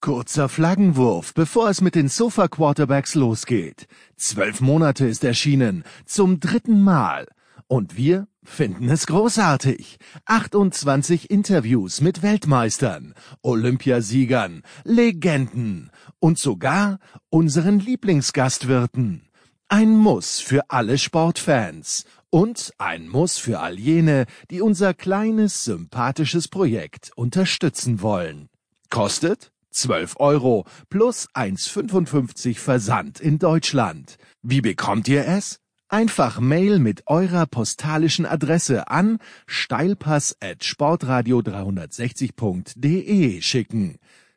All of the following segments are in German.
Kurzer Flaggenwurf, bevor es mit den Sofa Quarterbacks losgeht. Zwölf Monate ist erschienen, zum dritten Mal. Und wir finden es großartig. 28 Interviews mit Weltmeistern, Olympiasiegern, Legenden und sogar unseren Lieblingsgastwirten. Ein Muss für alle Sportfans und ein Muss für all jene, die unser kleines, sympathisches Projekt unterstützen wollen. Kostet 12 Euro plus 1,55 Versand in Deutschland. Wie bekommt ihr es? Einfach Mail mit eurer postalischen Adresse an steilpass@sportradio360.de schicken.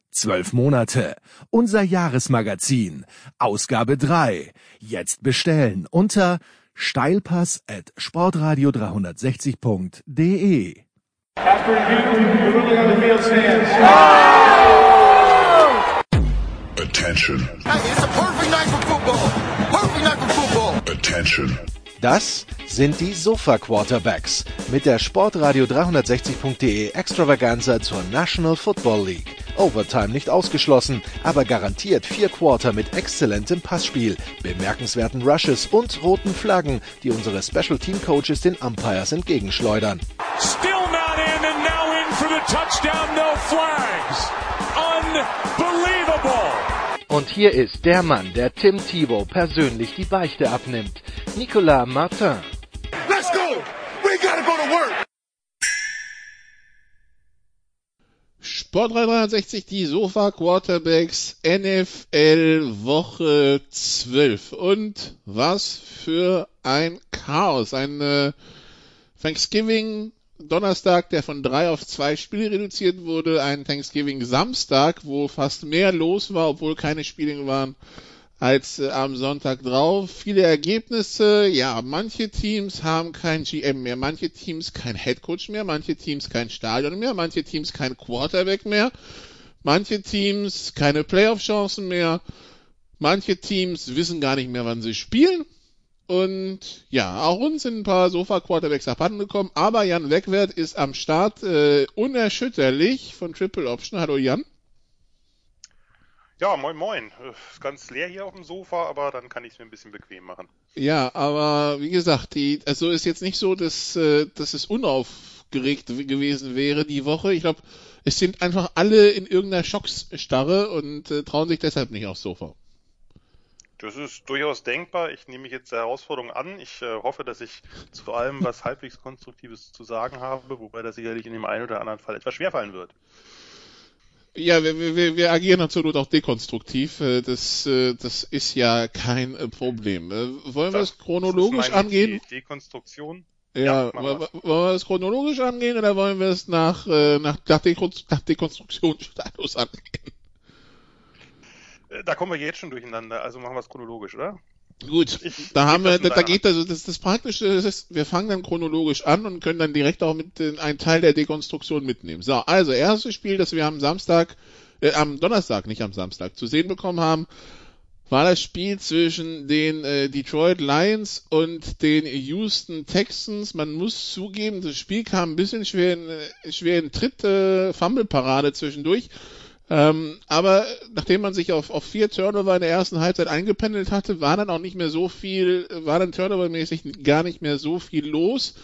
Zwölf Monate. Unser Jahresmagazin. Ausgabe 3. Jetzt bestellen unter steilpass@sportradio360.de. After review, the ruling on the field stands. Attention. Hey, it's a perfect night for football. Perfect night for football. Attention. Das sind die Sofa Quarterbacks mit der Sportradio 360.de Extravaganza zur National Football League. Overtime nicht ausgeschlossen, aber garantiert vier Quarter mit exzellentem Passspiel, bemerkenswerten Rushes und roten Flaggen, die unsere Special Team Coaches den Umpires entgegenschleudern. Still not in and now in for the touchdown, no flags. Unbelievable. Und hier ist der Mann, der Tim Thibault persönlich die Beichte abnimmt. Nicolas Martin. Let's go. We gotta go to work. Sport 360, die Sofa Quarterbacks NFL Woche 12. Und was für ein Chaos. Ein äh, Thanksgiving Donnerstag, der von drei auf zwei Spiele reduziert wurde. Ein Thanksgiving Samstag, wo fast mehr los war, obwohl keine Spiele waren als äh, am Sonntag drauf. Viele Ergebnisse, ja, manche Teams haben kein GM mehr, manche Teams kein Headcoach mehr, manche Teams kein Stadion mehr, manche Teams kein Quarterback mehr, manche Teams keine Playoff-Chancen mehr, manche Teams wissen gar nicht mehr, wann sie spielen. Und ja, auch uns sind ein paar Sofa-Quarterbacks abhanden gekommen, aber Jan Wegwert ist am Start äh, unerschütterlich von Triple Option. Hallo Jan. Ja, moin moin. Ist ganz leer hier auf dem Sofa, aber dann kann ich es mir ein bisschen bequem machen. Ja, aber wie gesagt, die, also ist jetzt nicht so, dass, äh, dass es unaufgeregt gewesen wäre die Woche. Ich glaube, es sind einfach alle in irgendeiner Schocksstarre und äh, trauen sich deshalb nicht aufs Sofa. Das ist durchaus denkbar. Ich nehme mich jetzt der Herausforderung an. Ich äh, hoffe, dass ich zu allem was halbwegs Konstruktives zu sagen habe, wobei das sicherlich in dem einen oder anderen Fall etwas schwerfallen wird. Ja, wir, wir, wir agieren absolut auch dekonstruktiv. Äh, Das, äh, das ist ja kein äh, Problem. Wollen wir es chronologisch das angehen? De Dekonstruktion. Ja, Ja, wollen wir es chronologisch angehen oder wollen wir es nach, nach, nach, Dekon nach Dekonstruktionsstatus angehen? Äh, Da kommen wir jetzt schon durcheinander. Also machen wir es chronologisch, oder? Gut, Ich da haben wir, da, da geht also das, das Praktische, das ist, wir fangen dann chronologisch an und können dann direkt auch mit äh, einen Teil der Dekonstruktion mitnehmen. So, also erstes Spiel, das wir am Samstag, äh, am Donnerstag, nicht am Samstag, zu sehen bekommen haben, war das Spiel zwischen den äh, Detroit Lions und den Houston Texans. Man muss zugeben, das Spiel kam ein bisschen schwer in, äh, schwer in Tritt, äh, Fumble-Parade zwischendurch. Ähm, aber nachdem man sich auf, auf vier Turnover in der ersten Halbzeit eingependelt hatte, war dann auch nicht mehr so viel, war dann turnovermäßig gar nicht mehr so viel los.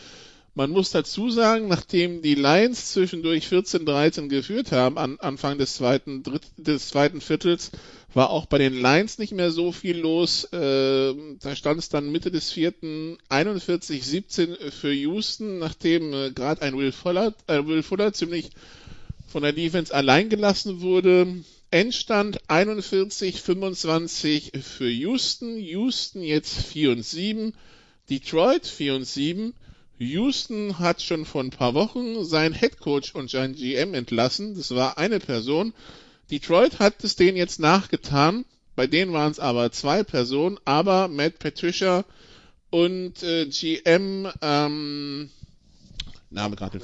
Man muss dazu sagen, nachdem die Lions zwischendurch 14-13 geführt haben, an Anfang des zweiten, Dritt, des zweiten Viertels, war auch bei den Lions nicht mehr so viel los. Äh, da stand es dann Mitte des vierten 41-17 für Houston, nachdem äh, gerade ein Will Fuller, äh, Will Fuller ziemlich von der Defense allein gelassen wurde. Endstand 41-25 für Houston. Houston jetzt 4 und 7. Detroit 4 und 7. Houston hat schon vor ein paar Wochen seinen Headcoach und seinen GM entlassen. Das war eine Person. Detroit hat es denen jetzt nachgetan. Bei denen waren es aber zwei Personen, aber Matt Patricia und äh, GM, ähm, Name gerade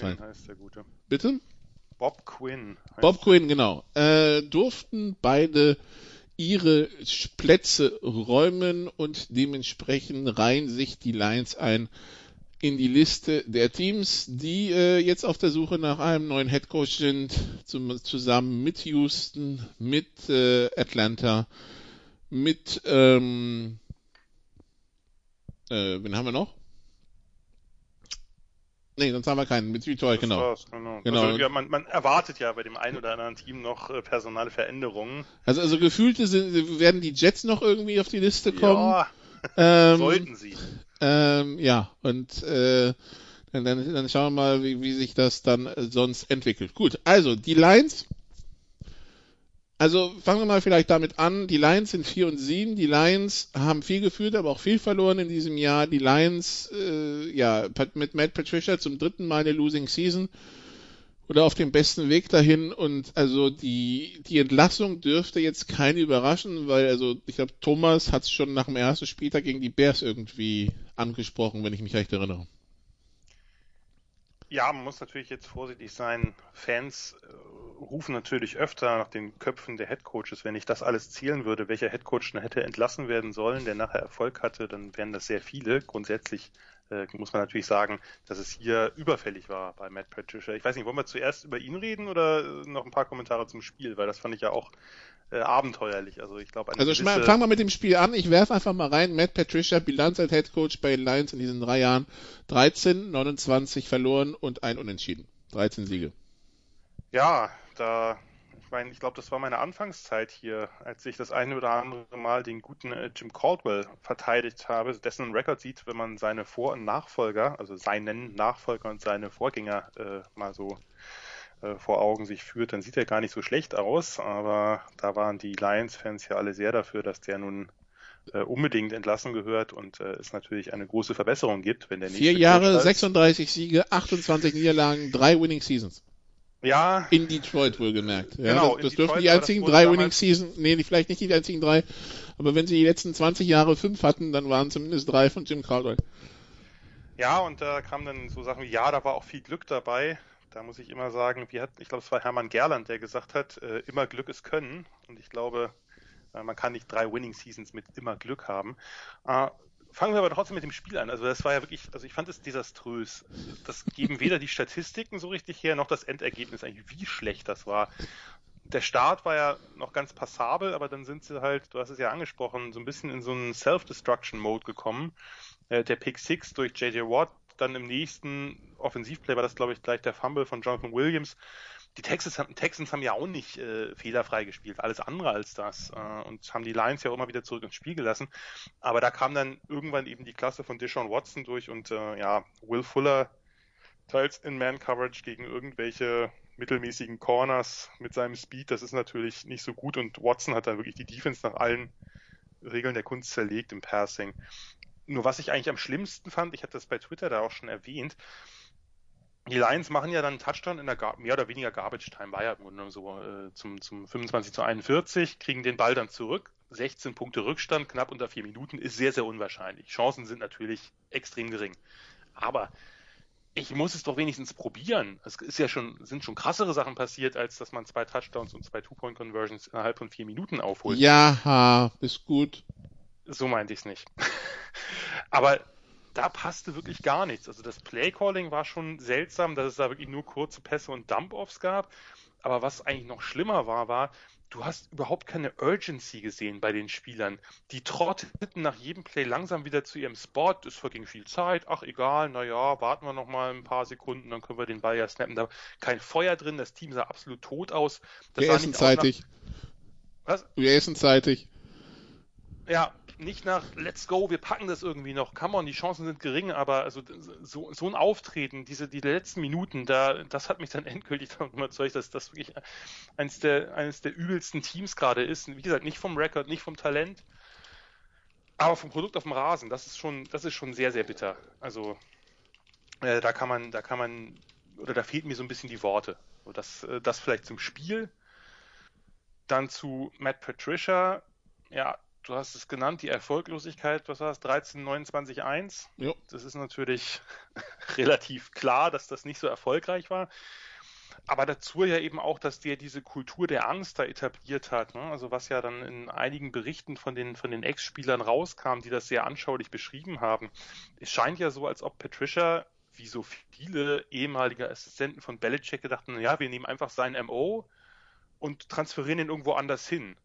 Gute. Bitte? Bob Quinn. Bob Quinn, genau. Äh, durften beide ihre Plätze räumen und dementsprechend reihen sich die Lions ein in die Liste der Teams, die äh, jetzt auf der Suche nach einem neuen Headcoach sind, zum, zusammen mit Houston, mit äh, Atlanta, mit ähm, äh, wen haben wir noch? Nee, sonst haben wir keinen. Mit Detroit, genau. War's, genau. genau. Also, ja, man, man, erwartet ja bei dem einen oder anderen Team noch äh, personale Veränderungen. Also, also gefühlte sind, werden die Jets noch irgendwie auf die Liste kommen. Ja, ähm, sollten sie. Ähm, ja, und äh, dann, dann, dann schauen wir mal, wie, wie sich das dann sonst entwickelt. Gut, also die Lions also fangen wir mal vielleicht damit an. Die Lions sind 4 und 7. Die Lions haben viel geführt, aber auch viel verloren in diesem Jahr. Die Lions, äh, ja, mit Matt Patricia zum dritten Mal eine Losing Season oder auf dem besten Weg dahin. Und also die, die Entlassung dürfte jetzt keinen überraschen, weil also ich glaube, Thomas hat es schon nach dem ersten Spieltag gegen die Bears irgendwie angesprochen, wenn ich mich recht erinnere. Ja, man muss natürlich jetzt vorsichtig sein. Fans äh, rufen natürlich öfter nach den Köpfen der Headcoaches. Wenn ich das alles zählen würde, welcher Headcoach hätte entlassen werden sollen, der nachher Erfolg hatte, dann wären das sehr viele. Grundsätzlich äh, muss man natürlich sagen, dass es hier überfällig war bei Matt Patricia. Ich weiß nicht, wollen wir zuerst über ihn reden oder noch ein paar Kommentare zum Spiel, weil das fand ich ja auch äh, abenteuerlich. Also ich glaube, also gewisse... fangen wir mit dem Spiel an. Ich werfe einfach mal rein. Matt Patricia, Bilanz als Head Coach bei den Lions in diesen drei Jahren: 13, 29 verloren und ein Unentschieden. 13 Siege. Ja, da ich meine, ich glaube, das war meine Anfangszeit hier, als ich das eine oder andere Mal den guten äh, Jim Caldwell verteidigt habe, dessen Rekord sieht, wenn man seine Vor- und Nachfolger, also seinen Nachfolger und seine Vorgänger äh, mal so äh, vor Augen sich führt, dann sieht er gar nicht so schlecht aus. Aber da waren die Lions-Fans ja alle sehr dafür, dass der nun äh, unbedingt entlassen gehört und äh, es natürlich eine große Verbesserung gibt, wenn der nächste Vier Jahre, 36 Siege, 28 Niederlagen, drei Winning Seasons. Ja. In Detroit wohlgemerkt. Ja, genau, das, das dürften die einzigen drei Winning Seasons, nee, vielleicht nicht die einzigen drei, aber wenn sie die letzten 20 Jahre fünf hatten, dann waren zumindest drei von Jim Caldwell. Ja, und da kamen dann so Sachen wie, ja, da war auch viel Glück dabei. Da muss ich immer sagen, wie hat, ich glaube, es war Hermann Gerland, der gesagt hat, äh, immer Glück ist Können. Und ich glaube, äh, man kann nicht drei Winning Seasons mit immer Glück haben. Fangen wir aber trotzdem mit dem Spiel an. Also das war ja wirklich, also ich fand es desaströs. Das geben weder die Statistiken so richtig her, noch das Endergebnis eigentlich, wie schlecht das war. Der Start war ja noch ganz passabel, aber dann sind sie halt, du hast es ja angesprochen, so ein bisschen in so einen Self-Destruction-Mode gekommen. Äh, der Pick 6 durch JJ Watt dann im nächsten Offensivplay war das, glaube ich, gleich der Fumble von Jonathan Williams. Die Texans, Texans haben ja auch nicht äh, fehlerfrei gespielt, alles andere als das äh, und haben die Lions ja auch immer wieder zurück ins Spiel gelassen. Aber da kam dann irgendwann eben die Klasse von Deshaun Watson durch und äh, ja, Will Fuller teils in Man-Coverage gegen irgendwelche mittelmäßigen Corners mit seinem Speed, das ist natürlich nicht so gut und Watson hat dann wirklich die Defense nach allen Regeln der Kunst zerlegt im Passing. Nur was ich eigentlich am schlimmsten fand, ich hatte das bei Twitter da auch schon erwähnt, die Lions machen ja dann einen Touchdown in der Gar mehr oder weniger Garbage Time, war ja im Grunde so äh, zum, zum 25 zu 41, kriegen den Ball dann zurück. 16 Punkte Rückstand, knapp unter vier Minuten, ist sehr, sehr unwahrscheinlich. Chancen sind natürlich extrem gering. Aber ich muss es doch wenigstens probieren. Es ist ja schon, sind schon krassere Sachen passiert, als dass man zwei Touchdowns und zwei Two-Point-Conversions innerhalb von vier Minuten aufholt. Ja, ist gut. So meinte ich es nicht. Aber da passte wirklich gar nichts. Also das Playcalling war schon seltsam, dass es da wirklich nur kurze Pässe und Dump-Offs gab. Aber was eigentlich noch schlimmer war, war, du hast überhaupt keine Urgency gesehen bei den Spielern. Die trotteten nach jedem Play langsam wieder zu ihrem Spot. Es verging viel Zeit. Ach, egal, naja, warten wir noch mal ein paar Sekunden, dann können wir den Ball ja snappen. Da kein Feuer drin, das Team sah absolut tot aus. Das Wir essen zeitig. Nach... Was? Wir essen zeitig. Ja, nicht nach Let's go, wir packen das irgendwie noch. Come on, die Chancen sind gering, aber also so, so ein Auftreten, diese die letzten Minuten, da das hat mich dann endgültig überzeugt, dass das wirklich eines der eines der übelsten Teams gerade ist. Wie gesagt, nicht vom Rekord, nicht vom Talent, aber vom Produkt auf dem Rasen. Das ist schon das ist schon sehr sehr bitter. Also äh, da kann man da kann man oder da fehlt mir so ein bisschen die Worte. das äh, das vielleicht zum Spiel. Dann zu Matt Patricia. Ja, du hast es genannt, die Erfolglosigkeit, was war das, 13, 29, 1. Jo. Das ist natürlich relativ klar, dass das nicht so erfolgreich war. aber dazu ja eben auch, dass der diese Kultur der Angst da etabliert hat. Ne? Also was ja dann in einigen Berichten von den, von den Ex-Spielern rauskam, die das sehr anschaulich beschrieben haben. Es scheint ja so, als ob Patricia, wie so viele ehemalige Assistenten von Belichick, gedachten, ja, wir nehmen einfach sein MO und transferieren ihn irgendwo anders hin.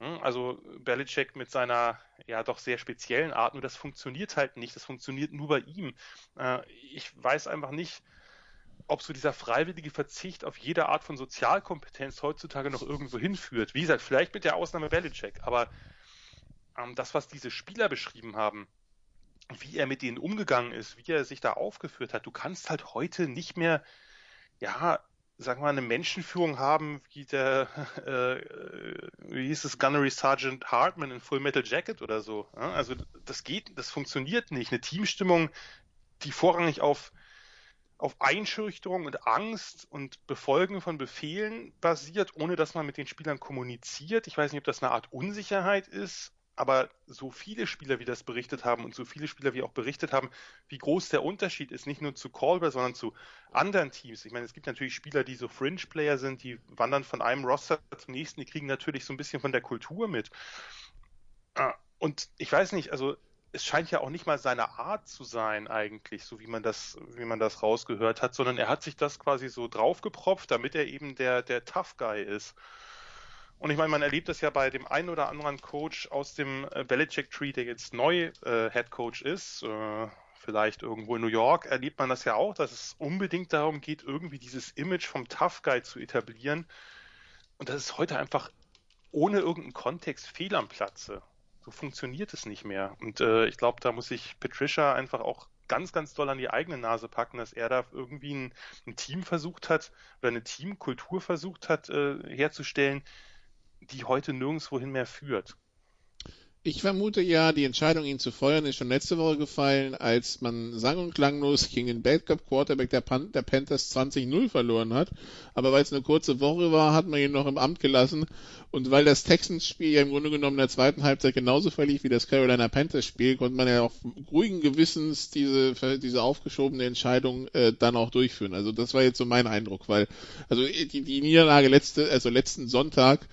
Hm? Also Belichick mit seiner ja doch sehr speziellen Art, nur das funktioniert halt nicht. Das funktioniert nur bei ihm. Äh, ich weiß einfach nicht, ob so dieser freiwillige Verzicht auf jede Art von Sozialkompetenz heutzutage noch irgendwo hinführt. Wie gesagt, vielleicht mit der Ausnahme Belichick, aber ähm, das, was diese Spieler beschrieben haben, wie er mit denen umgegangen ist, wie er sich da aufgeführt hat, du kannst halt heute nicht mehr, ja, sagen wir mal, eine Menschenführung haben, wie der, äh, wie hieß es, Gunnery Sergeant Hartman in Full Metal Jacket oder so. Ja? Also das geht, das funktioniert nicht. Eine Teamstimmung, die vorrangig auf auf Einschüchterung und Angst und Befolgen von Befehlen basiert, ohne dass man mit den Spielern kommuniziert. Ich weiß nicht, ob das eine Art Unsicherheit ist, aber so viele Spieler, wie das berichtet haben und so viele Spieler, wie auch berichtet haben, wie groß der Unterschied ist, nicht nur zu Colbert, sondern zu anderen Teams. Ich meine, es gibt natürlich Spieler, die so Fringe-Player sind, die wandern von einem Roster zum nächsten, die kriegen natürlich so ein bisschen von der Kultur mit. Ah, und ich weiß nicht, also es scheint ja auch nicht mal seine Art zu sein eigentlich, so wie man das, wie man das rausgehört hat, sondern er hat sich das quasi so draufgepropft, damit er eben der, der Tough Guy ist. Und ich meine, man erlebt das ja bei dem einen oder anderen Coach aus dem äh, Belichick Tree, der jetzt neu äh, Head Coach ist, äh, vielleicht irgendwo in New York, erlebt man das ja auch, dass es unbedingt darum geht, irgendwie dieses Image vom Tough Guy zu etablieren. Und das ist heute einfach ohne irgendeinen Kontext fehl am Platze so funktioniert es nicht mehr. Und äh, ich glaube, da muss sich Patricia einfach auch ganz, ganz doll an die eigene Nase packen, dass er da irgendwie ein, ein Team versucht hat oder eine Teamkultur versucht hat äh, herzustellen, die heute nirgendwohin mehr führt. Ich vermute ja, die Entscheidung, ihn zu feuern, ist schon letzte Woche gefallen, als man sang- und klanglos gegen den Bad Quarterback der, Pan der Panthers 20-0 verloren hat. Aber weil es eine kurze Woche war, hat man ihn noch im Amt gelassen. Und weil das Texans-Spiel ja im Grunde genommen in der zweiten Halbzeit genauso verlief wie das Carolina Panthers-Spiel, konnte man ja auch ruhigen Gewissens diese, diese aufgeschobene Entscheidung äh, dann auch durchführen. Also das war jetzt so mein Eindruck, weil also die, die Niederlage letzte, also letzten Sonntag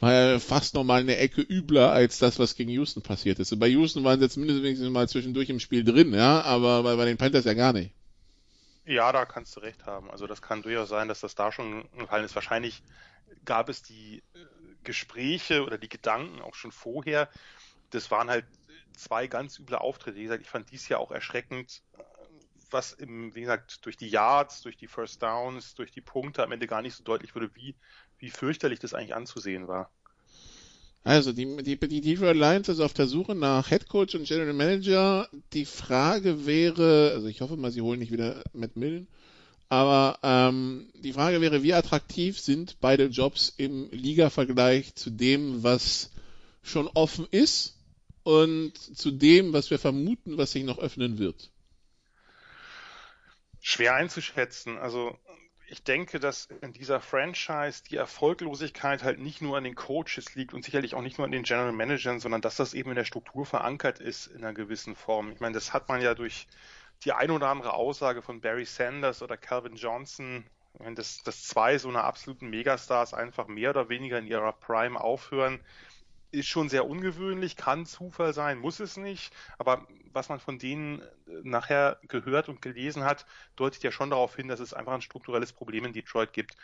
war ja fast nochmal eine Ecke übler als das, was gegen Houston passiert ist. Und bei Houston waren sie jetzt mindestens mal zwischendurch im Spiel drin, ja, aber bei, bei den Panthers ja gar nicht. Ja, da kannst du recht haben. Also das kann durchaus sein, dass das da schon gefallen ist. Wahrscheinlich gab es die äh, Gespräche oder die Gedanken auch schon vorher. Das waren halt zwei ganz üble Auftritte. Wie gesagt, ich fand dies ja auch erschreckend, was im, wie gesagt, durch die Yards, durch die First Downs, durch die Punkte am Ende gar nicht so deutlich wurde, wie wie fürchterlich das eigentlich anzusehen war. Also die, die, die Detroit Lions ist auf der Suche nach Head Coach und General Manager. Die Frage wäre, also ich hoffe mal, sie holen nicht wieder Matt Millen, aber ähm, die Frage wäre, wie attraktiv sind beide Jobs im Liga-Vergleich zu dem, was schon offen ist und zu dem, was wir vermuten, was sich noch öffnen wird? Schwer einzuschätzen. Also ich denke, dass in dieser Franchise die Erfolglosigkeit halt nicht nur an den Coaches liegt und sicherlich auch nicht nur an den General Managern, sondern dass das eben in der Struktur verankert ist in einer gewissen Form. Ich meine, das hat man ja durch die ein oder andere Aussage von Barry Sanders oder Calvin Johnson, wenn das, das zwei so eine absoluten Megastars einfach mehr oder weniger in ihrer Prime aufhören, ist schon sehr ungewöhnlich, kann Zufall sein, muss es nicht. Aber was man von denen äh, nachher gehört und gelesen hat, deutet ja schon darauf hin, dass es einfach ein strukturelles Problem in Detroit gibt,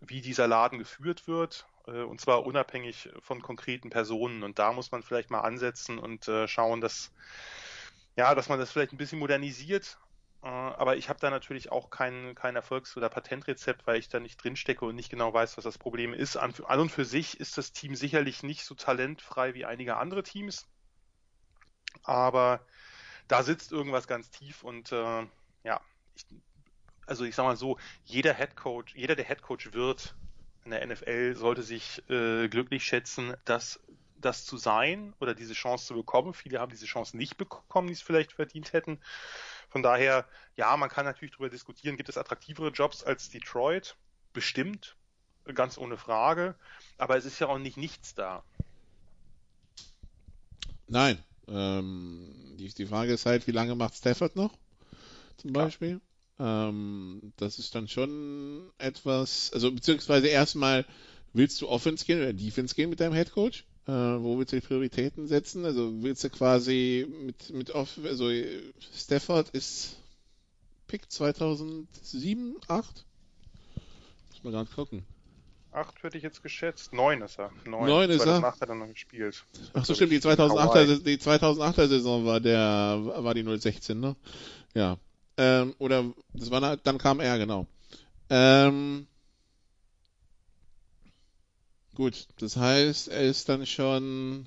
wie dieser Laden geführt wird. Äh, und zwar unabhängig von konkreten Personen. Und da muss man vielleicht mal ansetzen und äh, schauen, dass, ja, dass man das vielleicht ein bisschen modernisiert, aber ich habe da natürlich auch kein, kein Erfolgs- oder Patentrezept, weil ich da nicht drinstecke und nicht genau weiß, was das Problem ist. An, an und für sich ist das Team sicherlich nicht so talentfrei wie einige andere Teams. Aber da sitzt irgendwas ganz tief und äh, ja, ich, also ich sag mal so, jeder Head Coach, jeder der Head Coach wird in der NFL sollte sich äh, glücklich schätzen, dass das zu sein oder diese Chance zu bekommen. Viele haben diese Chance nicht bekommen, die es vielleicht verdient hätten. Von daher, ja, man kann natürlich darüber diskutieren, gibt es attraktivere Jobs als Detroit? Bestimmt, ganz ohne Frage. Aber es ist ja auch nicht nichts da. Nein. Ähm, die, die Frage ist halt, wie lange macht Stafford noch? Zum Beispiel. Ähm, das ist dann schon etwas, also beziehungsweise erstmal willst du Offense gehen oder Defense gehen mit deinem Head Coach? Äh, wo willst du die Prioritäten setzen? Also willst du quasi mit, mit Off, also Stafford ist Pick 2007, 8? Muss man gerade gucken. 8 würde ich jetzt geschätzt. 9 ist er. 9, 9 ist er. 2008 hat er noch gespielt. Ach so, stimmt, die 2008er, die 2008er Saison war der, war die 016, ne? Ja. Ähm, oder, das war, dann kam er, genau. Ähm, gut, das heißt, er ist dann schon,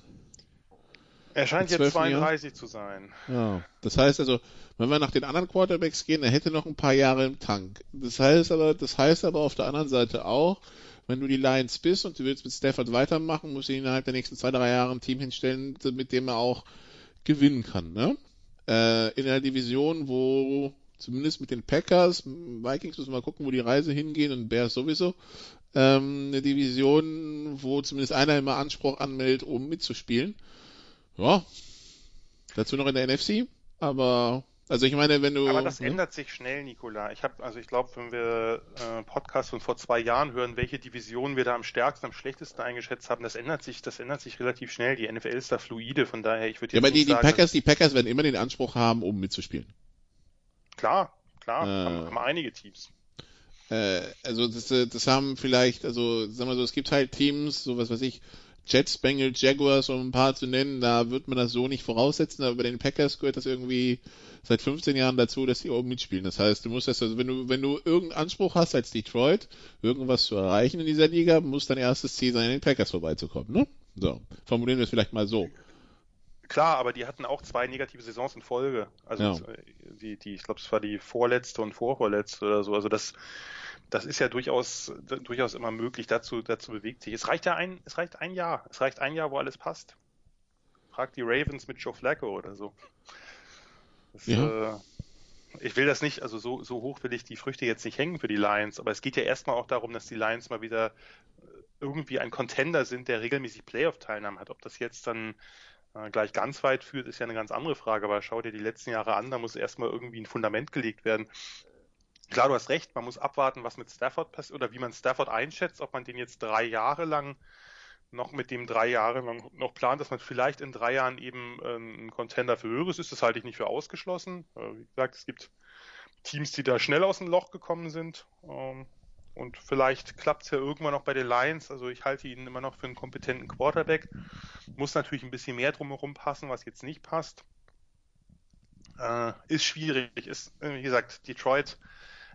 Er scheint jetzt 12 Jahren? 32 zu sein. ja. Das heißt also, wenn wir nach den anderen Quarterbacks gehen, er hätte noch ein paar Jahre im Tank. Das heißt aber, das heißt aber auf der anderen Seite auch, wenn du die Lions bist und du willst mit Stafford weitermachen, musst du innerhalb der nächsten zwei, drei Jahre ein Team hinstellen, mit dem er auch gewinnen kann, ne? Äh, in einer Division, wo zumindest mit den Packers, Vikings müssen wir mal gucken, wo die Reise hingeht und Bears sowieso, ähm, eine Division, wo zumindest einer immer Anspruch anmeldet, um mitzuspielen. Ja. Dazu noch in der NFC, aber also ich meine, wenn du Aber das ne? ändert sich schnell, Nikola. Ich habe, also ich glaube, wenn wir äh, Podcast von vor zwei Jahren hören, welche Divisionen wir da am stärksten, am schlechtesten eingeschätzt haben, das ändert sich, das ändert sich relativ schnell. Die NFL ist da fluide, von daher, ich würde Ja, jetzt aber die, nicht die sagen, Packers, die Packers werden immer den Anspruch haben, um mitzuspielen. Klar, klar, Äh. haben, haben einige Teams. Äh, also das, äh, das haben vielleicht, also sagen wir so, es gibt halt Teams, so was weiß ich, Jets, Bengals, Jaguars, um ein paar zu nennen, da wird man das so nicht voraussetzen, aber bei den Packers gehört das irgendwie seit 15 Jahren dazu, dass die oben mitspielen. Das heißt, du musst das, also wenn du, wenn du irgendeinen Anspruch hast als Detroit, irgendwas zu erreichen in dieser Liga, muss dein erstes Ziel sein, an den Packers vorbeizukommen, ne? So, formulieren wir es vielleicht mal so. Klar, aber die hatten auch zwei negative Saisons in Folge. Also Ja. die, die, ich glaube, es war die vorletzte und vorvorletzte oder so. Also das, das ist ja durchaus, durchaus immer möglich. Dazu, dazu bewegt sich. Es reicht ja ein, es reicht ein Jahr. Es reicht ein Jahr, wo alles passt. Frag die Ravens mit Joe Flacco oder so. Das, Ja. äh, ich will das nicht, also so, so hoch will ich die Früchte jetzt nicht hängen für die Lions, aber es geht ja erstmal auch darum, dass die Lions mal wieder irgendwie ein Contender sind, der regelmäßig Playoff-Teilnahmen hat. Ob das jetzt dann gleich ganz weit führt, ist ja eine ganz andere Frage, aber schau dir die letzten Jahre an, da muss erstmal irgendwie ein Fundament gelegt werden. Klar, du hast recht, man muss abwarten, was mit Stafford passiert oder wie man Stafford einschätzt, ob man den jetzt drei Jahre lang noch mit dem drei Jahre lang noch plant, dass man vielleicht in drei Jahren eben ähm, ein Contender für Höheres ist, das halte ich nicht für ausgeschlossen. Äh, wie gesagt, es gibt Teams, die da schnell aus dem Loch gekommen sind. Und vielleicht klappt es ja irgendwann noch bei den Lions. Also ich halte ihn immer noch für einen kompetenten Quarterback. Muss natürlich ein bisschen mehr drumherum passen, was jetzt nicht passt. Äh, ist schwierig. Ist, äh, wie gesagt, Detroit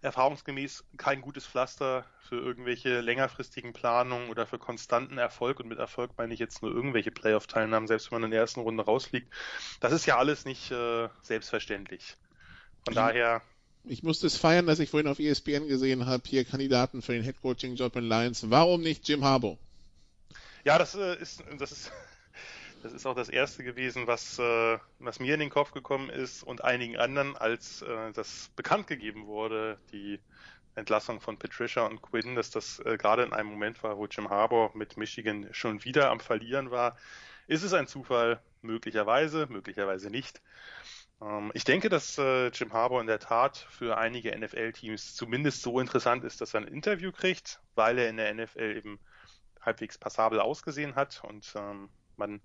erfahrungsgemäß kein gutes Pflaster für irgendwelche längerfristigen Planungen oder für konstanten Erfolg. Und mit Erfolg meine ich jetzt nur irgendwelche Playoff-Teilnahmen, selbst wenn man in der ersten Runde rausfliegt. Das ist ja alles nicht äh, selbstverständlich. Von Ja. daher, Ich musste es feiern, dass ich vorhin auf ESPN gesehen habe, hier Kandidaten für den Headcoaching-Job in Lions. Warum nicht Jim Harbaugh? ja, das äh, ist, das ist, das ist auch das erste gewesen, was, äh, was mir in den Kopf gekommen ist und einigen anderen, als äh, das bekannt gegeben wurde, die Entlassung von Patricia und Quinn, dass das gerade in einem Moment war, wo Jim Harbour mit Michigan schon wieder am Verlieren war. Ist es ein Zufall? Möglicherweise, möglicherweise nicht. Ähm, ich denke, dass äh, Jim Harbour in der Tat für einige NFL-Teams zumindest so interessant ist, dass er ein Interview kriegt, weil er in der NFL eben halbwegs passabel ausgesehen hat und ähm, man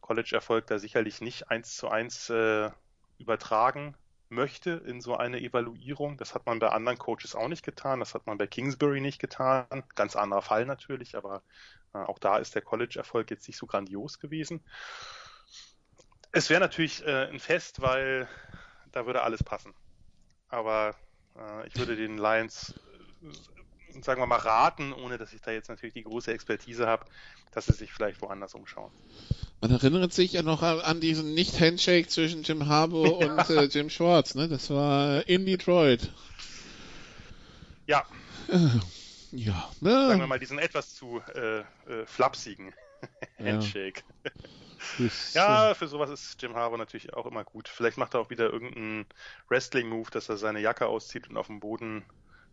College-Erfolg da sicherlich nicht eins zu eins äh, übertragen möchte in so eine Evaluierung. Das hat man bei anderen Coaches auch nicht getan. Das hat man bei Kingsbury nicht getan. Ganz anderer Fall natürlich, aber äh, auch da ist der College-Erfolg jetzt nicht so grandios gewesen. Es wäre natürlich äh, ein Fest, weil da würde alles passen. Aber äh, ich würde den Lions, äh, sagen wir mal, raten, ohne dass ich da jetzt natürlich die große Expertise habe, dass sie sich vielleicht woanders umschauen. Man erinnert sich ja noch an, diesen Nicht-Handshake zwischen Jim Harbaugh Ja. und äh, Jim Schwartz, ne? Das war in Detroit. Ja, Ja, sagen wir ne? mal, diesen etwas zu äh, äh, flapsigen Ja. Ja, für sowas ist Jim Harbour natürlich auch immer gut. Vielleicht macht er auch wieder irgendeinen Wrestling-Move, dass er seine Jacke auszieht und auf dem Boden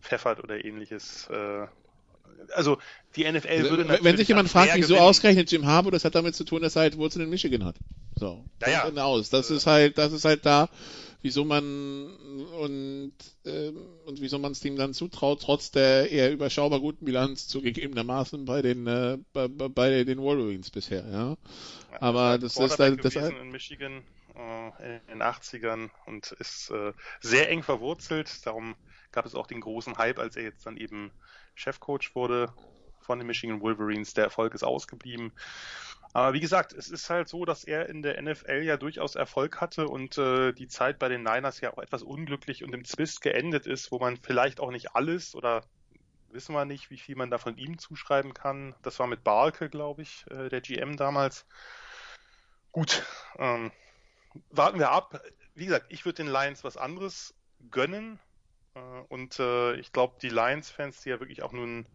pfeffert oder ähnliches. Äh, also die NFL würde wenn natürlich sich jemand fragt, wieso ausgerechnet Jim Harbaugh, das hat damit zu tun, dass er halt Wurzeln in Michigan hat. So. Ja, ja. Punkt aus. Das ist halt, das ist halt da, wieso man und ähm, und wieso man es ihm dann zutraut, trotz der eher überschaubar guten Bilanz zugegebenermaßen bei den äh, bei, bei den Wolverines bisher, ja. Aber das ist halt das halt in Michigan äh, in den 80ern und ist äh, sehr eng verwurzelt. Darum gab es auch den großen Hype, als er jetzt dann eben Chefcoach wurde von den Michigan Wolverines. Der Erfolg ist ausgeblieben. Aber wie gesagt, es ist halt so, dass er in der NFL ja durchaus Erfolg hatte und äh, die Zeit bei den Niners ja auch etwas unglücklich und im Zwist geendet ist, wo man vielleicht auch nicht alles oder wissen wir nicht, wie viel man da von ihm zuschreiben kann. Das war mit Barke, glaube ich, äh, der GM damals. Gut, ähm, warten wir ab. Wie gesagt, ich würde den Lions was anderes gönnen. Äh, und äh, ich glaube, die Lions-Fans, die ja wirklich auch nun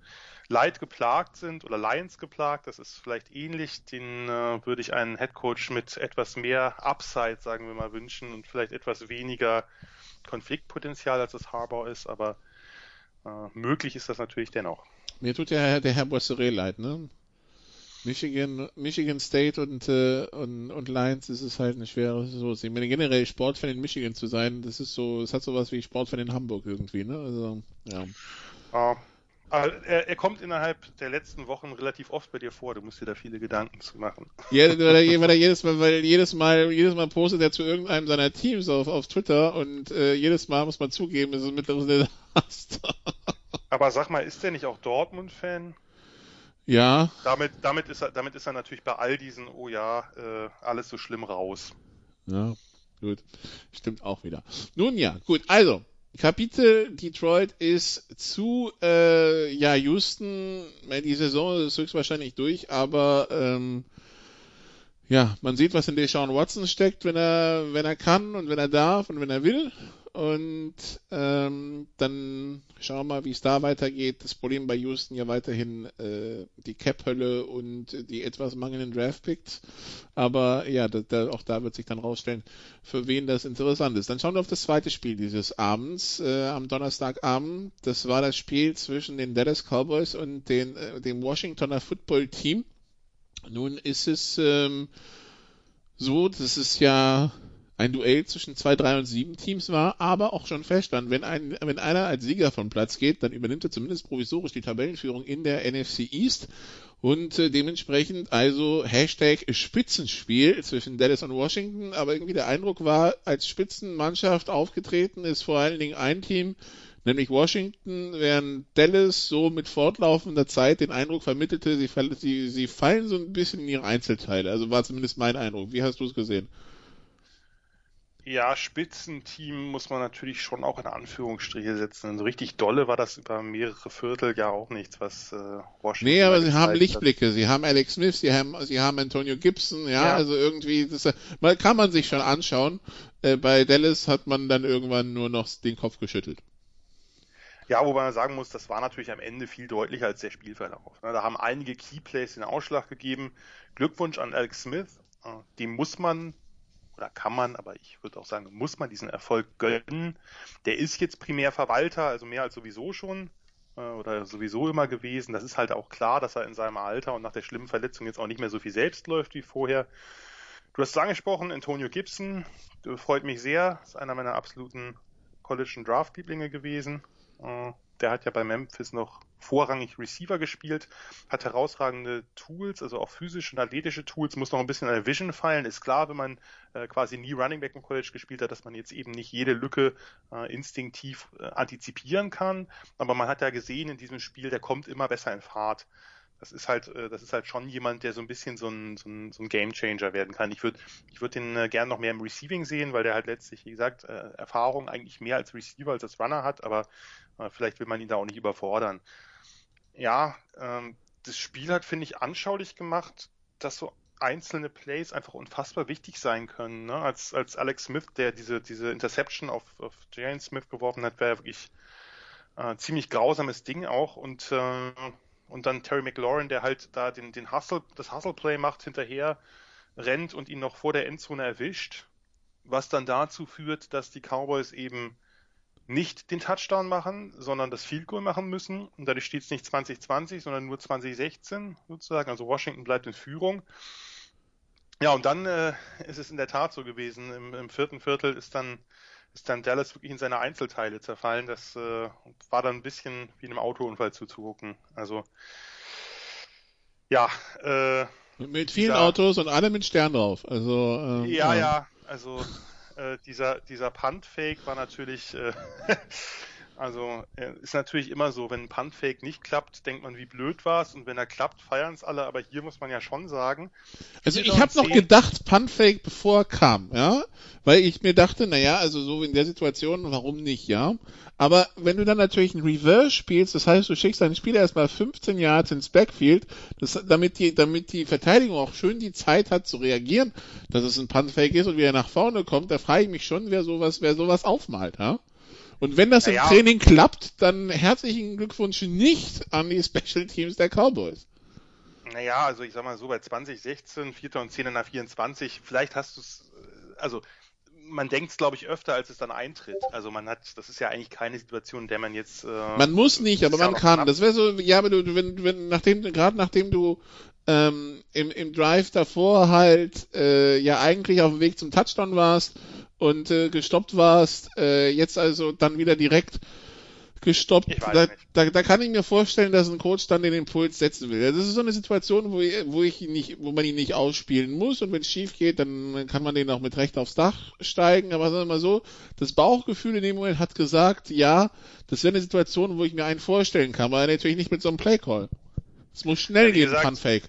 Leid geplagt sind oder Lions geplagt, das ist vielleicht ähnlich, den äh, würde ich einen Headcoach mit etwas mehr Upside, sagen wir mal, wünschen und vielleicht etwas weniger Konfliktpotenzial, als es Harbour ist, aber äh, möglich ist das natürlich dennoch. Mir tut ja der Herr Bosseret leid, ne? Michigan, Michigan State und, äh, und, und Lions ist es halt eine schwere so. Ich meine, generell Sportfan in Michigan zu sein, das ist so, es hat sowas wie Sportfan in Hamburg irgendwie, ne? Also, ja. Uh, aber er, er, kommt innerhalb der letzten Wochen relativ oft bei dir vor. Du musst dir da viele Gedanken zu machen. Ja, weil er, weil jedes Mal, weil jedes Mal, jedes Mal postet er zu irgendeinem seiner Teams auf, auf Twitter und äh, jedes Mal muss man zugeben, ist es mittlerweile ein Desaster. Aber sag mal, ist der nicht auch Dortmund-Fan? Ja. Damit, damit, ist er, damit ist er natürlich bei all diesen, oh ja, äh, alles so schlimm raus. Ja, gut. Stimmt auch wieder. Nun ja, gut. Also, Kapitel Detroit ist zu äh, ja Houston. Die Saison ist höchstwahrscheinlich durch, aber ähm, ja, man sieht, was in Deshaun Watson steckt, wenn er wenn er kann und wenn er darf und wenn er will. Und ähm, dann schauen wir mal, wie es da weitergeht. Das Problem bei Houston ja weiterhin äh, die Cap-Hölle und die etwas mangelnden Draft-Picks. Aber ja, da, da, auch da wird sich dann rausstellen, für wen das interessant ist. Dann schauen wir auf das zweite Spiel dieses Abends, äh, am Donnerstagabend. Das war das Spiel zwischen den Dallas Cowboys und den, äh, dem Washingtoner Football Team. Nun ist es ähm, so, dass es ja ein Duell zwischen zwei, drei und sieben Teams war, aber auch schon feststand, wenn, ein, wenn einer als Sieger von Platz geht, dann übernimmt er zumindest provisorisch die Tabellenführung in der NFC East und äh, dementsprechend also Hashtag Spitzenspiel zwischen Dallas und Washington, aber irgendwie der Eindruck war, als Spitzenmannschaft aufgetreten ist vor allen Dingen ein Team, nämlich Washington, während Dallas so mit fortlaufender Zeit den Eindruck vermittelte, sie, sie, sie fallen so ein bisschen in ihre Einzelteile. Also war zumindest mein Eindruck. Wie hast du es gesehen? Ja, Spitzenteam muss man natürlich schon auch in Anführungsstriche setzen. So also richtig dolle war das über mehrere Viertel ja auch nichts, was äh, Washington. Nee, aber sie haben Lichtblicke. Hat. Sie haben Alex Smith, sie haben, sie haben Antonio Gibson, ja, ja. also irgendwie, das mal kann man sich schon anschauen. Äh, bei Dallas hat man dann irgendwann nur noch den Kopf geschüttelt. Ja, wobei man sagen muss, das war natürlich am Ende viel deutlicher als der Spielverlauf. Ne? Da haben einige Keyplays den Ausschlag gegeben. Glückwunsch an Alex Smith. Äh, dem muss man oder kann man, aber ich würde auch sagen, muss man diesen Erfolg gönnen. Der ist jetzt primär Verwalter, also mehr als sowieso schon äh, oder sowieso immer gewesen. Das ist halt auch klar, dass er in seinem Alter und nach der schlimmen Verletzung jetzt auch nicht mehr so viel selbst läuft wie vorher. Du hast es angesprochen, Antonio Gibson, freut mich sehr, ist einer meiner absoluten College- Draft-Lieblinge gewesen. Äh, der hat ja bei Memphis noch vorrangig Receiver gespielt, hat herausragende Tools, also auch physische und athletische Tools, muss noch ein bisschen an der Vision feilen. Ist klar, wenn man äh, quasi nie Running Back im College gespielt hat, dass man jetzt eben nicht jede Lücke äh, instinktiv äh, antizipieren kann. Aber man hat ja gesehen in diesem Spiel, der kommt immer besser in Fahrt das ist halt, äh, das ist halt schon jemand, der so ein bisschen so ein, so ein, so ein Game Changer werden kann. Ich würde, ich würde den äh, gern noch mehr im Receiving sehen, weil der halt letztlich, wie gesagt, äh, Erfahrung eigentlich mehr als Receiver als als Runner hat, aber äh, vielleicht will man ihn da auch nicht überfordern. Ja, ähm, das Spiel hat, finde ich, anschaulich gemacht, dass so einzelne Plays einfach unfassbar wichtig sein können. Ne? Als, als Alex Smith, der diese, diese Interception auf, auf Jalen Smith geworfen hat, wäre wirklich äh, ziemlich grausames Ding auch und äh, und dann Terry McLaurin, der halt da den, den Hustle, das Hustle-Play macht, hinterher rennt und ihn noch vor der Endzone erwischt, was dann dazu führt, dass die Cowboys eben nicht den Touchdown machen, sondern das Field Goal machen müssen. Und dadurch steht es nicht 2020, sondern nur 2016 sozusagen. Also Washington bleibt in Führung. Ja, und dann äh, ist es in der Tat so gewesen. Im, im vierten Viertel ist dann ist dann Dallas wirklich in seine Einzelteile zerfallen. Das äh, war dann ein bisschen wie einem Autounfall zuzugucken. Also ja. Äh, mit vielen dieser, Autos und alle mit Stern drauf. Also ähm, ja, ja, ja, Also äh, dieser dieser Punt-Fake war natürlich äh, Also äh, ist natürlich immer so, wenn ein Punt-Fake nicht klappt, denkt man, wie blöd war es und wenn er klappt, feiern es alle, aber hier muss man ja schon sagen. Also ich habe noch gedacht, Punt-Fake bevor er kam, ja, weil ich mir dachte, naja, also so in der Situation, warum nicht, ja. Aber wenn du dann natürlich ein Reverse spielst, das heißt, du schickst deinen Spieler erstmal 15 Yards ins Backfield, das, damit die, damit die Verteidigung auch schön die Zeit hat zu reagieren, dass es ein Punt-Fake ist und wie er nach vorne kommt, da frage ich mich schon, wer sowas, wer sowas aufmalt, ja. Und wenn das naja. im Training klappt, dann herzlichen Glückwunsch nicht an die Special Teams der Cowboys. Naja, also ich sag mal so, bei 2016, 4. und 10 in der 24, vielleicht hast du es, äh, also man denkt es, glaube ich, öfter, als es dann eintritt. Also man hat, das ist ja eigentlich keine Situation, in der man jetzt. Äh, man muss nicht, aber man kann. Das wäre so, ja, aber du, wenn, wenn, nachdem, gerade nachdem du ähm, im, im Drive davor halt äh, ja eigentlich auf dem Weg zum Touchdown warst und äh, gestoppt warst, äh, jetzt also dann wieder direkt gestoppt. Da, da, da kann ich mir vorstellen, dass ein Coach dann den Impuls setzen will. Das ist so eine Situation, wo, ich, wo ich ihn nicht, wo man ihn nicht ausspielen muss und wenn es schief geht, dann kann man den auch mit Recht aufs Dach steigen. Aber sagen wir mal so, das Bauchgefühl in dem Moment hat gesagt, ja, das wäre eine Situation, wo ich mir einen vorstellen kann, aber natürlich nicht mit so einem Playcall. Es muss schnell ja, gehen, gesagt, Funfake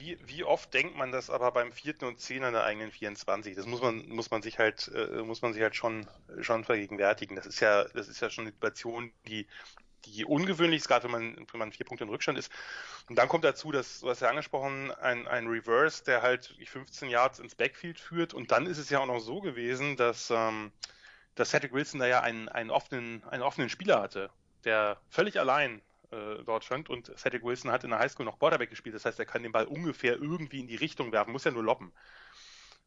wie, wie oft denkt man das aber beim vierten und zehn an der eigenen 24? Das muss man, muss man sich halt, äh, muss man sich halt schon, schon vergegenwärtigen. Das ist ja, das ist ja schon eine Situation, die, die ungewöhnlich ist, gerade wenn man, wenn man vier Punkte im Rückstand ist. Und dann kommt dazu, dass, du hast ja angesprochen, ein, ein Reverse, der halt 15 Yards ins Backfield führt. Und dann ist es ja auch noch so gewesen, dass, ähm, dass Cedric Wilson da ja einen, einen offenen, einen offenen Spieler hatte, der völlig allein äh, dort stand. Und Cedric Wilson hat in der Highschool noch Quarterback gespielt. Das heißt, er kann den Ball ungefähr irgendwie in die Richtung werfen, muss ja nur loppen.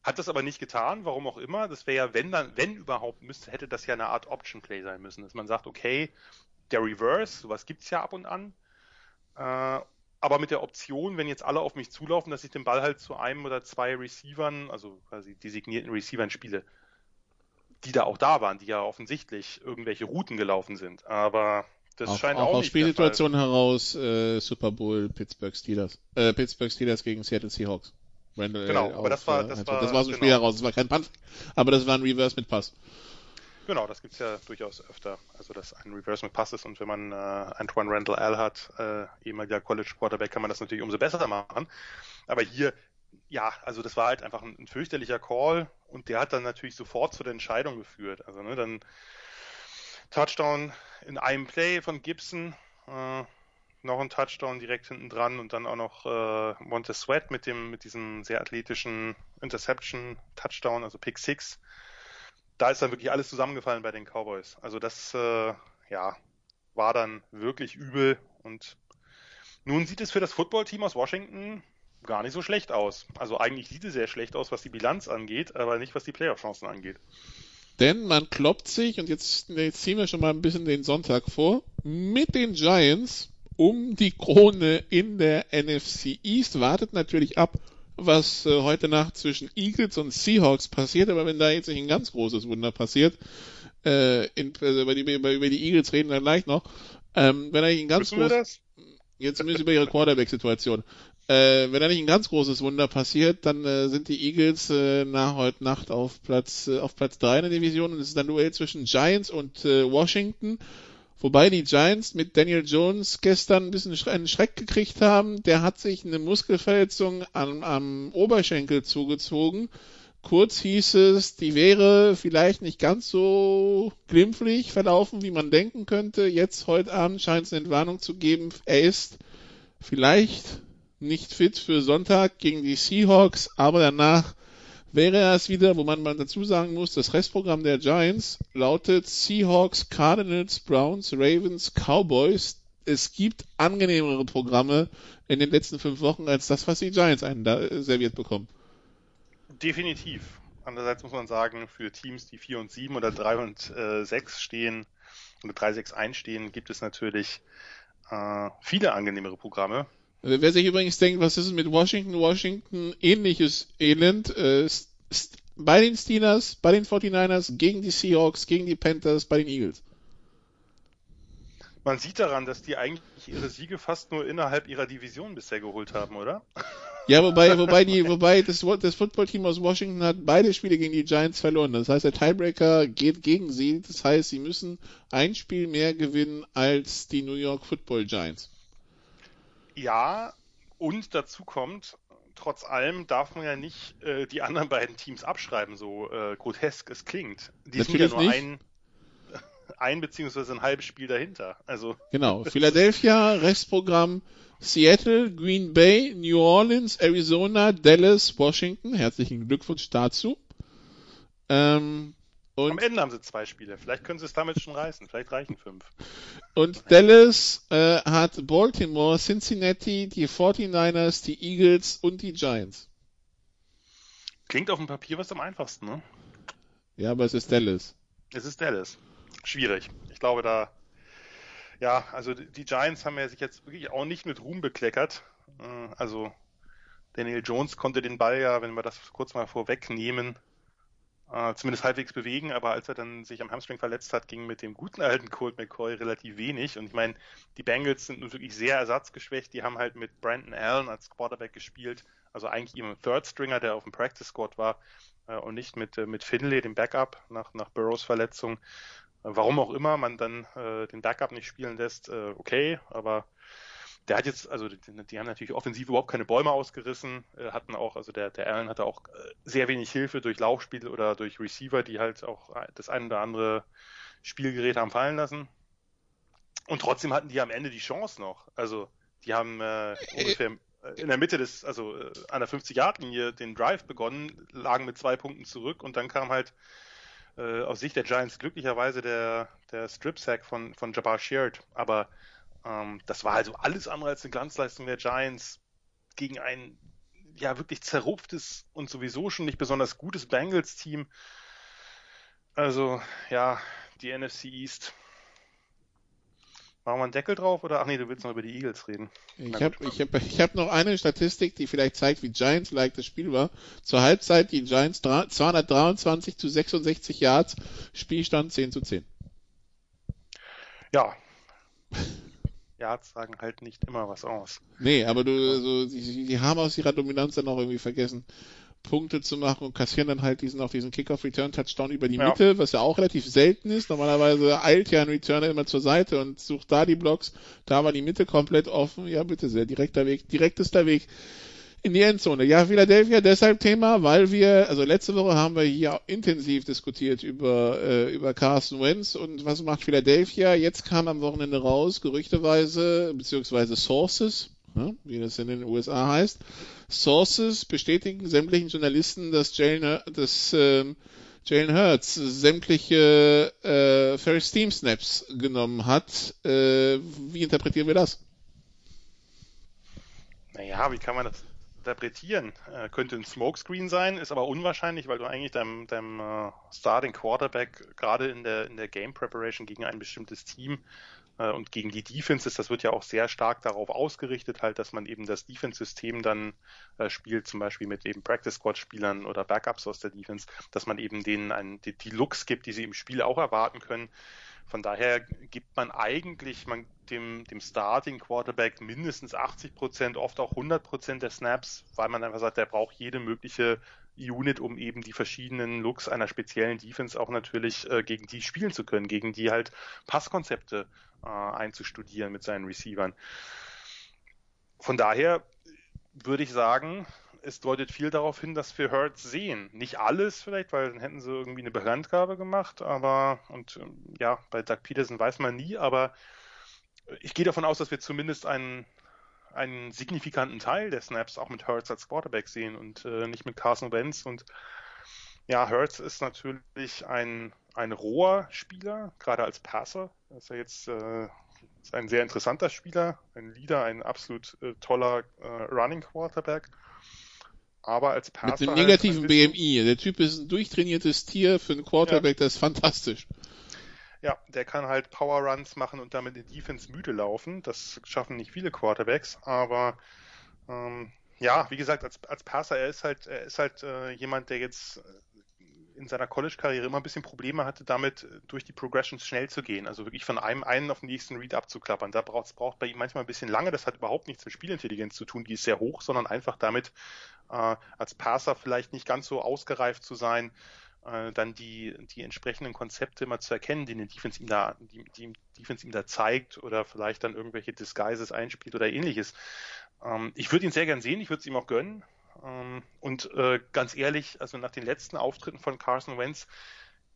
Hat das aber nicht getan, warum auch immer. Das wäre ja, wenn dann, wenn überhaupt müsste, hätte das ja eine Art Option Play sein müssen, dass man sagt, okay, der Reverse, sowas gibt's ja ab und an. Äh, aber mit der Option, wenn jetzt alle auf mich zulaufen, dass ich den Ball halt zu einem oder zwei Receivern, also quasi designierten Receivern spiele, die da auch da waren, die ja offensichtlich irgendwelche Routen gelaufen sind. Aber das auch, scheint auch, auch aus Spielsituationen heraus äh, Super Bowl Pittsburgh Steelers. Äh, Pittsburgh Steelers gegen Seattle Seahawks. Randall, genau, aber das war, das war, das war so ein genau. Spiel heraus. Das war kein Punt, aber das war ein Reverse mit Pass. Genau, das gibt's ja durchaus öfter. Also, dass ein Reverse mit Pass ist und wenn man äh, Antoine Randall L hat, äh, ehemaliger College Quarterback, kann man das natürlich umso besser machen. Aber hier, ja, also das war halt einfach ein, ein fürchterlicher Call und der hat dann natürlich sofort zu der Entscheidung geführt. Also, ne, dann Touchdown in einem Play von Gibson, äh, noch ein Touchdown direkt hinten dran und dann auch noch äh, Monte Sweat mit dem mit diesem sehr athletischen Interception Touchdown, also Pick Six. Da ist dann wirklich alles zusammengefallen bei den Cowboys. Also das äh, ja war dann wirklich übel und nun sieht es für das Footballteam aus Washington gar nicht so schlecht aus. Also eigentlich sieht es sehr schlecht aus, was die Bilanz angeht, aber nicht was die Playoff-Chancen angeht. Denn man kloppt sich, und jetzt, jetzt ziehen wir schon mal ein bisschen den Sonntag vor, mit den Giants um die Krone in der NFC East. Wartet natürlich ab, was äh, heute Nacht zwischen Eagles und Seahawks passiert. Aber wenn da jetzt nicht ein ganz großes Wunder passiert, äh, in, also über, die, über, über die Eagles reden wir gleich noch, ähm, wenn da nicht ein ganz großes... Jetzt zumindest über ihre Quarterback-Situation. Äh, wenn da nicht ein ganz großes Wunder passiert, dann äh, sind die Eagles äh, nach heute Nacht auf Platz äh, auf Platz 3 in der Division und es ist ein Duell zwischen Giants und äh, Washington. Wobei die Giants mit Daniel Jones gestern ein bisschen einen Schreck gekriegt haben. Der hat sich eine Muskelverletzung am, am Oberschenkel zugezogen. Kurz hieß es, die wäre vielleicht nicht ganz so glimpflich verlaufen, wie man denken könnte. Jetzt heute Abend scheint es eine Entwarnung zu geben. Er ist vielleicht nicht fit für Sonntag gegen die Seahawks, aber danach wäre er es wieder, wo man mal dazu sagen muss, das Restprogramm der Giants lautet Seahawks, Cardinals, Browns, Ravens, Cowboys. Es gibt angenehmere Programme in den letzten fünf Wochen als das, was die Giants einen da serviert bekommen. Definitiv. Andererseits muss man sagen, für Teams, die 4 und 7 oder 3 und äh, 6 stehen oder 3, 6 einstehen, gibt es natürlich äh, viele angenehmere Programme. Wer sich übrigens denkt, was ist es mit Washington? Washington, ähnliches Elend. Äh, bei den Steelers, bei den 49ers, gegen die Seahawks, gegen die Panthers, bei den Eagles. Man sieht daran, dass die eigentlich ihre Siege fast nur innerhalb ihrer Division bisher geholt haben, oder? Ja, wobei, wobei die, wobei das, das Footballteam aus Washington hat beide Spiele gegen die Giants verloren. Das heißt, der Tiebreaker geht gegen sie. Das heißt, sie müssen ein Spiel mehr gewinnen als die New York Football Giants. Ja, und dazu kommt, trotz allem darf man ja nicht äh, die anderen beiden Teams abschreiben, so äh, grotesk es klingt. Die Natürlich sind ja nur nicht. ein, ein beziehungsweise ein halbes Spiel dahinter. Also Genau. Philadelphia, Restprogramm Seattle, Green Bay, New Orleans, Arizona, Dallas, Washington. Herzlichen Glückwunsch dazu. Ähm, am und, Ende haben sie zwei Spiele. Vielleicht können sie es damit schon reißen. Vielleicht reichen fünf. und Dallas äh, hat Baltimore, Cincinnati, die 49ers, die Eagles und die Giants. Klingt auf dem Papier was am einfachsten, ne? Ja, aber es ist Dallas. Es ist Dallas. Schwierig. Ich glaube, da, ja, also die die Giants haben ja sich jetzt wirklich auch nicht mit Ruhm bekleckert. Äh, Also Daniel Jones konnte den Ball ja, wenn wir das kurz mal vorwegnehmen, äh, zumindest halbwegs bewegen, aber als er dann sich am Hamstring verletzt hat, ging mit dem guten alten Colt McCoy relativ wenig. Und ich meine, die Bengals sind nun wirklich sehr ersatzgeschwächt. Die haben halt mit Brandon Allen als Quarterback gespielt, also eigentlich ihm Third Stringer, der auf dem Practice Squad war, äh, und nicht mit, äh, mit Finlay, dem Backup, nach, nach Burrows Verletzung. Äh, Warum auch immer man dann äh, den Backup nicht spielen lässt, äh, okay, aber der hat jetzt, also die, die haben natürlich offensiv überhaupt keine Bäume ausgerissen, äh, hatten auch, also der, der Allen hatte auch äh, sehr wenig Hilfe durch Laufspiel oder durch Receiver, die halt auch das ein oder andere Spielgerät haben fallen lassen. Und trotzdem hatten die am Ende die Chance noch. Also die haben äh, ungefähr äh, in der Mitte des, also äh, an der 50-Yard-Linie den Drive begonnen, lagen mit zwei Punkten zurück und dann kam halt äh, aus Sicht der Giants glücklicherweise der, der Strip-Sack von, von Jabbar Sheard. Aber ähm, das war also alles andere als eine Glanzleistung der Giants gegen ein ja wirklich zerrupftes und sowieso schon nicht besonders gutes Bengals-Team. Also ja, die NFC East. Machen wir einen Deckel drauf oder ach nee, du willst noch über die Eagles reden. Ich habe ich hab, ich hab noch eine Statistik, die vielleicht zeigt, wie Giants-like das Spiel war. Zur Halbzeit die Giants dra- 223 zu 66 Yards, Spielstand 10 zu 10. Ja. Yards sagen halt nicht immer was aus. Nee, aber du, also, die, die haben aus ihrer Dominanz dann auch irgendwie vergessen, Punkte zu machen und kassieren dann halt diesen, auch diesen Kickoff-Return-Touchdown über die Ja. Mitte, was ja auch relativ selten ist. Normalerweise eilt ja ein Returner immer zur Seite und sucht da die Blocks. Da war die Mitte komplett offen. Ja, bitte sehr, direkter Weg, direktester Weg in die Endzone. Ja, Philadelphia deshalb Thema, weil wir, also letzte Woche haben wir hier intensiv diskutiert über, äh, über Carson Wentz und was macht Philadelphia. Jetzt kam am Wochenende raus, gerüchteweise, beziehungsweise Sources, ja, wie das in den USA heißt. Sources bestätigen sämtlichen Journalisten, dass Jalen, dass, ähm, Jalen Hurts sämtliche äh, First Team Snaps genommen hat. Äh, wie interpretieren wir das? Naja, wie kann man das interpretieren? Äh, könnte ein Smokescreen sein, ist aber unwahrscheinlich, weil du eigentlich deinem, deinem äh, Starting Quarterback gerade in der, in der Game Preparation gegen ein bestimmtes Team äh, und gegen die Defenses, das wird ja auch sehr stark darauf ausgerichtet, halt, dass man eben das Defense-System dann äh, spielt, zum Beispiel mit eben Practice Squad-Spielern oder Backups aus der Defense, dass man eben denen ein, die, die Looks gibt, die sie im Spiel auch erwarten können. Von daher gibt man eigentlich man dem, dem Starting Quarterback mindestens 80 Prozent, oft auch 100 Prozent der Snaps, weil man einfach sagt, der braucht jede mögliche Unit, um eben die verschiedenen Looks einer speziellen Defense auch natürlich äh, gegen die spielen zu können, gegen die halt Passkonzepte äh, einzustudieren mit seinen Receivern. Von daher würde ich sagen, es deutet viel darauf hin, dass wir Hurts sehen. Nicht alles vielleicht, weil dann hätten sie irgendwie eine Bekanntgabe gemacht, aber und ähm, ja, bei Doug Peterson weiß man nie, aber ich gehe davon aus, dass wir zumindest einen, einen signifikanten Teil der Snaps auch mit Hurts als Quarterback sehen und äh, nicht mit Carson Wentz. Und ja, Hurts ist natürlich ein, ein roher Spieler, gerade als Passer. Er ist ja jetzt äh, ist ein sehr interessanter Spieler, ein Leader, ein absolut äh, toller äh, Running Quarterback. Aber als Passer. Mit einem ein negativen BMI. Der Typ ist ein durchtrainiertes Tier für einen Quarterback, das ist fantastisch. Ja, der kann halt Power Runs machen und damit in Defense müde laufen. Das schaffen nicht viele Quarterbacks, aber ähm, ja, wie gesagt, als, als Passer, er ist halt, er ist halt äh, jemand, der jetzt äh, in seiner College-Karriere immer ein bisschen Probleme hatte, damit äh, durch die Progressions schnell zu gehen. Also wirklich von einem einen auf den nächsten Read abzuklappern. Da braucht es braucht bei ihm manchmal ein bisschen lange. Das hat überhaupt nichts mit Spielintelligenz zu tun, die ist sehr hoch, sondern einfach damit, äh, als Passer vielleicht nicht ganz so ausgereift zu sein, äh, dann die, die entsprechenden Konzepte immer zu erkennen, die die Defense ihm da, die, die Defense ihm da zeigt oder vielleicht dann irgendwelche Disguises einspielt oder ähnliches. Ähm, ich würde ihn sehr gern sehen, ich würde es ihm auch gönnen. Ähm, und äh, ganz ehrlich, also nach den letzten Auftritten von Carson Wentz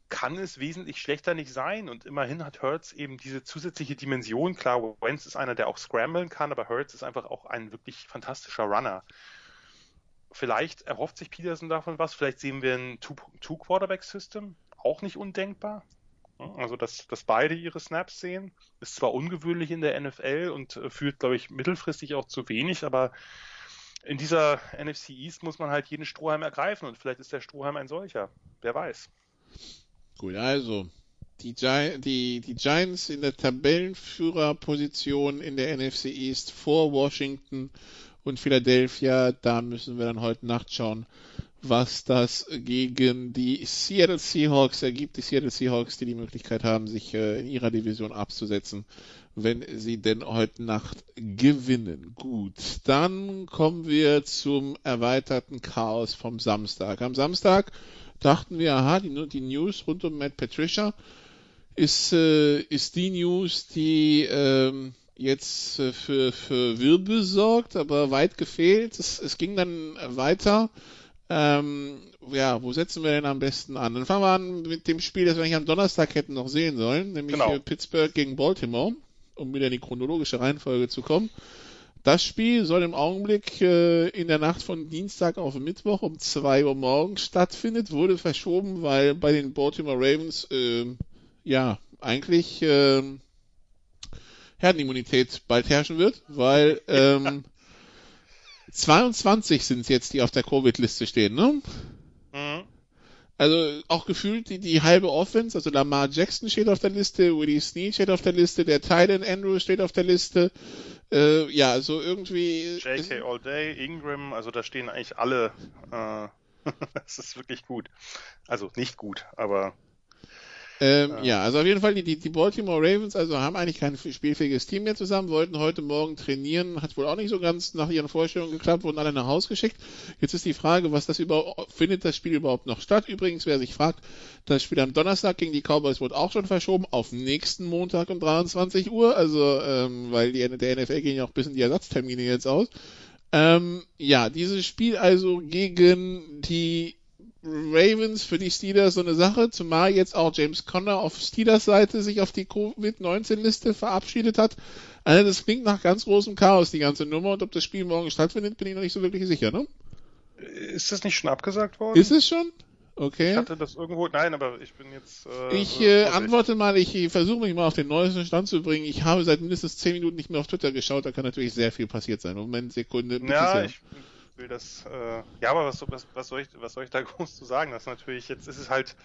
kann es wesentlich schlechter nicht sein. Und immerhin hat Hertz eben diese zusätzliche Dimension. Klar, Wentz ist einer, der auch scramblen kann, aber Hertz ist einfach auch ein wirklich fantastischer Runner. Vielleicht erhofft sich Peterson davon was. Vielleicht sehen wir ein Two-Quarterback-System. Auch nicht undenkbar. Also, dass, dass beide ihre Snaps sehen, ist zwar ungewöhnlich in der NFL und äh, führt, glaube ich, mittelfristig auch zu wenig, aber in dieser NFC East muss man halt jeden Strohhalm ergreifen und vielleicht ist der Strohhalm ein solcher. Wer weiß. Gut, also die, Gi die, die Giants in der Tabellenführerposition in der NFC East vor Washington und Philadelphia. Da müssen wir dann heute Nacht schauen, was das gegen die Seattle Seahawks ergibt. Die Seattle Seahawks, die die Möglichkeit haben, sich äh, in ihrer Division abzusetzen, wenn sie denn heute Nacht gewinnen. Gut, dann kommen wir zum erweiterten Chaos vom Samstag. Am Samstag dachten wir, aha, die, die News rund um Matt Patricia ist, äh, ist die News, die ähm, jetzt äh, für, für Wirbel sorgt, aber weit gefehlt. Es, es ging dann weiter. Ähm, ja, wo setzen wir denn am besten an? Dann fangen wir an mit dem Spiel, das wir eigentlich am Donnerstag hätten noch sehen sollen, nämlich genau. Pittsburgh gegen Baltimore, um wieder in die chronologische Reihenfolge zu kommen. Das Spiel soll im Augenblick äh, in der Nacht von Dienstag auf Mittwoch um 2 Uhr morgens stattfindet, wurde verschoben, weil bei den Baltimore Ravens äh, ja eigentlich äh, Herdenimmunität bald herrschen wird, weil ähm, 22 sind es jetzt, die auf der Covid-Liste stehen, ne? Mhm. Also auch gefühlt die, die halbe Offense, also Lamar Jackson steht auf der Liste, Willie Snead steht auf der Liste, der Titan Andrew steht auf der Liste. Äh, ja, also irgendwie. J.K. All Day, Ingram, also da stehen eigentlich alle. Äh, das ist wirklich gut. Also nicht gut, aber ähm, ja. ja. also auf jeden Fall, die, die Baltimore Ravens also haben eigentlich kein spielfähiges Team mehr zusammen, wollten heute Morgen trainieren, hat wohl auch nicht so ganz nach ihren Vorstellungen geklappt, wurden alle nach Hause geschickt. Jetzt ist die Frage, was das überhaupt, findet das Spiel überhaupt noch statt? Übrigens, wer sich fragt, das Spiel am Donnerstag gegen die Cowboys wurde auch schon verschoben auf nächsten Montag um 23 Uhr, also ähm, weil die, der NFL gehen ja auch ein bisschen die Ersatztermine jetzt aus. Ähm, ja, dieses Spiel also gegen die Ravens für die Steelers so eine Sache, zumal jetzt auch James Conner auf Steelers Seite sich auf die Covid-19-Liste verabschiedet hat. Also das klingt nach ganz großem Chaos, die ganze Nummer. Und ob das Spiel morgen stattfindet, bin ich noch nicht so wirklich sicher, ne? Ist das nicht schon abgesagt worden? Ist es schon? Okay. Ich hatte das irgendwo, nein, aber ich bin jetzt. Äh, ich äh, antworte mal, ich versuche mich mal auf den neuesten Stand zu bringen. Ich habe seit mindestens zehn Minuten nicht mehr auf Twitter geschaut, da kann natürlich sehr viel passiert sein. Moment, Sekunde. Ja, ich will das, äh, ja, aber was, was, was, soll ich, was soll ich da groß zu sagen? Das ist natürlich, jetzt ist es halt,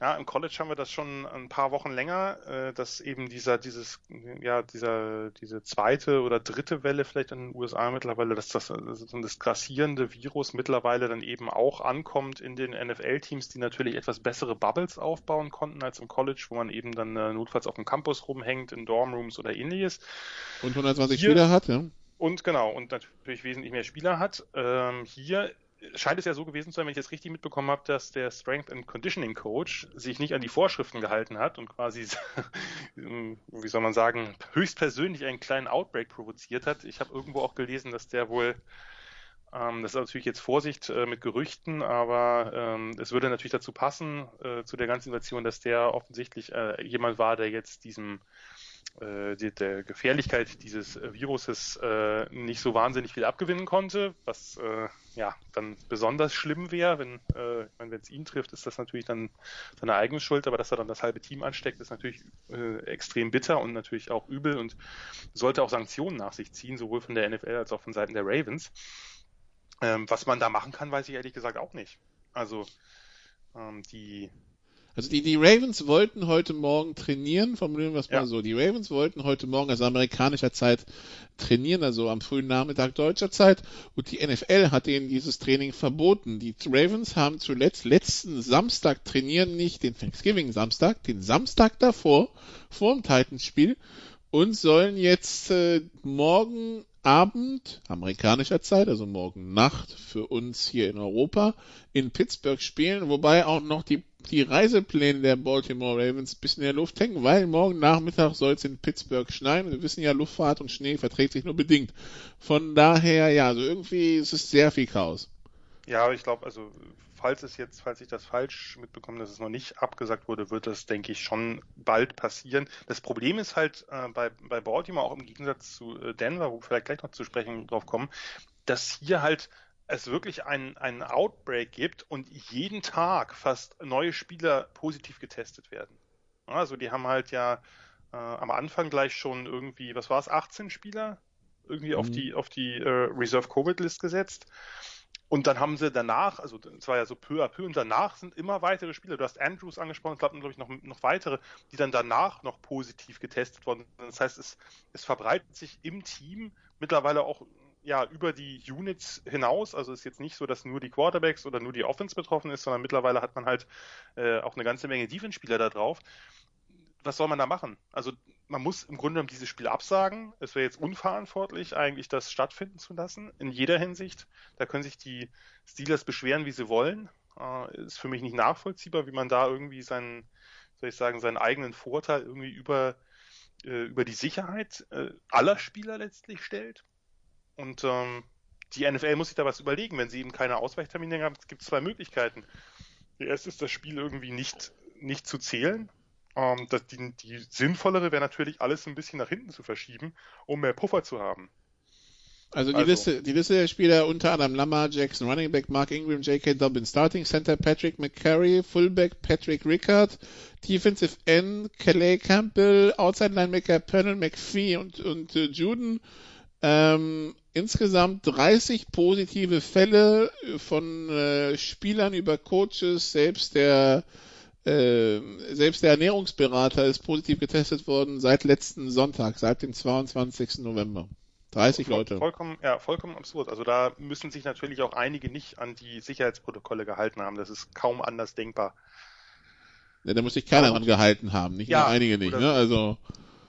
ja, im College haben wir das schon ein paar Wochen länger, äh, dass eben dieser, dieses, ja, dieser, diese zweite oder dritte Welle vielleicht in den USA mittlerweile, dass das, das, das grassierende Virus mittlerweile dann eben auch ankommt in den NFL-Teams, die natürlich etwas bessere Bubbles aufbauen konnten als im College, wo man eben dann äh, notfalls auf dem Campus rumhängt, in Dormrooms oder ähnliches. Und 120 Hier, Spieler hat, ja. Und genau, und natürlich wesentlich mehr Spieler hat. Ähm, hier scheint es ja so gewesen zu sein, wenn ich das richtig mitbekommen habe, dass der Strength and Conditioning Coach sich nicht an die Vorschriften gehalten hat und quasi, wie soll man sagen, höchstpersönlich einen kleinen Outbreak provoziert hat. Ich habe irgendwo auch gelesen, dass der wohl, ähm, das ist natürlich jetzt Vorsicht äh, mit Gerüchten, aber ähm, es würde natürlich dazu passen, äh, zu der ganzen Situation, dass der offensichtlich äh, jemand war, der jetzt diesem äh, die, der Gefährlichkeit dieses äh, Viruses äh, nicht so wahnsinnig viel abgewinnen konnte, was äh, ja dann besonders schlimm wäre, wenn äh, es ihn trifft, ist das natürlich dann seine eigene Schuld, aber dass er dann das halbe Team ansteckt, ist natürlich äh, extrem bitter und natürlich auch übel und sollte auch Sanktionen nach sich ziehen, sowohl von der NFL als auch von Seiten der Ravens. Ähm, was man da machen kann, weiß ich ehrlich gesagt auch nicht. Also ähm, die Also die, die Ravens wollten heute Morgen trainieren, formulieren wir es mal Ja. so. Die Ravens wollten heute Morgen, also amerikanischer Zeit, trainieren, also am frühen Nachmittag deutscher Zeit. Und die NFL hat ihnen dieses Training verboten. Die Ravens haben zuletzt letzten Samstag trainieren nicht, den Thanksgiving Samstag, den Samstag davor, vor dem Titans-Spiel und sollen jetzt äh, morgen Abend amerikanischer Zeit, also morgen Nacht für uns hier in Europa, in Pittsburgh spielen, wobei auch noch die, die Reisepläne der Baltimore Ravens ein bisschen in der Luft hängen, weil morgen Nachmittag soll es in Pittsburgh schneien. Wir wissen ja, Luftfahrt und Schnee verträgt sich nur bedingt. Von daher, ja, also irgendwie ist es sehr viel Chaos. Ja, ich glaube, also falls es jetzt, falls ich das falsch mitbekomme, dass es noch nicht abgesagt wurde, wird das, denke ich, schon bald passieren. Das Problem ist halt äh, bei, bei Baltimore, auch im Gegensatz zu äh, Denver, wo wir vielleicht gleich noch zu sprechen drauf kommen, dass hier halt es wirklich einen, einen Outbreak gibt und jeden Tag fast neue Spieler positiv getestet werden. Also die haben halt ja äh, am Anfang gleich schon irgendwie, was war es, 18 Spieler irgendwie auf Mhm. die auf die äh, Reserve Covid List gesetzt. Und dann haben sie danach, also es war ja so peu à peu, und danach sind immer weitere Spieler. Du hast Andrews angesprochen, es gab glaube ich noch, noch weitere, die dann danach noch positiv getestet wurden. Das heißt, es, es verbreitet sich im Team mittlerweile auch ja über die Units hinaus. Also ist jetzt nicht so, dass nur die Quarterbacks oder nur die Offense betroffen ist, sondern mittlerweile hat man halt äh, auch eine ganze Menge Defense-Spieler da drauf. Was soll man da machen? Also man muss im Grunde genommen dieses Spiel absagen. Es wäre jetzt unverantwortlich, eigentlich das stattfinden zu lassen, in jeder Hinsicht. Da können sich die Steelers beschweren, wie sie wollen. Äh, ist für mich nicht nachvollziehbar, wie man da irgendwie seinen, soll ich sagen, seinen eigenen Vorteil irgendwie über, äh, über die Sicherheit äh, aller Spieler letztlich stellt. Und ähm, die NFL muss sich da was überlegen. Wenn sie eben keine Ausweichtermine haben, es gibt zwei Möglichkeiten. Die erste ist, das Spiel irgendwie nicht, nicht zu zählen. Ähm, das, die, die sinnvollere wäre natürlich, alles ein bisschen nach hinten zu verschieben, um mehr Puffer zu haben. Also die, Also- Liste, die Liste der Spieler unter anderem Lamar Jackson, Running Back Mark Ingram, J.K. Dobbins, Starting Center Patrick McCarry, Fullback Patrick Rickard, Defensive End Calais Campbell, Outside Linebacker Pernell McPhee und, und äh, Juden. Ähm, insgesamt 30 positive Fälle von äh, Spielern über Coaches, selbst der äh, selbst der Ernährungsberater ist positiv getestet worden seit letzten Sonntag, seit dem 22. November. 30 Leute. Vollkommen, ja, vollkommen absurd. Also da müssen sich natürlich auch einige nicht an die Sicherheitsprotokolle gehalten haben. Das ist kaum anders denkbar. Ja, da muss sich keiner dran gehalten haben, nicht Ja, nur einige nicht, ne? Also,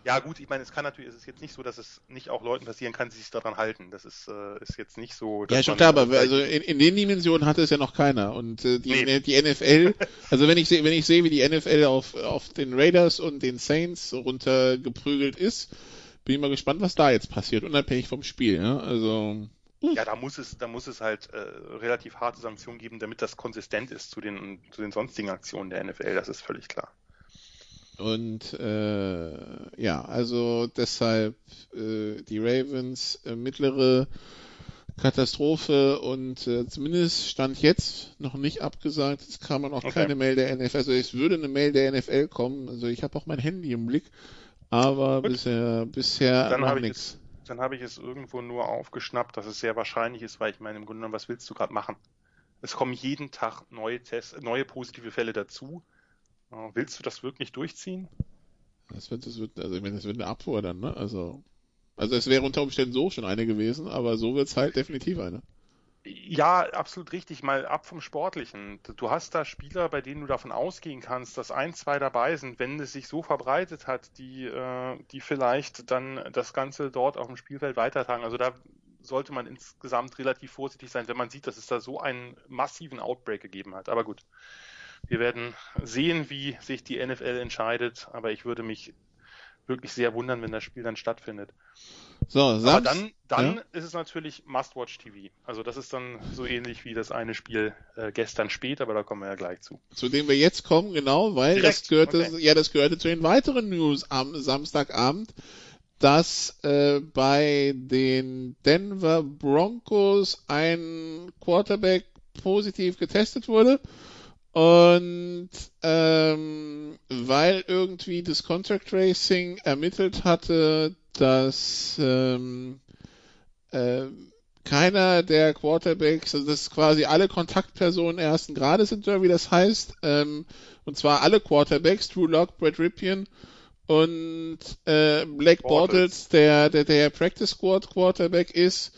Ja gut, ich meine, es kann natürlich, es ist jetzt nicht so, dass es nicht auch Leuten passieren kann, die sich daran halten. Das ist, äh, ist jetzt nicht so. ja, schon klar, aber also in, in den Dimensionen hatte es ja noch keiner. Und äh, die, Nee. die NFL, also wenn ich sehe, wenn ich sehe, wie die NFL auf, auf den Raiders und den Saints runtergeprügelt ist, bin ich mal gespannt, was da jetzt passiert, unabhängig vom Spiel, ne? Also, Ja, da muss es, da muss es halt äh, relativ harte Sanktionen geben, damit das konsistent ist zu den, zu den sonstigen Aktionen der NFL. Das ist völlig klar. Und äh, ja, also deshalb äh, die Ravens äh, mittlere Katastrophe und äh, zumindest stand jetzt noch nicht abgesagt. Es kam auch noch Okay. keine Mail der NFL. Also es würde eine Mail der NFL kommen. Also ich habe auch mein Handy im Blick, aber Gut. bisher bisher Dann noch habe ich nichts. Dann habe ich es irgendwo nur aufgeschnappt, dass es sehr wahrscheinlich ist, weil ich meine, im Grunde genommen, was willst du gerade machen? Es kommen jeden Tag neue Tests, neue positive Fälle dazu. Äh, Willst du das wirklich durchziehen? Das wird, das wird, also ich meine, das wird eine Abfuhr dann, ne? Also, also es wäre unter Umständen so schon eine gewesen, aber so wird's halt definitiv eine. Ja, absolut richtig. Mal ab vom Sportlichen. Du hast da Spieler, bei denen du davon ausgehen kannst, dass ein, zwei dabei sind, wenn es sich so verbreitet hat, die, äh, die vielleicht dann das Ganze dort auf dem Spielfeld weitertragen. Also da sollte man insgesamt relativ vorsichtig sein, wenn man sieht, dass es da so einen massiven Outbreak gegeben hat. Aber gut, wir werden sehen, wie sich die NFL entscheidet. Aber ich würde mich wirklich sehr wundern, wenn das Spiel dann stattfindet. So, Aber Samst, dann, dann ja? ist es natürlich Must-Watch-TV. Also das ist dann so ähnlich wie das eine Spiel äh, gestern spät, aber da kommen wir ja gleich zu. zu dem wir jetzt kommen, genau, weil Direkt, das gehörte, okay. ja, das gehörte zu den weiteren News am Samstagabend, dass äh, bei den Denver Broncos ein Quarterback positiv getestet wurde. Und ähm, weil irgendwie das Contract Tracing ermittelt hatte, dass ähm, äh, keiner der Quarterbacks, also das ist quasi alle Kontaktpersonen ersten Grades sind, wie das heißt, ähm, und zwar alle Quarterbacks, Drew Lock, Brad Ripien und äh, Blake Bortles, der, der der Practice Squad Quarterback ist,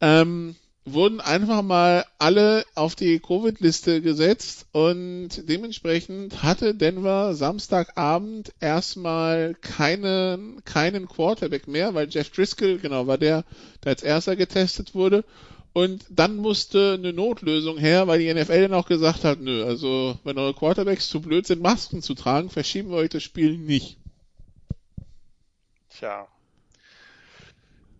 ähm, wurden einfach mal alle auf die Covid-Liste gesetzt und dementsprechend hatte Denver Samstagabend erstmal keinen, keinen Quarterback mehr, weil Jeff Driscoll, genau, war der, der als erster getestet wurde. Und dann musste eine Notlösung her, weil die NFL dann auch gesagt hat, nö, also wenn eure Quarterbacks zu blöd sind, Masken zu tragen, verschieben wir euch das Spiel nicht. Tja,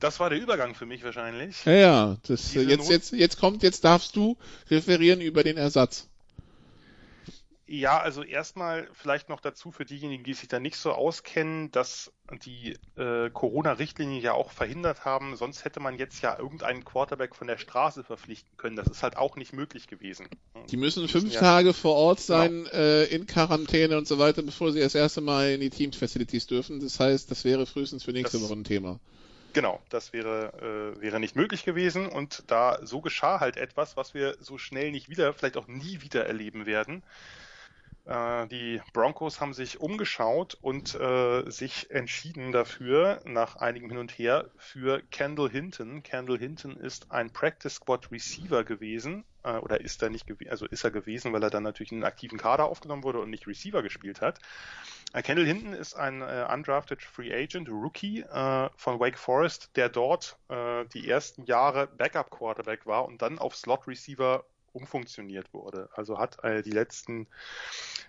das war der Übergang für mich wahrscheinlich. Ja, ja. Das, jetzt, jetzt, jetzt kommt, jetzt darfst du referieren über den Ersatz. Ja, also erstmal vielleicht noch dazu für diejenigen, die sich da nicht so auskennen, dass die äh, Corona-Richtlinie ja auch verhindert haben. Sonst hätte man jetzt ja irgendeinen Quarterback von der Straße verpflichten können. Das ist halt auch nicht möglich gewesen. Die müssen fünf ja, Tage vor Ort genau. sein, genau. äh, in Quarantäne und so weiter, bevor sie das erste Mal in die Teams-Facilities dürfen. Das heißt, das wäre frühestens für nächste das, Woche ein Thema. Genau, das wäre, äh, wäre nicht möglich gewesen und da so geschah halt etwas, was wir so schnell nicht wieder, vielleicht auch nie wieder erleben werden. Äh, die Broncos haben sich umgeschaut und äh, sich entschieden dafür, nach einigem Hin und Her, für Kendall Hinton. Kendall Hinton ist ein Practice Squad Receiver gewesen, äh, oder ist er nicht gewesen, also ist er gewesen, weil er dann natürlich in einen aktiven Kader aufgenommen wurde und nicht Receiver gespielt hat. Äh, Kendall Hinton ist ein äh, undrafted Free Agent, Rookie äh, von Wake Forest, der dort äh, die ersten Jahre Backup Quarterback war und dann auf Slot Receiver umfunktioniert wurde. Also hat äh, die letzten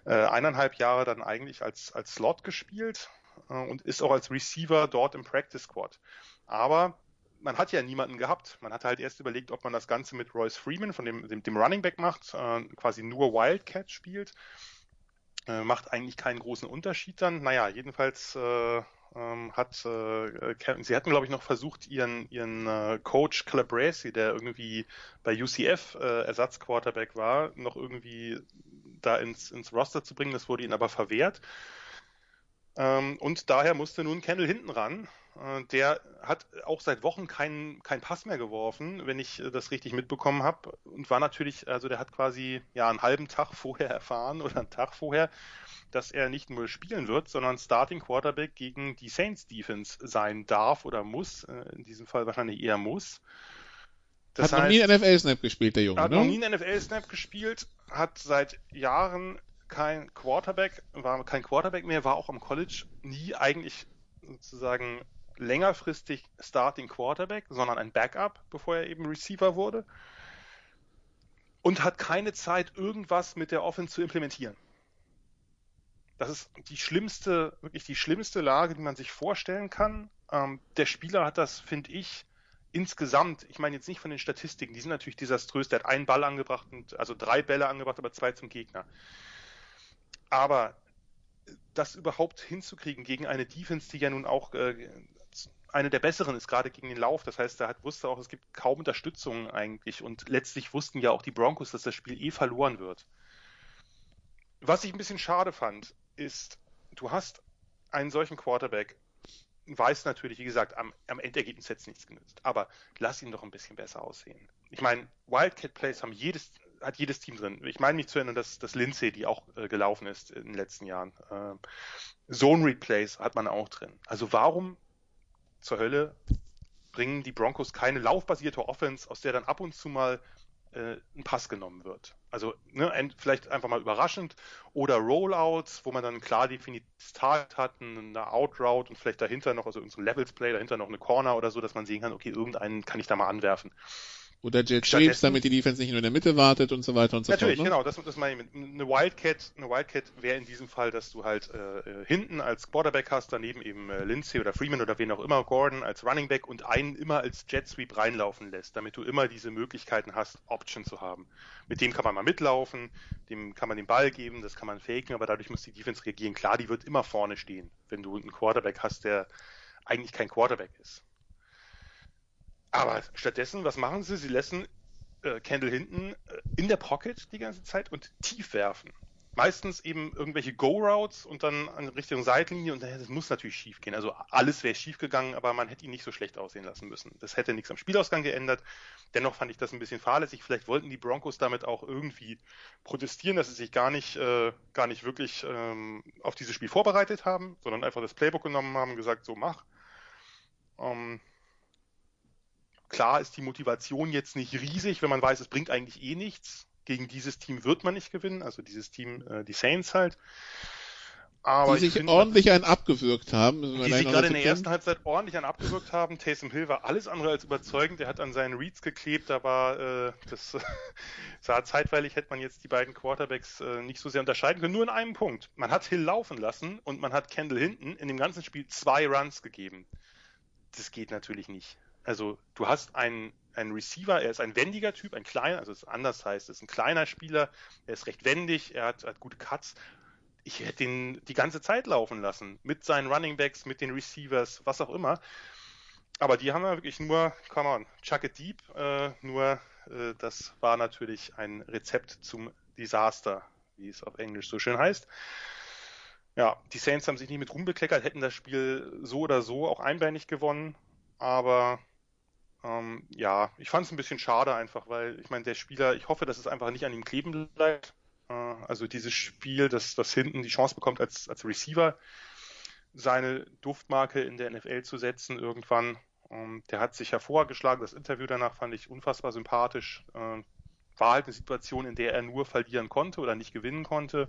äh, eineinhalb Jahre dann eigentlich als, als Slot gespielt äh, und ist auch als Receiver dort im Practice Squad. Aber man hat ja niemanden gehabt. Man hat halt erst überlegt, ob man das Ganze mit Royce Freeman, von dem, dem, dem Running Back macht, äh, quasi nur Wildcat spielt. Äh, macht eigentlich keinen großen Unterschied dann. Naja, jedenfalls äh, ähm, hat, äh, sie hatten glaube ich noch versucht, ihren, ihren äh, Coach Calabresi, der irgendwie bei UCF äh, Ersatzquarterback war, noch irgendwie da ins, ins Roster zu bringen. Das wurde ihnen aber verwehrt. Ähm, und daher musste nun Kendall hinten ran. Äh, der hat auch seit Wochen keinen keinen Pass mehr geworfen, wenn ich äh, das richtig mitbekommen habe. Und war natürlich, also der hat quasi ja einen halben Tag vorher erfahren oder einen Tag vorher, dass er nicht nur spielen wird, sondern Starting Quarterback gegen die Saints Defense sein darf oder muss. Äh, in diesem Fall wahrscheinlich eher muss. Das hat heißt, noch nie einen NFL-Snap gespielt, der Junge, hat ne? noch nie einen NFL-Snap gespielt, hat seit Jahren kein Quarterback, war kein Quarterback mehr, war auch am College nie eigentlich sozusagen längerfristig Starting Quarterback, sondern ein Backup, bevor er eben Receiver wurde. Und hat keine Zeit, irgendwas mit der Offense zu implementieren. Das ist die schlimmste, wirklich die schlimmste Lage, die man sich vorstellen kann. Ähm, der Spieler hat das, finde ich, insgesamt, ich meine jetzt nicht von den Statistiken, die sind natürlich desaströs. Der hat einen Ball angebracht, und, also drei Bälle angebracht, aber zwei zum Gegner. Aber das überhaupt hinzukriegen gegen eine Defense, die ja nun auch äh, eine der besseren ist, gerade gegen den Lauf. Das heißt, er hat, wusste auch, es gibt kaum Unterstützung eigentlich und letztlich wussten ja auch die Broncos, dass das Spiel eh verloren wird. Was ich ein bisschen schade fand, ist, du hast einen solchen Quarterback, weiß natürlich, wie gesagt, am, am Endergebnis jetzt nichts genützt, aber lass ihn doch ein bisschen besser aussehen. Ich meine, Wildcat Plays haben jedes, hat jedes Team drin. Ich meine mich zu erinnern, dass, dass Lindsay, die auch äh, gelaufen ist in den letzten Jahren, äh, Zone Replays hat man auch drin. Also warum zur Hölle bringen die Broncos keine laufbasierte Offense, aus der dann ab und zu mal äh, ein Pass genommen wird. Also ne, vielleicht einfach mal überraschend oder Rollouts, wo man dann klar definiertes Target hat, eine Outroute und vielleicht dahinter noch, also unsere Levels Play, dahinter noch eine Corner oder so, dass man sehen kann, okay, irgendeinen kann ich da mal anwerfen. Oder Jet Sweeps, damit die Defense nicht nur in der Mitte wartet und so weiter und so natürlich, fort. Natürlich, ne? genau, das, das meine ich. Eine Wildcat, eine Wildcat wäre in diesem Fall, dass du halt äh, äh, hinten als Quarterback hast, daneben eben äh, Lindsay oder Freeman oder wen auch immer, Gordon als Running Back und einen immer als Jet Sweep reinlaufen lässt, damit du immer diese Möglichkeiten hast, Option zu haben. Mit dem kann man mal mitlaufen, dem kann man den Ball geben, das kann man faken, aber dadurch muss die Defense reagieren. Klar, die wird immer vorne stehen, wenn du einen Quarterback hast, der eigentlich kein Quarterback ist. Aber stattdessen, was machen sie? Sie lassen äh, Kendall hinten äh, in der Pocket die ganze Zeit und tief werfen. meistens eben irgendwelche Go-Routes und dann an Richtung Seitenlinie und das muss natürlich schief gehen. Also alles wäre schief gegangen, aber man hätte ihn nicht so schlecht aussehen lassen müssen. Das hätte nichts am Spielausgang geändert. Dennoch fand ich das ein bisschen fahrlässig. Vielleicht wollten die Broncos damit auch irgendwie protestieren, dass sie sich gar nicht, äh, gar nicht wirklich ähm, auf dieses Spiel vorbereitet haben, sondern einfach das Playbook genommen haben und gesagt, so mach. Ähm, klar ist die Motivation jetzt nicht riesig, wenn man weiß, es bringt eigentlich eh nichts gegen dieses Team wird man nicht gewinnen, also dieses Team, äh, die Saints halt. Aber die sich find, ordentlich einen abgewürgt haben. Die sich gerade in der ersten Halbzeit ordentlich einen abgewürgt haben. Taysom Hill war alles andere als überzeugend. Der hat an seinen Reads geklebt, aber äh, das sah zeitweilig, hätte man jetzt die beiden Quarterbacks äh, nicht so sehr unterscheiden können. Nur in einem Punkt. Man hat Hill laufen lassen und man hat Kendall hinten in dem ganzen Spiel zwei Runs gegeben. Das geht natürlich nicht. Also du hast einen ein Receiver, er ist ein wendiger Typ, ein kleiner, also es ist anders heißt, es ist ein kleiner Spieler, er ist recht wendig, er hat, hat gute Cuts. Ich hätte ihn die ganze Zeit laufen lassen, mit seinen Running Backs, mit den Receivers, was auch immer. Aber die haben ja wirklich nur, come on, chuck it deep, äh, nur äh, das war natürlich ein Rezept zum Desaster, wie es auf Englisch so schön heißt. Ja, die Saints haben sich nicht mit Ruhm bekleckert, hätten das Spiel so oder so auch einbeinig gewonnen, aber ähm, ja, ich fand es ein bisschen schade einfach, weil ich meine, der Spieler, ich hoffe, dass es einfach nicht an ihm kleben bleibt. Äh, also dieses Spiel, dass das hinten die Chance bekommt, als, als Receiver seine Duftmarke in der NFL zu setzen irgendwann. Ähm, der hat sich hervorgeschlagen. Das Interview danach fand ich unfassbar sympathisch. Äh, war halt eine Situation, in der er nur verlieren konnte oder nicht gewinnen konnte.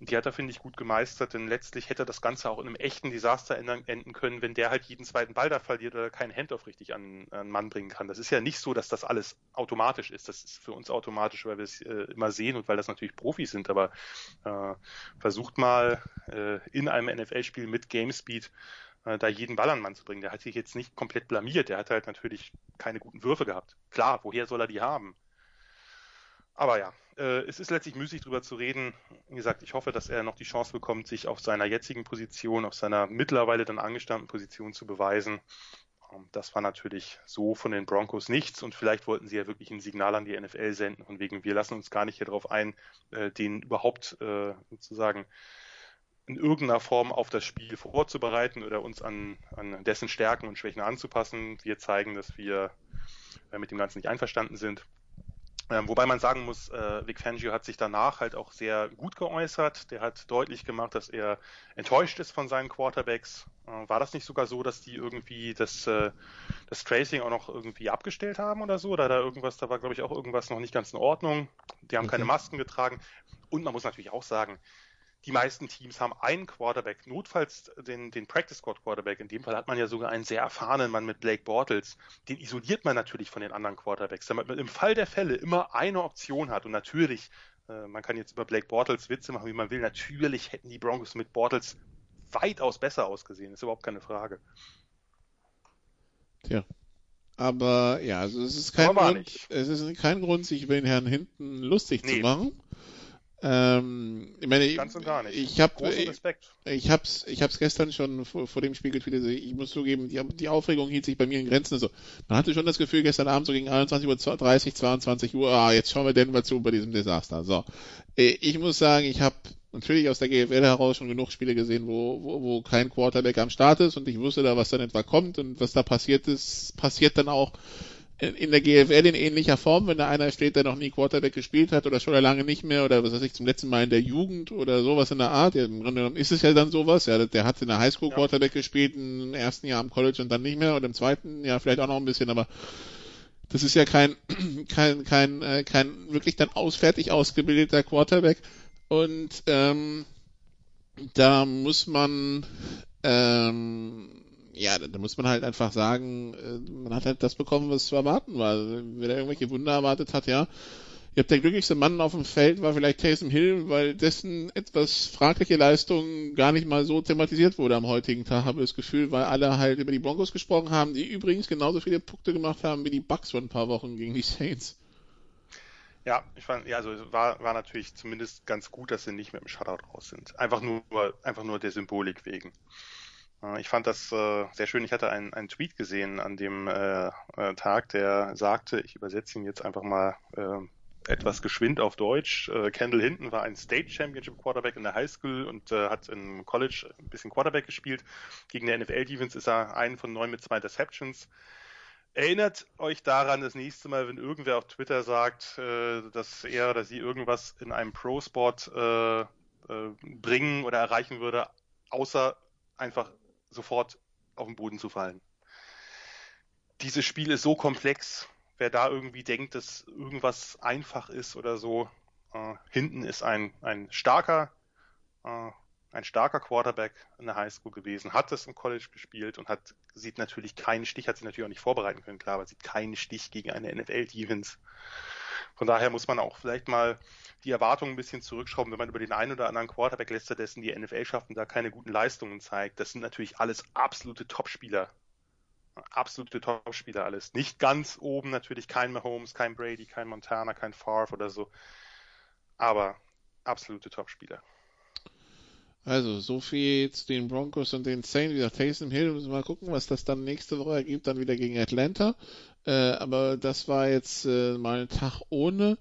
Die hat er, finde ich, gut gemeistert, denn letztlich hätte das Ganze auch in einem echten Desaster enden können, wenn der halt jeden zweiten Ball da verliert oder keinen Handoff richtig an, einen Mann bringen kann. Das ist ja nicht so, dass das alles automatisch ist. Das ist für uns automatisch, weil wir es äh, immer sehen und weil das natürlich Profis sind. Aber äh, versucht mal äh, in einem NFL-Spiel mit Gamespeed äh, da jeden Ball an Mann zu bringen. Der hat sich jetzt nicht komplett blamiert. Der hat halt natürlich keine guten Würfe gehabt. Klar, woher soll er die haben? Aber ja, äh, es ist letztlich müßig drüber zu reden. Wie gesagt, ich hoffe, dass er noch die Chance bekommt, sich auf seiner jetzigen Position, auf seiner mittlerweile dann angestammten Position zu beweisen. Ähm, das war natürlich so von den Broncos nichts und vielleicht wollten sie ja wirklich ein Signal an die NFL senden, von wegen, wir lassen uns gar nicht hier drauf ein, äh, den überhaupt äh, sozusagen in irgendeiner Form auf das Spiel vorzubereiten oder uns an, an dessen Stärken und Schwächen anzupassen. Wir zeigen, dass wir äh, mit dem Ganzen nicht einverstanden sind. Ähm, wobei man sagen muss, äh, Vic Fangio hat sich danach halt auch sehr gut geäußert. Der hat deutlich gemacht, dass er enttäuscht ist von seinen Quarterbacks. Äh, war das nicht sogar so, dass die irgendwie das, äh, das Tracing auch noch irgendwie abgestellt haben oder so? Oder da irgendwas, da war glaube ich auch irgendwas noch nicht ganz in Ordnung. Die haben okay. keine Masken getragen. Und man muss natürlich auch sagen, die meisten Teams haben einen Quarterback, notfalls den, den Practice Squad Quarterback. In dem Fall hat man ja sogar einen sehr erfahrenen Mann mit Blake Bortles. Den isoliert man natürlich von den anderen Quarterbacks, damit man im Fall der Fälle immer eine Option hat. Und natürlich, äh, man kann jetzt über Blake Bortles Witze machen, wie man will. Natürlich hätten die Broncos mit Bortles weitaus besser ausgesehen. Ist überhaupt keine Frage. Tja. Aber ja, also es ist kein, Grund, es ist kein Grund, sich über den Herrn hinten lustig nee. zu machen. Ähm, ich meine, Ganz und gar nicht. Ich habe ich hab's, ich hab's gestern schon vor, vor dem Spiel getweetet. Ich muss zugeben, die, die Aufregung hielt sich bei mir in Grenzen. Also, man hatte schon das Gefühl, gestern Abend so gegen 21.30 Uhr, 22 Uhr, ah, jetzt schauen wir denn mal zu bei diesem Desaster. So. Äh, ich muss sagen, ich habe natürlich aus der GFL heraus schon genug Spiele gesehen, wo, wo, wo kein Quarterback am Start ist und ich wusste da, was dann etwa kommt und was da passiert ist, passiert dann auch in der GFL in ähnlicher Form, wenn da einer steht, der noch nie Quarterback gespielt hat oder schon lange nicht mehr oder was weiß ich, zum letzten Mal in der Jugend oder sowas in der Art. Ja, Im Grunde genommen ist es ja dann sowas. Ja, der hat in der Highschool Quarterback ja. gespielt, im ersten Jahr am College und dann nicht mehr und im zweiten Jahr vielleicht auch noch ein bisschen, aber das ist ja kein, kein, kein, äh, kein wirklich dann ausfertig ausgebildeter Quarterback und ähm, da muss man ähm, ja, da muss man halt einfach sagen, äh, man hat halt das bekommen, was zu erwarten war. Wer da irgendwelche Wunder erwartet hat, ja. Ich habe der glücklichste Mann auf dem Feld war vielleicht Taysom Hill, weil dessen etwas fragliche Leistung gar nicht mal so thematisiert wurde am heutigen Tag, habe ich das Gefühl, weil alle halt über die Broncos gesprochen haben, die übrigens genauso viele Punkte gemacht haben wie die Bucks vor ein paar Wochen gegen die Saints. Ja, ich fand, ja, also war, war natürlich zumindest ganz gut, dass sie nicht mit dem Shutout raus sind. Einfach nur, einfach nur der Symbolik wegen. Äh, ich fand das äh, sehr schön. Ich hatte einen, einen Tweet gesehen an dem äh, Tag, der sagte, ich übersetze ihn jetzt einfach mal äh, etwas geschwind auf Deutsch. Kendall Hinton war ein State Championship Quarterback in der High School und hat im College ein bisschen Quarterback gespielt. Gegen der NFL Defense ist er ein von neun mit zwei Interceptions. Erinnert euch daran, das nächste Mal, wenn irgendwer auf Twitter sagt, dass er oder sie irgendwas in einem Pro-Sport bringen oder erreichen würde, außer einfach sofort auf den Boden zu fallen. Dieses Spiel ist so komplex. Wer da irgendwie denkt, dass irgendwas einfach ist oder so, äh, hinten ist ein, ein starker, äh, ein starker Quarterback in der Highschool gewesen, hat das im College gespielt und hat, sieht natürlich keinen Stich, hat sich natürlich auch nicht vorbereiten können, klar, aber sieht keinen Stich gegen eine NFL-Defense. Von daher muss man auch vielleicht mal die Erwartungen ein bisschen zurückschrauben, wenn man über den einen oder anderen Quarterback letzter dessen die NFL schafft und da keine guten Leistungen zeigt. Das sind natürlich alles absolute Topspieler. Absolute Topspieler alles. Nicht ganz oben natürlich kein Mahomes, kein Brady, kein Montana, kein Favre oder so. Aber absolute Topspieler. Also, so viel zu den Broncos und den Saints. Wie gesagt, Taysom Hill, müssen wir mal gucken, was das dann nächste Woche ergibt, dann wieder gegen Atlanta. Äh, aber das war jetzt äh, mal ein Tag ohne.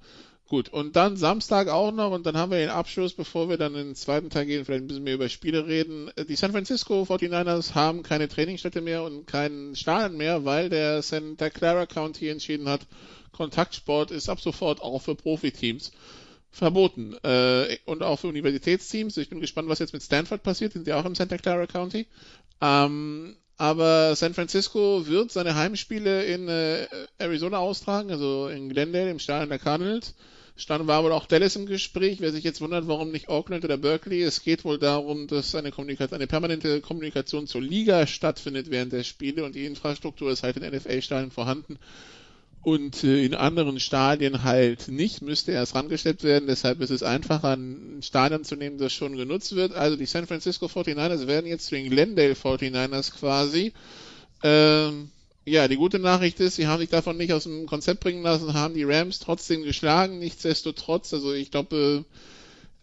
Gut, und dann Samstag auch noch und dann haben wir den Abschluss, bevor wir dann in den zweiten Teil gehen, vielleicht ein bisschen mehr über Spiele reden. Äh, die San Francisco 49ers haben keine Trainingsstätte mehr und keinen Stadion mehr, weil der Santa Clara County entschieden hat, Kontaktsport ist ab sofort auch für Profiteams verboten. Äh, und auch für Universitätsteams. Ich bin gespannt, was jetzt mit Stanford passiert. Sind ja auch im Santa Clara County. Ähm, aber San Francisco wird seine Heimspiele in äh, Arizona austragen, also in Glendale, im Stadion der Cardinals. Stand war wohl auch Dallas im Gespräch. Wer sich jetzt wundert, warum nicht Auckland oder Berkeley, es geht wohl darum, dass eine, Kommunikation, eine permanente Kommunikation zur Liga stattfindet während der Spiele und die Infrastruktur ist halt in NFL-Stadien vorhanden und äh, in anderen Stadien halt nicht, müsste erst rangestellt werden. Deshalb ist es einfacher, ein Stadion zu nehmen, das schon genutzt wird. Also die San Francisco 49ers werden jetzt zu den Glendale 49ers quasi. Ähm, ja, die gute Nachricht ist, sie haben sich davon nicht aus dem Konzept bringen lassen, haben die Rams trotzdem geschlagen, nichtsdestotrotz. Also ich glaube,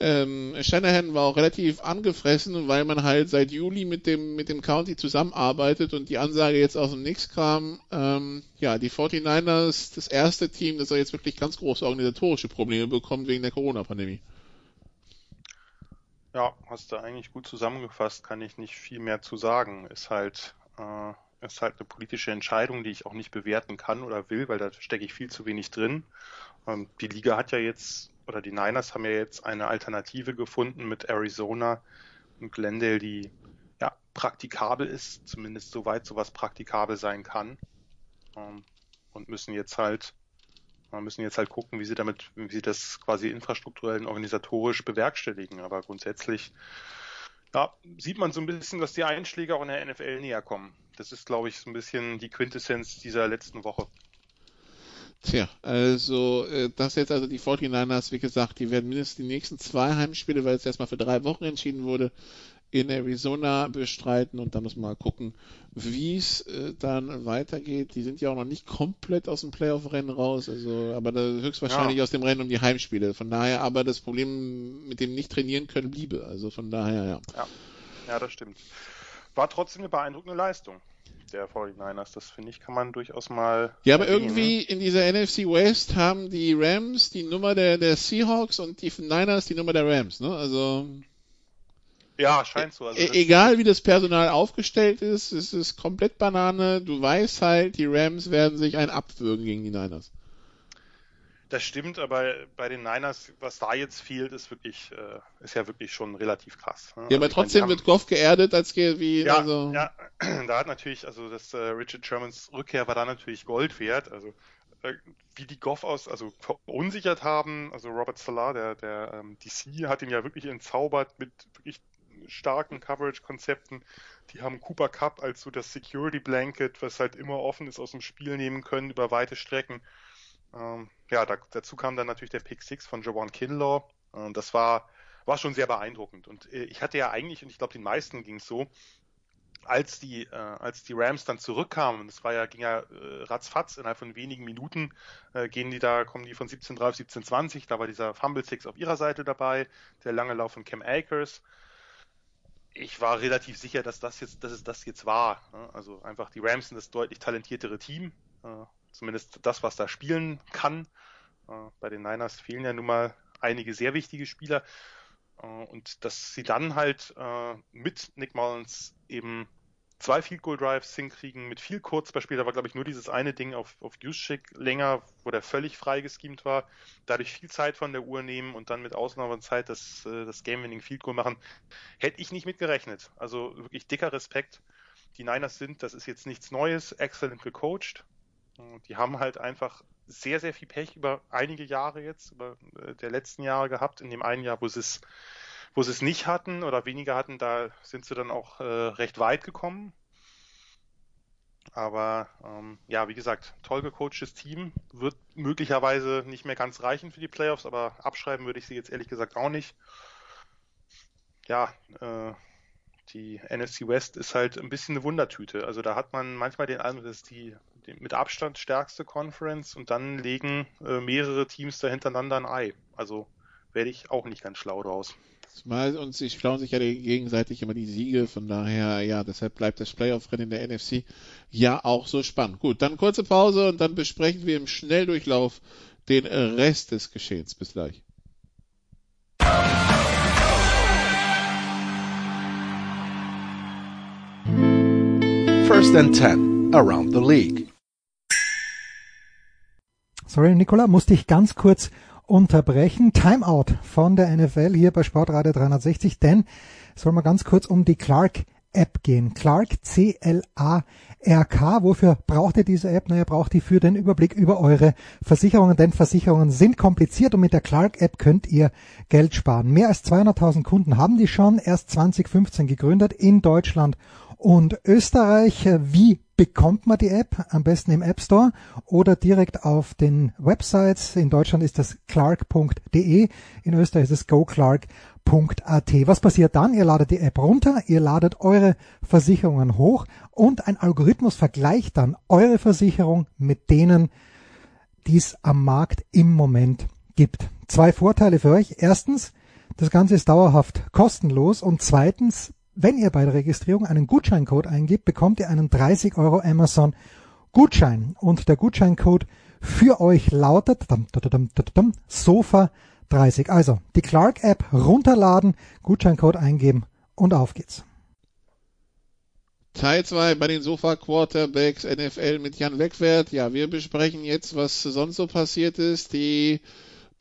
ähm, Shanahan war auch relativ angefressen, weil man halt seit Juli mit dem mit dem County zusammenarbeitet und die Ansage jetzt aus dem Nix kam. Ähm, ja, die 49ers, das erste Team, das jetzt wirklich ganz große organisatorische Probleme bekommt wegen der Corona-Pandemie. Ja, hast du eigentlich gut zusammengefasst, kann ich nicht viel mehr zu sagen. Ist halt äh, ist halt eine politische Entscheidung, die ich auch nicht bewerten kann oder will, weil da stecke ich viel zu wenig drin. Ähm, die Liga hat ja jetzt, oder die Niners haben ja jetzt eine Alternative gefunden mit Arizona und Glendale, die ja praktikabel ist, zumindest soweit sowas praktikabel sein kann. Ähm, und müssen jetzt halt müssen jetzt halt gucken, wie sie damit, wie sie das quasi infrastrukturell und organisatorisch bewerkstelligen. Aber grundsätzlich ja, sieht man so ein bisschen, dass die Einschläge auch in der NFL näher kommen. Das ist, glaube ich, so ein bisschen die Quintessenz dieser letzten Woche. Tja, also äh, das jetzt also die 49ers, wie gesagt, die werden mindestens die nächsten zwei Heimspiele, weil es erstmal für drei Wochen entschieden wurde, in Arizona bestreiten und dann muss man mal gucken, wie es äh, dann weitergeht. Die sind ja auch noch nicht komplett aus dem Playoff-Rennen raus, also aber höchstwahrscheinlich ja. aus dem Rennen um die Heimspiele. Von daher, aber das Problem mit dem nicht trainieren können bliebe. Also von daher, ja. Ja, ja das stimmt. War trotzdem eine beeindruckende Leistung der 49ers. Das finde ich, kann man durchaus mal. Ja, aber erwähnen. irgendwie in dieser NFC West haben die Rams die Nummer der, der Seahawks und die Niners die Nummer der Rams, ne? Also. Ja, scheint so. Also e egal wie das Personal aufgestellt ist, es ist komplett Banane. Du weißt halt, die Rams werden sich ein abwürgen gegen die Niners. Das stimmt, aber bei den Niners, was da jetzt fehlt, ist wirklich, äh, ist ja wirklich schon relativ krass. Ne? Ja, aber also, trotzdem meine, wird Goff geerdet als wie, ja, also. Ja, da hat natürlich, also das äh, Richard Shermans Rückkehr war da natürlich Gold wert. Also äh, wie die Goff aus, also verunsichert haben, also Robert Salah, der, der ähm, DC, hat ihn ja wirklich entzaubert mit wirklich starken Coverage-Konzepten. Die haben Cooper Cup als so das Security Blanket, was halt immer offen ist, aus dem Spiel nehmen können über weite Strecken. Ähm, ja, da, dazu kam dann natürlich der Pick 6 von Jawan Kinlaw. Äh, das war, war schon sehr beeindruckend. Und äh, ich hatte ja eigentlich, und ich glaube, den meisten ging es so, als die, äh, als die Rams dann zurückkamen, das war ja, ging ja äh, ratzfatz, innerhalb von wenigen Minuten äh, gehen die da, kommen die von 17.3 auf 17.20, da war dieser Fumble Six auf ihrer Seite dabei, der lange Lauf von Cam Akers. Ich war relativ sicher, dass das jetzt, dass es das jetzt war. Ne? Also einfach die Rams sind das deutlich talentiertere Team. Äh, zumindest das, was da spielen kann. Äh, bei den Niners fehlen ja nun mal einige sehr wichtige Spieler. Äh, und dass sie dann halt äh, mit Nick Mullins eben zwei Field Goal Drives hinkriegen mit viel Kurzbeispiel. Da war, glaube ich, nur dieses eine Ding auf, auf Juszczyk länger, wo der völlig frei geschemt war. Dadurch viel Zeit von der Uhr nehmen und dann mit Ausnahmezeit das, das Game-Winning Field Goal machen. Hätte ich nicht mitgerechnet. Also wirklich dicker Respekt. Die Niners sind, das ist jetzt nichts Neues, excellent gecoacht. Die haben halt einfach sehr, sehr viel Pech über einige Jahre jetzt, über äh, der letzten Jahre gehabt. In dem einen Jahr, wo sie es, wo sie es nicht hatten oder weniger hatten, da sind sie dann auch äh, recht weit gekommen. Aber ähm, ja, wie gesagt, toll gecoachtes Team. Wird möglicherweise nicht mehr ganz reichen für die Playoffs, aber abschreiben würde ich sie jetzt ehrlich gesagt auch nicht. Ja, äh, die NFC West ist halt ein bisschen eine Wundertüte. Also da hat man manchmal den Eindruck, dass die, die mit Abstand stärkste Conference und dann legen äh, mehrere Teams da hintereinander ein Ei. Also werde ich auch nicht ganz schlau draus. Zumal uns sie schlauen sich ja gegenseitig immer die Siege, von daher, ja, deshalb bleibt das Playoff-Rennen in der NFC ja auch so spannend. Gut, dann kurze Pause und dann besprechen wir im Schnelldurchlauf den Rest des Geschehens. Bis gleich. First and 10 around the league. Sorry, Nicola, musste ich ganz kurz unterbrechen. Timeout von der NFL hier bei Sportradio 360, denn soll mal ganz kurz um die Clark App gehen. Clark, C-L-A-R-K. Wofür braucht ihr diese App? Naja, braucht ihr für den Überblick über eure Versicherungen, denn Versicherungen sind kompliziert und mit der Clark App könnt ihr Geld sparen. Mehr als 200.000 Kunden haben die schon, erst 2015 gegründet in Deutschland und Österreich. Wie bekommt man die App? Am besten im App Store oder direkt auf den Websites. In Deutschland ist das clark.de, in Österreich ist es goclark.at. Was passiert dann? Ihr ladet die App runter, ihr ladet eure Versicherungen hoch und ein Algorithmus vergleicht dann eure Versicherung mit denen, die es am Markt im Moment gibt. Zwei Vorteile für euch. Erstens, das Ganze ist dauerhaft kostenlos und zweitens, wenn ihr bei der Registrierung einen Gutscheincode eingibt, bekommt ihr einen 30 Euro Amazon Gutschein. Und der Gutscheincode für euch lautet Sofa 30. Also die Clark App runterladen, Gutscheincode eingeben und auf geht's. Teil 2 bei den Sofa Quarterbacks NFL mit Jan Wegwert. Ja, wir besprechen jetzt, was sonst so passiert ist. Die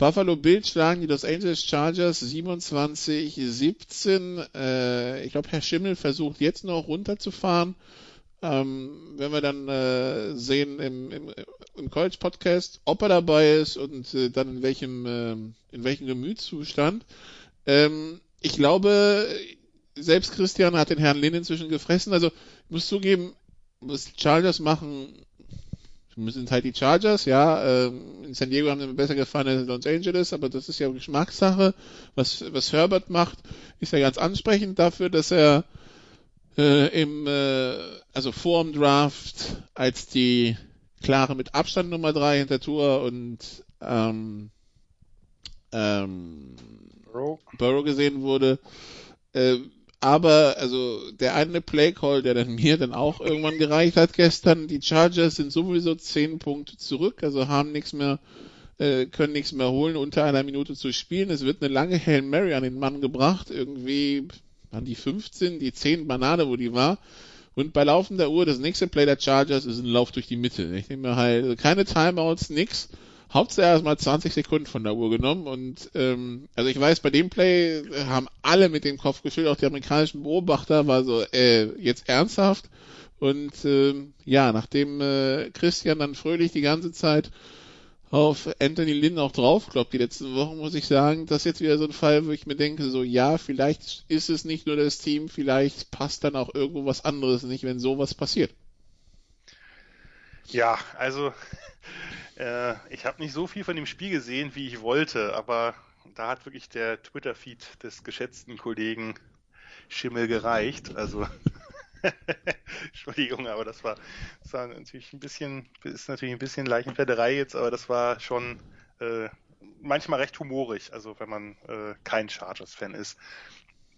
Buffalo Bills schlagen die Los Angeles Chargers 27-17. Äh, ich glaube, Herr Schimmel versucht jetzt noch runterzufahren. Ähm, wenn wir dann äh, sehen im, im, im College Podcast, ob er dabei ist und äh, dann in welchem, äh, in welchem Gemütszustand. Ähm, ich glaube, selbst Christian hat den Herrn Lin inzwischen gefressen. Also ich muss zugeben, was Chargers machen, sind halt die Chargers, ja. Ähm, in San Diego haben sie mir besser gefallen als in Los Angeles, aber das ist ja Geschmackssache. Was, was Herbert macht, ist ja ganz ansprechend dafür, dass er äh, im, äh, also vor dem Draft als die klare mit Abstand Nummer drei hinter Tour und ähm, ähm, Burrow. Burrow gesehen wurde. Äh, aber also der eine Playcall, der dann mir dann auch irgendwann gereicht hat gestern, die Chargers sind sowieso zehn Punkte zurück, also haben nichts mehr, äh, können nichts mehr holen, unter einer Minute zu spielen. Es wird eine lange Hail Mary an den Mann gebracht, irgendwie an die 15, die 10 Banane, wo die war. Und bei laufender Uhr, das nächste Play der Chargers ist ein Lauf durch die Mitte. Ich nehme halt also keine Timeouts, nix. Hauptsache erstmal 20 Sekunden von der Uhr genommen und ähm, also ich weiß, bei dem Play haben alle mit dem Kopf geschüttelt, auch die amerikanischen Beobachter war so, äh, jetzt ernsthaft und äh, ja, nachdem äh, Christian dann fröhlich die ganze Zeit auf Anthony Lynn auch draufkloppt die letzten Wochen, muss ich sagen, das ist jetzt wieder so ein Fall, wo ich mir denke, so ja, vielleicht ist es nicht nur das Team, vielleicht passt dann auch irgendwo was anderes nicht, wenn sowas passiert. Ja, also äh, ich habe nicht so viel von dem Spiel gesehen, wie ich wollte, aber da hat wirklich der Twitter-Feed des geschätzten Kollegen Schimmel gereicht. Also Entschuldigung, aber das war, das war natürlich ein bisschen, ist natürlich ein bisschen Leichenfederei jetzt, aber das war schon äh, manchmal recht humorig, also wenn man äh, kein Chargers-Fan ist.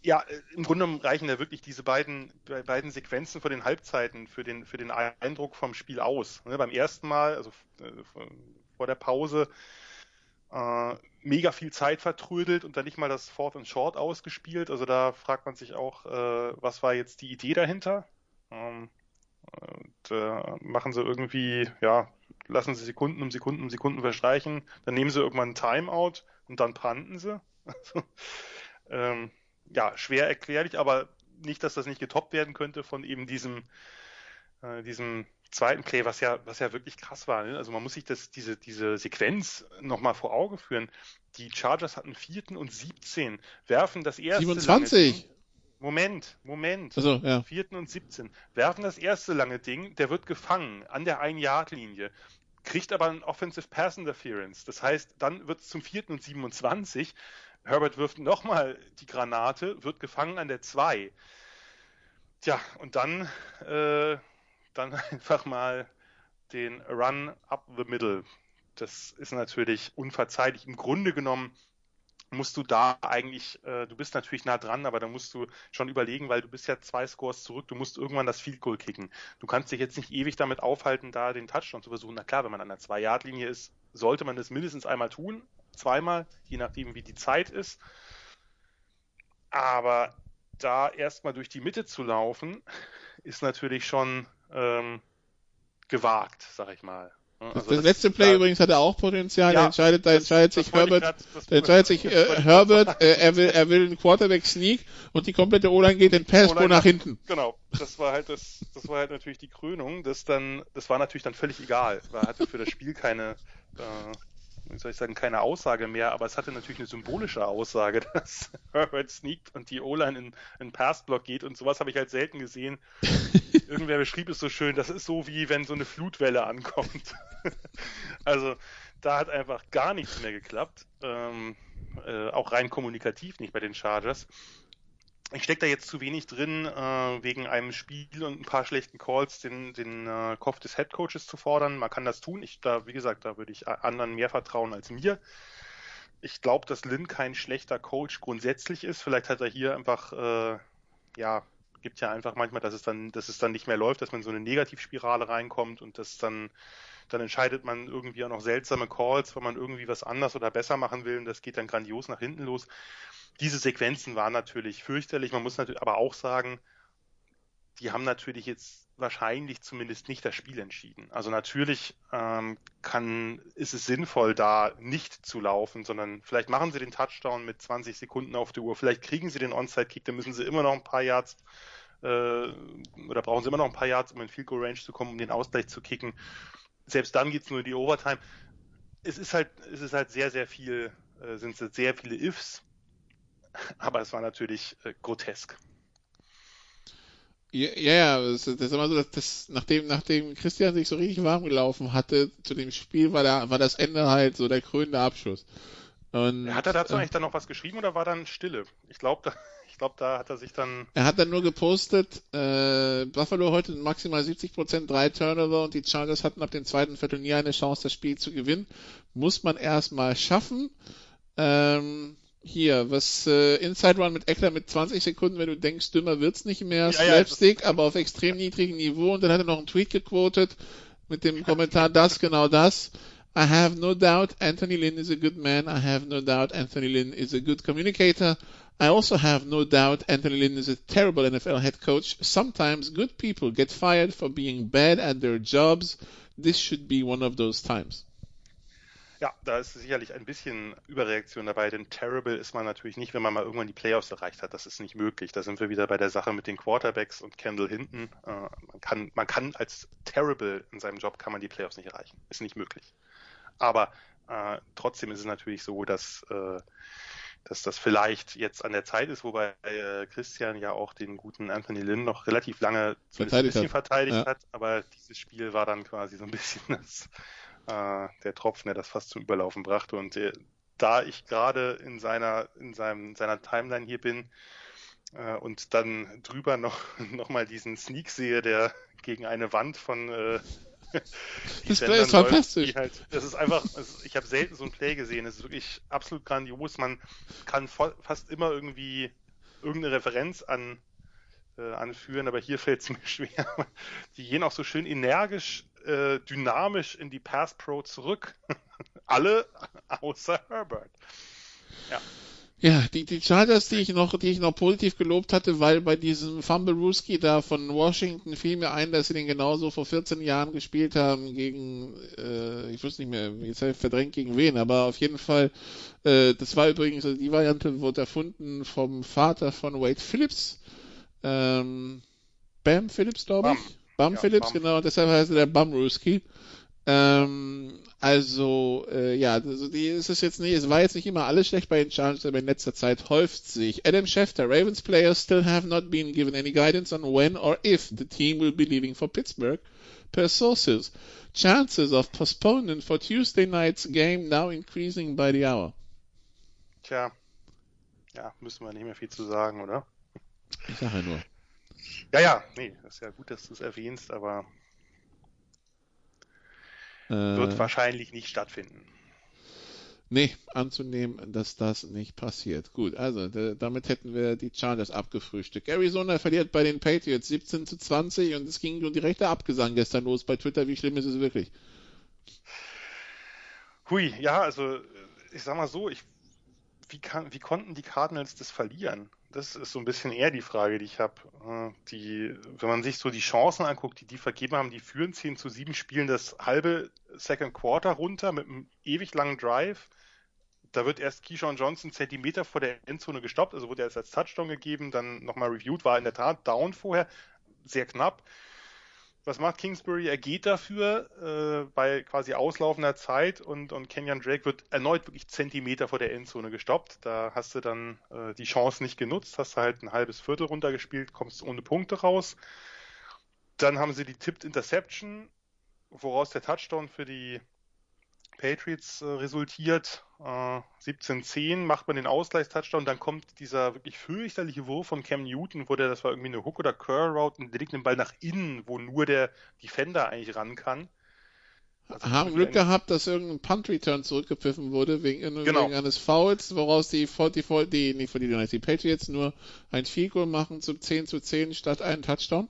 Ja, äh, im Grunde reichen da wirklich diese beiden, beiden Sequenzen vor den Halbzeiten für den, für den Eindruck vom Spiel aus. Ne, beim ersten Mal, also äh, vor der Pause, äh, mega viel Zeit vertrödelt und dann nicht mal das Fourth and Short ausgespielt. Also da fragt man sich auch, äh, was war jetzt die Idee dahinter? Ähm, und, äh, machen sie irgendwie, ja, lassen sie Sekunden um Sekunden um Sekunden verstreichen, dann nehmen sie irgendwann ein Timeout und dann panten sie. Also, ähm, ja, schwer erklärlich, aber nicht, dass das nicht getoppt werden könnte von eben diesem, äh, diesem zweiten Play, was ja, was ja wirklich krass war. Ne? Also man muss sich das, diese, diese Sequenz nochmal vor Augen führen. Die Chargers hatten vierten und 17, werfen das erste. 27. Moment, Moment. Also, ja. Vierten und 17. Werfen das erste lange Ding, der wird gefangen an der 1-Yard-Linie, kriegt aber ein Offensive Pass Interference. Das heißt, dann wird es zum vierten und 27. Herbert wirft nochmal die Granate, wird gefangen an der 2. Tja, und dann, äh, dann einfach mal den Run up the middle. Das ist natürlich unverzeihlich. Im Grunde genommen musst du da eigentlich, äh, du bist natürlich nah dran, aber da musst du schon überlegen, weil du bist ja zwei Scores zurück, du musst irgendwann das Field Goal kicken. Du kannst dich jetzt nicht ewig damit aufhalten, da den Touchdown zu versuchen. Na klar, wenn man an der Zwei-Yard-Linie ist, sollte man das mindestens einmal tun, zweimal, je nachdem wie die Zeit ist. Aber da erstmal durch die Mitte zu laufen, ist natürlich schon ähm, gewagt, sag ich mal. Also das, das letzte Play da, übrigens hatte auch Potenzial. Ja, da entscheidet, da entscheidet sich Herbert, grad, da entscheidet sich äh, Herbert, äh, er will, er will einen Quarterback Sneak und die komplette O-Line geht den Pass pro nach hinten. Genau. Das war halt das, das war halt natürlich die Krönung. Das dann, das war natürlich dann völlig egal. Er hatte für das Spiel keine, äh, wie soll ich sagen, keine Aussage mehr, aber es hatte natürlich eine symbolische Aussage, dass Herbert sneakt und die O-Line in, in Passblock geht und sowas habe ich halt selten gesehen. Irgendwer beschrieb es so schön, das ist so wie wenn so eine Flutwelle ankommt. also da hat einfach gar nichts mehr geklappt. Ähm, äh, auch rein kommunikativ nicht bei den Chargers ich stecke da jetzt zu wenig drin, äh, wegen einem Spiel und ein paar schlechten Calls den, den äh, Kopf des Headcoaches zu fordern. Man kann das tun. Ich, da, wie gesagt, da würde ich anderen mehr vertrauen als mir. Ich glaube, dass Lynn kein schlechter Coach grundsätzlich ist. Vielleicht hat er hier einfach, äh, ja, gibt ja einfach manchmal, dass es dann, dass es dann nicht mehr läuft, dass man in so eine Negativspirale reinkommt und das dann, dann entscheidet man irgendwie auch noch seltsame Calls, weil man irgendwie was anders oder besser machen will und das geht dann grandios nach hinten los diese Sequenzen waren natürlich fürchterlich. Man muss natürlich aber auch sagen, die haben natürlich jetzt wahrscheinlich zumindest nicht das Spiel entschieden. Also natürlich ähm, kann, ist es sinnvoll, da nicht zu laufen, sondern vielleicht machen sie den Touchdown mit 20 Sekunden auf der Uhr, vielleicht kriegen sie den Onside-Kick, dann müssen sie immer noch ein paar Yards äh, oder brauchen sie immer noch ein paar Yards, um in Field Goal Range zu kommen, um den Ausgleich zu kicken. Selbst dann geht's nur in die Overtime. Es ist halt, es ist halt sehr, sehr viel, äh, sind sehr viele Ifs aber es war natürlich äh, grotesk. Ja, ja, das, ist immer so, dass das, nachdem, nachdem Christian sich so richtig warm gelaufen hatte zu dem Spiel, war, da, war das Ende halt so der krönende Abschluss. Und, hat er dazu äh, eigentlich dann noch was geschrieben oder war dann Stille? Ich glaube, da, ich glaube, da hat er sich dann. Er hat dann nur gepostet, äh, Buffalo heute maximal 70% drei Turnover und die Chargers hatten ab dem zweiten Viertel nie eine Chance, das Spiel zu gewinnen. Muss man erstmal schaffen. Ähm, hier, was äh, Inside Run mit Eckler mit 20 Sekunden, wenn du denkst, dümmer wird's nicht mehr, ja, Slapstick, ja, aber auf extrem niedrigem Niveau und dann hat er noch einen Tweet gequotet mit dem Kommentar das, genau das. I have no doubt Anthony Lynn is a good man. I have no doubt Anthony Lynn is a good communicator. I also have no doubt Anthony Lynn is a terrible NFL head coach. Sometimes good people get fired for being bad at their jobs. This should be one of those times. Ja, da ist sicherlich ein bisschen Überreaktion dabei, denn terrible ist man natürlich nicht, wenn man mal irgendwann die Playoffs erreicht hat. Das ist nicht möglich. Da sind wir wieder bei der Sache mit den Quarterbacks und Kendall hinten. Äh, man kann, man kann als terrible in seinem Job kann man die Playoffs nicht erreichen. Ist nicht möglich. Aber äh, trotzdem ist es natürlich so, dass äh, dass das vielleicht jetzt an der Zeit ist, wobei äh, Christian ja auch den guten Anthony Lynn noch relativ lange verteidigt ein bisschen hat. verteidigt ja. hat, aber dieses Spiel war dann quasi so ein bisschen das, äh, der Tropfen, der das fast zum Überlaufen brachte. Und äh, da ich gerade in seiner, in seinem, seiner Timeline hier bin äh, und dann drüber noch, noch mal diesen Sneak sehe, der gegen eine Wand von äh, das Play ist fantastisch. Halt, das ist einfach, also ich habe selten so ein Play gesehen. Es ist wirklich absolut grandios. Man kann fast immer irgendwie irgendeine Referenz an, äh, anführen, aber hier fällt es mir schwer. Die gehen auch so schön energisch äh, dynamisch in die Pass Pro zurück. Alle außer Herbert. Ja. Ja, die, die Chargers, die ich noch, die ich noch positiv gelobt hatte, weil bei diesem Fumble Ruski da von Washington fiel mir ein, dass sie den genauso vor 14 Jahren gespielt haben gegen, äh, ich wusste nicht mehr, jetzt habe ich verdrängt gegen wen, aber auf jeden Fall, äh, das war übrigens, also die Variante wurde erfunden vom Vater von Wade Phillips, ähm, Bam Phillips, glaube ich. Bam, Bam ja, Phillips, Bam. genau, deshalb heißt er der Bam Ruski. Ähm, also, äh, ja, also die ist es jetzt nicht, es war jetzt nicht immer alles schlecht bei den Chargers, aber in letzter Zeit häuft sich. Adam Schefter, Ravens players still have not been given any guidance on when or if the team will be leaving for Pittsburgh. Per sources, chances of postponement for Tuesday night's game now increasing by the hour. Tja, ja, müssen wir nicht mehr viel zu sagen, oder? Ich sage nur. Ja, ja, nee, ist ja gut, dass du es erwähnst, aber wird äh, wahrscheinlich nicht stattfinden. Nee, anzunehmen, dass das nicht passiert. Gut, also damit hätten wir die Chargers abgefrühstückt. Arizona verliert bei den Patriots 17 zu 20 und es ging schon direkter Abgesang gestern los bei Twitter. Wie schlimm ist es wirklich? Hui, ja, also ich sag mal so, ich, wie, kann, wie konnten die Cardinals das verlieren? Das ist so ein bisschen eher die Frage, die ich habe. Die, wenn man sich so die Chancen anguckt, die die vergeben haben, die führen 10 zu 7, spielen das halbe Second Quarter runter mit einem ewig langen Drive. Da wird erst Keyshawn Johnson Zentimeter vor der Endzone gestoppt, also wurde er erst als Touchdown gegeben, dann nochmal reviewed, war in der Tat down vorher, sehr knapp. Was macht Kingsbury? Er geht dafür äh, bei quasi auslaufender Zeit und, und Kenyon Drake wird erneut wirklich Zentimeter vor der Endzone gestoppt. Da hast du dann äh, die Chance nicht genutzt, hast du halt ein halbes Viertel runtergespielt, kommst ohne Punkte raus. Dann haben sie die Tipped Interception, woraus der Touchdown für die Patriots äh, resultiert. Äh, 17-10 macht man den Ausgleichstouchdown, dann kommt dieser wirklich fürchterliche Wurf von Cam Newton, wo der, das war irgendwie eine Hook- oder Curl-Route, und der legt den Ball nach innen, wo nur der Defender eigentlich ran kann. Also haben Glück gehabt, dass irgendein Punt-Return zurückgepfiffen wurde, wegen, genau. wegen eines Fouls, woraus die, die, die, die, nicht die, die Patriots nur ein Field machen zum 10 zu 10 statt einen Touchdown.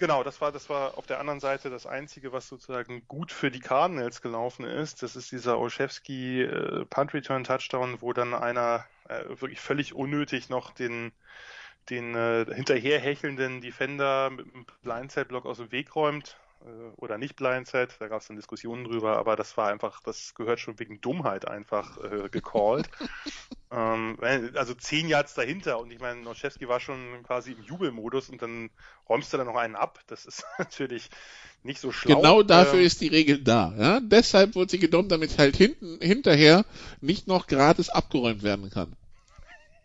Genau, das war, das war auf der anderen Seite das Einzige, was sozusagen gut für die Cardinals gelaufen ist. Das ist dieser Olszewski äh, Punt Return Touchdown, wo dann einer äh, wirklich völlig unnötig noch den, den äh, hinterherhechelnden Defender mit einem Blindside-Block aus dem Weg räumt oder nicht Blindside, da gab es dann Diskussionen drüber, aber das war einfach, das gehört schon wegen Dummheit einfach äh, gecallt. ähm, also zehn Yards dahinter und ich meine, Noszewski war schon quasi im Jubelmodus und dann räumst du da noch einen ab. Das ist natürlich nicht so schlau. Genau dafür ähm, ist die Regel da. Ja? Deshalb wurde sie genommen, damit halt hinten hinterher nicht noch gratis abgeräumt werden kann.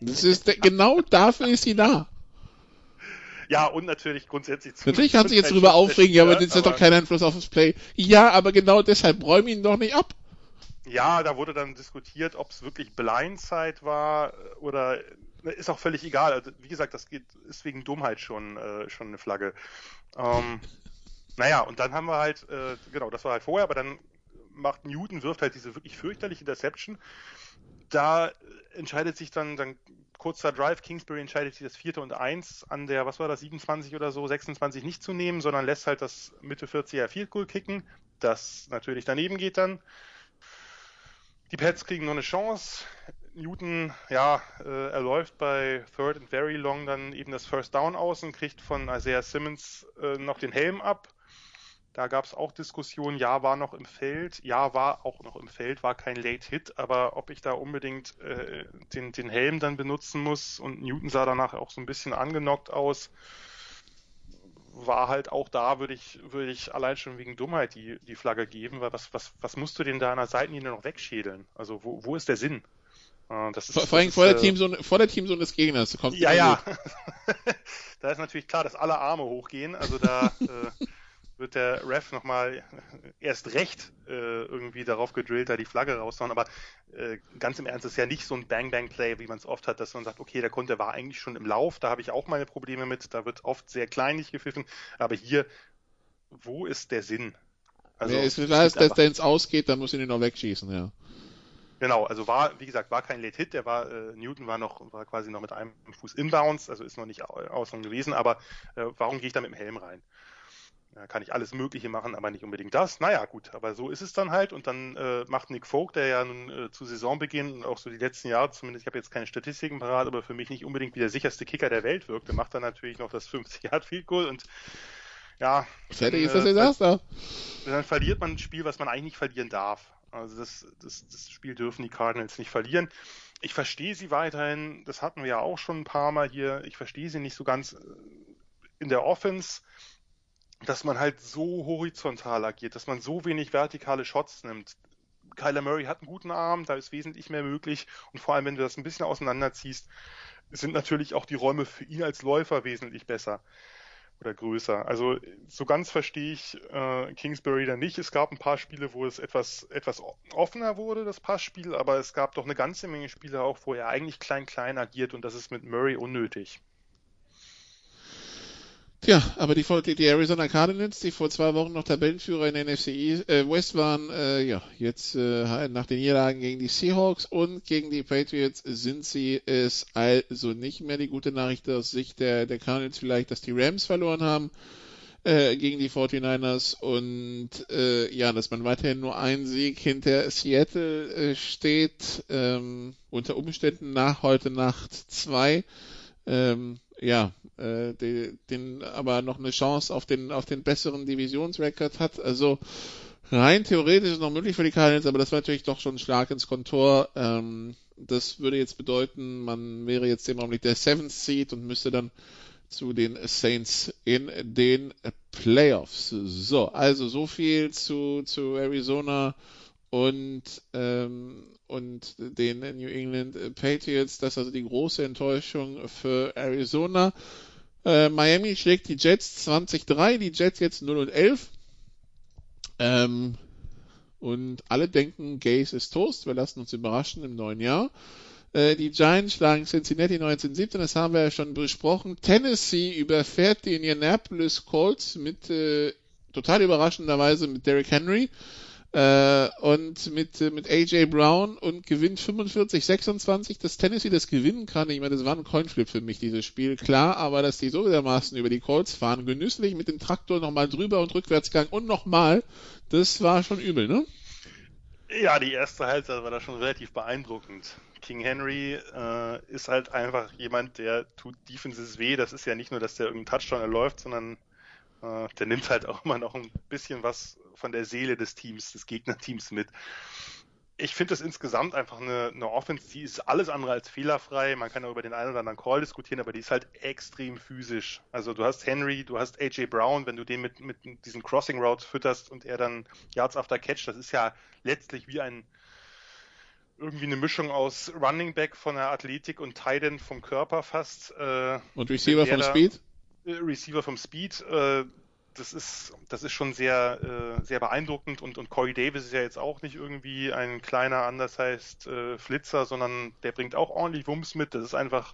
Das ist genau dafür ist sie da. Ja, und natürlich grundsätzlich zu. Natürlich kann sich jetzt drüber aufregen, ja, aber das hat doch keinen Einfluss auf das Play. Ja, aber genau deshalb räum ihn doch nicht ab. Ja, da wurde dann diskutiert, ob es wirklich Blindside war oder ne, ist auch völlig egal. Also, wie gesagt, das geht, ist wegen Dummheit schon, äh, schon eine Flagge. Ähm, naja, und dann haben wir halt, äh, genau, das war halt vorher, aber dann macht Newton, wirft halt diese wirklich fürchterliche Interception. Da entscheidet sich dann, dann kurzer Drive. Kingsbury entscheidet sich das vierte und eins an der, was war das, 27 oder so, 26 nicht zu nehmen, sondern lässt halt das Mitte 40er Field Goal kicken. Das natürlich daneben geht dann. Die Pets kriegen noch eine Chance. Newton, ja, äh, er läuft bei Third and Very Long dann eben das First Down aus und kriegt von Isaiah Simmons äh, noch den Helm ab. Da gab es auch Diskussionen, ja, war noch im Feld, ja, war auch noch im Feld, war kein Late Hit, aber ob ich da unbedingt äh, den, den Helm dann benutzen muss und Newton sah danach auch so ein bisschen angenockt aus, war halt auch da, würde ich, würde ich allein schon wegen Dummheit die, die Flagge geben, weil was, was, was musst du denn da an der Seitenlinie noch wegschädeln? Also wo, wo ist der Sinn? Äh, das ist, vor allem vor, der äh, Teamzone, vor der Teamzone des Gegners kommt Ja, ja. da ist natürlich klar, dass alle Arme hochgehen. Also da äh, wird der Ref nochmal erst recht äh, irgendwie darauf gedrillt, da die Flagge rauszuhauen. Aber äh, ganz im Ernst, ist ja nicht so ein Bang-Bang-Play, wie man es oft hat, dass man sagt, okay, der Konter war eigentlich schon im Lauf, da habe ich auch meine Probleme mit, da wird oft sehr kleinlich gepfiffen. Aber hier, wo ist der Sinn? Also, ja, ist klar, dass der ins Ausgeht, dann muss ihn noch wegschießen, ja. Genau, also war, wie gesagt, war kein Late Hit, der war, äh, Newton war noch, war quasi noch mit einem Fuß inbounds, also ist noch nicht außen gewesen, aber äh, warum gehe ich da mit dem Helm rein? Ja, kann ich alles Mögliche machen, aber nicht unbedingt das. Naja, gut, aber so ist es dann halt. Und dann äh, macht Nick Vogt, der ja nun äh, zu Saisonbeginn und auch so die letzten Jahre zumindest, ich habe jetzt keine Statistiken parat, aber für mich nicht unbedingt wie der sicherste Kicker der Welt wirkte, macht dann natürlich noch das 50-Yard-Field-Goal und ja. Fertig ist das Desaster. Dann, dann verliert man ein Spiel, was man eigentlich nicht verlieren darf. Also das, das, das Spiel dürfen die Cardinals nicht verlieren. Ich verstehe sie weiterhin, das hatten wir ja auch schon ein paar Mal hier, ich verstehe sie nicht so ganz äh, in der Offense dass man halt so horizontal agiert, dass man so wenig vertikale Shots nimmt. Kyler Murray hat einen guten Arm, da ist wesentlich mehr möglich und vor allem, wenn du das ein bisschen auseinanderziehst, sind natürlich auch die Räume für ihn als Läufer wesentlich besser oder größer. Also so ganz verstehe ich äh, Kingsbury da nicht. Es gab ein paar Spiele, wo es etwas etwas offener wurde, das Passspiel, aber es gab doch eine ganze Menge Spiele auch, wo er eigentlich klein klein agiert und das ist mit Murray unnötig. Tja, aber die, die Arizona Cardinals, die vor zwei Wochen noch Tabellenführer in der NFC äh, West waren, äh, ja, jetzt äh, nach den Niederlagen gegen die Seahawks und gegen die Patriots sind sie es also nicht mehr. Die gute Nachricht aus Sicht der, der Cardinals vielleicht, dass die Rams verloren haben äh, gegen die 49ers und äh, ja, dass man weiterhin nur einen Sieg hinter Seattle äh, steht, ähm, unter Umständen nach heute Nacht zwei. Ähm, ja, äh, die, den aber noch eine Chance auf den auf den besseren Divisionsrekord hat. Also rein theoretisch ist noch möglich für die Cardinals, aber das war natürlich doch schon ein Schlag ins Kontor. Ähm, das würde jetzt bedeuten, man wäre jetzt im Augenblick der Seventh Seed und müsste dann zu den Saints in den Playoffs. So, also so viel zu, zu Arizona und, ähm, und den New England Patriots. Das ist also die große Enttäuschung für Arizona. Äh, Miami schlägt die Jets 20-3, die Jets jetzt 0 und 11. Ähm, und alle denken, Gaze ist Toast. Wir lassen uns überraschen im neuen Jahr. Äh, die Giants schlagen Cincinnati 1917, das haben wir ja schon besprochen. Tennessee überfährt die Indianapolis Colts mit äh, total überraschenderweise mit Derrick Henry äh, und mit, äh, mit AJ Brown und gewinnt 45-26, dass Tennessee das gewinnen kann. Ich meine, das war ein Coinflip für mich, dieses Spiel. Klar, aber dass die so dermaßen über die Colts fahren, genüsslich mit dem Traktor nochmal drüber und rückwärtsgang und nochmal, das war schon übel, ne? Ja, die erste Halbzeit war da schon relativ beeindruckend. King Henry äh, ist halt einfach jemand, der tut Defenses weh. Das ist ja nicht nur, dass der irgendeinen Touchdown erläuft, sondern äh, der nimmt halt auch immer noch ein bisschen was von der Seele des Teams, des Gegnerteams mit. Ich finde das insgesamt einfach eine, eine Offense, die ist alles andere als fehlerfrei. Man kann auch über den einen oder anderen Call diskutieren, aber die ist halt extrem physisch. Also du hast Henry, du hast AJ Brown, wenn du den mit, mit diesen Crossing Routes fütterst und er dann Yards after Catch, das ist ja letztlich wie ein, irgendwie eine Mischung aus Running Back von der Athletik und Titan vom Körper fast. Äh, und Receiver vom Speed? Receiver vom Speed. Äh, das ist, das ist schon sehr, äh, sehr beeindruckend und, und Corey Davis ist ja jetzt auch nicht irgendwie ein kleiner, anders heißt äh, Flitzer, sondern der bringt auch ordentlich Wumms mit. Das ist einfach,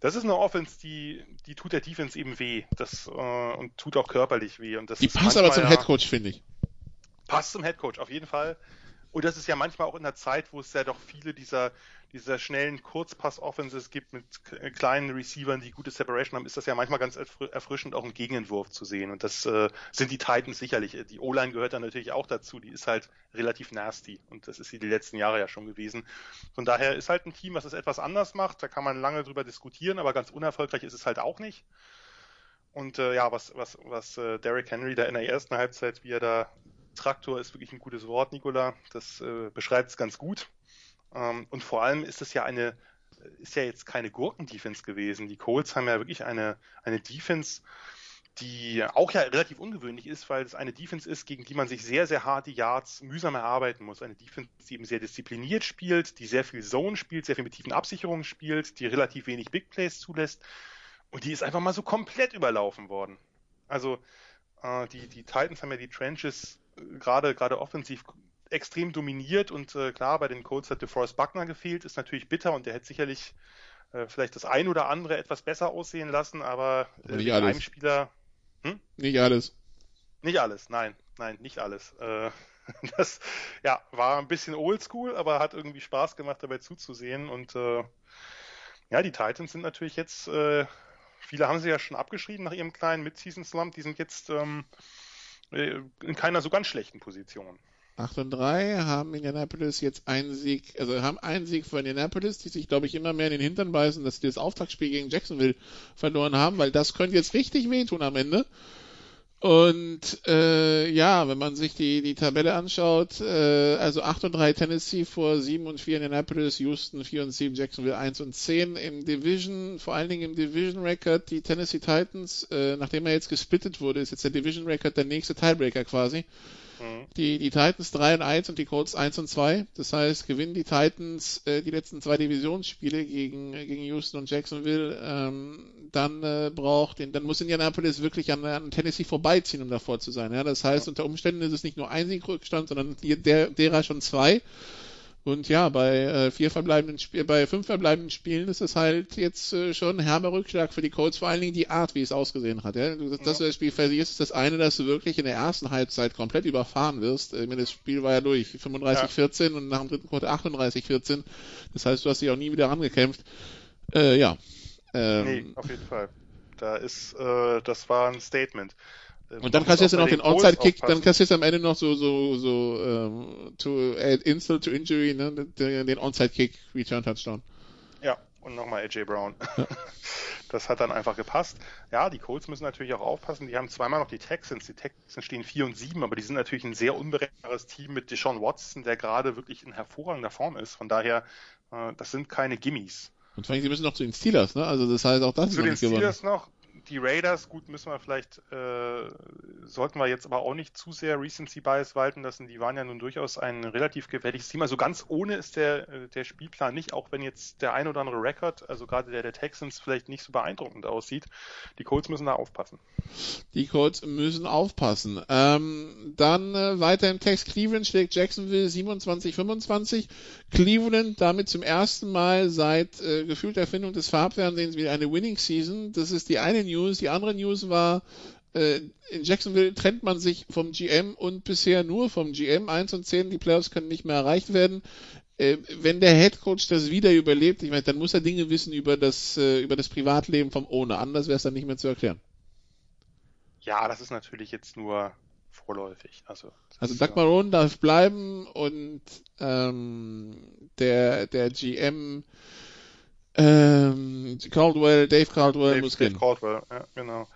das ist eine Offense, die, die tut der Defense eben weh. Das, äh, und tut auch körperlich weh. Und das die passt aber zum ja, Headcoach, finde ich. Passt zum Headcoach, auf jeden Fall. Und das ist ja manchmal auch in der Zeit, wo es ja doch viele dieser, dieser schnellen Kurzpass-Offenses gibt mit kleinen Receivern, die gute Separation haben, ist das ja manchmal ganz erfrischend, auch einen Gegenentwurf zu sehen. Und das äh, sind die Titans sicherlich. Die O-Line gehört dann natürlich auch dazu. Die ist halt relativ nasty. Und das ist sie die letzten Jahre ja schon gewesen. Von daher ist halt ein Team, was es etwas anders macht. Da kann man lange drüber diskutieren, aber ganz unerfolgreich ist es halt auch nicht. Und äh, ja, was, was, was äh, Derrick Henry da in der ersten Halbzeit, wie er da Traktor ist wirklich ein gutes Wort, Nicola. Das äh, beschreibt es ganz gut. Ähm, und vor allem ist es ja eine, ist ja jetzt keine Gurken-Defense gewesen. Die Colts haben ja wirklich eine, eine Defense, die auch ja relativ ungewöhnlich ist, weil es eine Defense ist, gegen die man sich sehr, sehr hart die Yards mühsam erarbeiten muss. Eine Defense, die eben sehr diszipliniert spielt, die sehr viel Zone spielt, sehr viel mit tiefen Absicherungen spielt, die relativ wenig Big Plays zulässt. Und die ist einfach mal so komplett überlaufen worden. Also äh, die, die Titans haben ja die Trenches gerade gerade offensiv extrem dominiert und äh, klar, bei den Colts hat DeForest Buckner gefehlt, ist natürlich bitter und der hätte sicherlich äh, vielleicht das ein oder andere etwas besser aussehen lassen, aber äh, nicht alles. einem Spieler hm? nicht alles. Nicht alles, nein, nein, nicht alles. Äh, das ja, war ein bisschen oldschool, aber hat irgendwie Spaß gemacht, dabei zuzusehen und äh, ja, die Titans sind natürlich jetzt, äh, viele haben sie ja schon abgeschrieben nach ihrem kleinen Mid-Season-Slump, die sind jetzt ähm, äh, in keiner so ganz schlechten Position. 8 und 3 haben Indianapolis jetzt einen Sieg, also haben einen Sieg für Indianapolis, die sich, glaube ich, immer mehr in den Hintern beißen, dass sie das Auftaktspiel gegen Jacksonville verloren haben, weil das könnte jetzt richtig wehtun am Ende. Und äh, ja, wenn man sich die, die Tabelle anschaut, äh, also 8 und 3 Tennessee vor 7 und 4 Indianapolis, Houston 4 und 7, Jacksonville 1 und 10 im Division, vor allen Dingen im Division Record, die Tennessee Titans, äh, nachdem er jetzt gesplittet wurde, ist jetzt der Division Record der nächste Tiebreaker quasi. Mhm. Die, die Titans 3 und 1 und die Colts 1 und 2. Das heißt, gewinnen die Titans äh, die letzten zwei Divisionsspiele gegen, gegen Houston und Jacksonville, ähm, dann äh, braucht, dann muss Indianapolis wirklich an, an Tennessee vorbeiziehen, um davor zu sein. Ja? Das heißt, ja. unter Umständen ist es nicht nur ein Siegrückstand, sondern der, derer schon zwei. Und ja, bei äh, vier verbleibenden Spiel, bei fünf verbleibenden Spielen ist es halt jetzt äh, schon ein herber Rückschlag für die Colts, vor allen Dingen die Art, wie es ausgesehen hat. Ja? Dass, dass du das Spiel verlierst, ist das eine, dass du wirklich in der ersten Halbzeit komplett überfahren wirst. Ich meine, das Spiel war ja durch, 35-14 ja. und nach dem dritten Quartal 38-14. Das heißt, du hast dich auch nie wieder rangekämpft. Äh, ja. Ähm, nee, auf jeden Fall. Da ist, äh, das war ein Statement. Ähm, und dann kassierst du noch den Onside-Kick, dann kassierst du am Ende noch so, so, so, ähm, to add insult to injury, ne, den, den Onside-Kick, Return Touchdown. Ja, und nochmal AJ Brown. Ja. Das hat dann einfach gepasst. Ja, die Colts müssen natürlich auch aufpassen. Die haben zweimal noch die Texans. Die Texans stehen 4 und 7, aber die sind natürlich ein sehr unberechenbares Team mit Deshaun Watson, der gerade wirklich in hervorragender Form ist. Von daher, äh, das sind keine Gimmies. Und vor allem, sie müssen noch zu den Steelers, ne? Also das heißt auch das zu ist noch den Steelers gewonnen. noch die Raiders, gut, müssen wir vielleicht, äh, sollten wir jetzt aber auch nicht zu sehr Recency Bias walten lassen. Die waren ja nun durchaus ein relativ gefährliches Team. Also ganz ohne ist der, äh, der Spielplan nicht, auch wenn jetzt der ein oder andere Rekord, also gerade der der Texans, vielleicht nicht so beeindruckend aussieht. Die Colts müssen da aufpassen. Die Colts müssen aufpassen. Ähm, dann äh, weiter im Text. Cleveland schlägt Jacksonville 27-25. Cleveland damit zum ersten Mal seit äh, gefühlter Erfindung des Farbfernsehens wieder eine Winning Season. Das ist die eine News. Die andere News war, äh, in Jacksonville trennt man sich vom GM und bisher nur vom GM. 1 und 10, die Playoffs können nicht mehr erreicht werden. Äh, wenn der Head Coach das wieder überlebt, ich meine, dann muss er Dinge wissen über das, äh, über das Privatleben vom Owner. Anders wäre es dann nicht mehr zu erklären. Ja, das ist natürlich jetzt nur vorläufig. Also, also Doug Marone darf bleiben und ähm, der, der GM ähm, Caldwell, Dave Caldwell Dave, muss Dave gehen. Caldwell, ja, genau.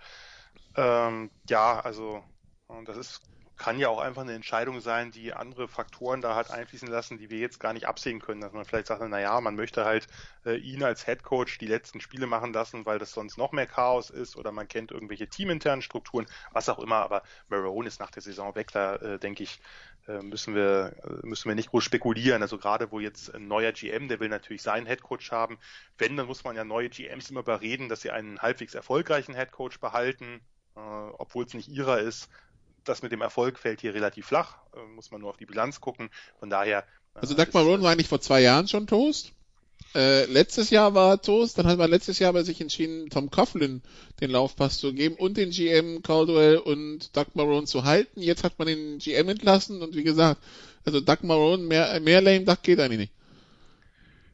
Ähm, ja, also das ist kann ja auch einfach eine Entscheidung sein, die andere Faktoren da hat einfließen lassen, die wir jetzt gar nicht absehen können. Dass man vielleicht sagt, na ja, man möchte halt äh, ihn als Head Coach die letzten Spiele machen lassen, weil das sonst noch mehr Chaos ist oder man kennt irgendwelche teaminternen Strukturen, was auch immer. Aber Marone ist nach der Saison weg, da äh, denke ich, äh, müssen wir äh, müssen wir nicht groß spekulieren. Also gerade wo jetzt ein neuer GM, der will natürlich seinen Head Coach haben. Wenn, dann muss man ja neue GMs immer überreden, dass sie einen halbwegs erfolgreichen Head Coach behalten, äh, obwohl es nicht ihrer ist das mit dem Erfolg fällt hier relativ flach, äh, muss man nur auf die Bilanz gucken. Von daher. Äh, also Doug Marone war eigentlich vor zwei Jahren schon Toast. Äh, letztes Jahr war Toast, dann hat man letztes Jahr bei sich entschieden, Tom Coughlin den Laufpass zu geben und den GM Caldwell und Doug Marone zu halten. Jetzt hat man den GM entlassen und wie gesagt, also Doug Marone, mehr, mehr Lame Duck geht eigentlich nicht.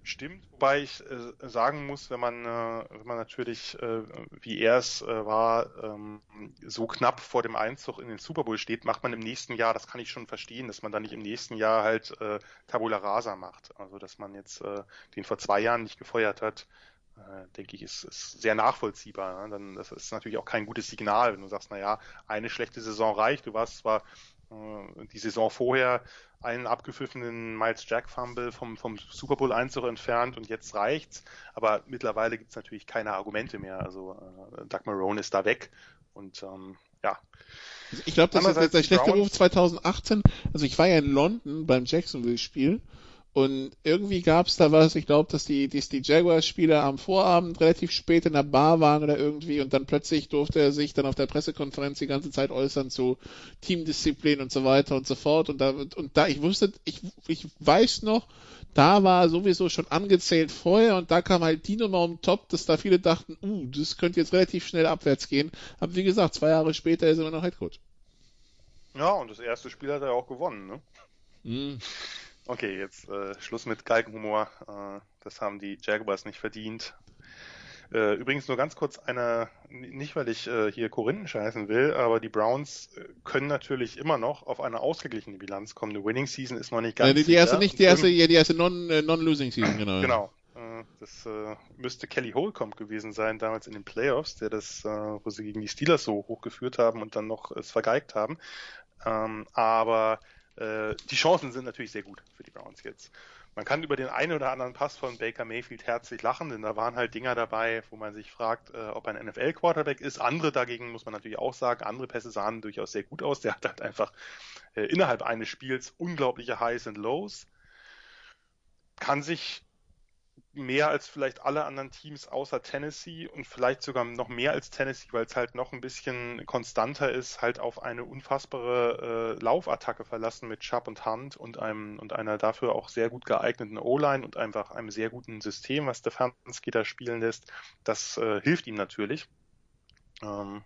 Stimmt, wobei ich äh, sagen muss, wenn man, äh, wenn man natürlich, äh, wie er es äh, war, ähm, so knapp vor dem Einzug in den Super Bowl steht, macht man im nächsten Jahr, das kann ich schon verstehen, dass man dann nicht im nächsten Jahr halt äh, Tabula Rasa macht. Also dass man jetzt äh, den vor zwei Jahren nicht gefeuert hat, denke ich, ist, ist sehr nachvollziehbar. Ne? Dann das ist natürlich auch kein gutes Signal, wenn du sagst, na ja, eine schlechte Saison reicht. Du warst zwar die Saison vorher einen abgepfiffenen Miles Jack Fumble vom, vom Super Bowl Einzug entfernt und jetzt reicht's. Aber mittlerweile gibt's natürlich keine Argumente mehr. Also äh, Doug Marone ist da weg und ähm, ja. Ich glaube, das ist jetzt der schlechte Ruf 2018. Also ich war ja in London beim Jacksonville-Spiel und irgendwie gab's da was, ich glaube, dass die, dass die Jaguars-Spieler am Vorabend relativ spät in der Bar waren oder irgendwie und dann plötzlich durfte er sich dann auf der Pressekonferenz die ganze Zeit äußern zu Teamdisziplin und so weiter und so fort. Und da, und da, ich wusste, ich, ich weiß noch, da war sowieso schon angezählt vorher und da kam halt die Nummer um Top, dass da viele dachten, uh, das könnte jetzt relativ schnell abwärts gehen. Aber wie gesagt, zwei Jahre später ist er immer noch Headcoach. Ja, und das erste Spiel hat er auch gewonnen, ne? Mhm. Okay, jetzt äh, Schluss mit Galgenhumor. Äh, das haben die Jaguars nicht verdient. Äh, übrigens nur ganz kurz eine, nicht weil ich äh, hier Korinthen scheißen will, aber die Browns äh, können natürlich immer noch auf eine ausgeglichene Bilanz kommen. Die Winning Season ist noch nicht ganz. Äh, die, erste, nicht die erste, die erste non, non-losing Season, genau. Genau. Äh, das äh, müsste Kelly Holcomb gewesen sein, damals in den Playoffs, der das, äh, wo sie gegen die Steelers so hochgeführt haben und dann noch es vergeigt haben. Ähm, aber äh, die Chancen sind natürlich sehr gut für die Browns jetzt. Man kann über den einen oder anderen Pass von Baker Mayfield herzlich lachen, denn da waren halt Dinger dabei, wo man sich fragt, äh, ob ein NFL-Quarterback ist. Andere dagegen muss man natürlich auch sagen, andere Pässe sahen durchaus sehr gut aus. Der hat halt einfach äh, innerhalb eines Spiels unglaubliche Highs und Lows. Kann sich mehr als vielleicht alle anderen Teams außer Tennessee und vielleicht sogar noch mehr als Tennessee, weil es halt noch ein bisschen konstanter ist, halt auf eine unfassbare äh, Laufattacke verlassen mit Chubb und Hunt und einem und einer dafür auch sehr gut geeigneten O-Line und einfach einem sehr guten System, was Stefanski da spielen lässt. Das äh, hilft ihm natürlich. Ähm,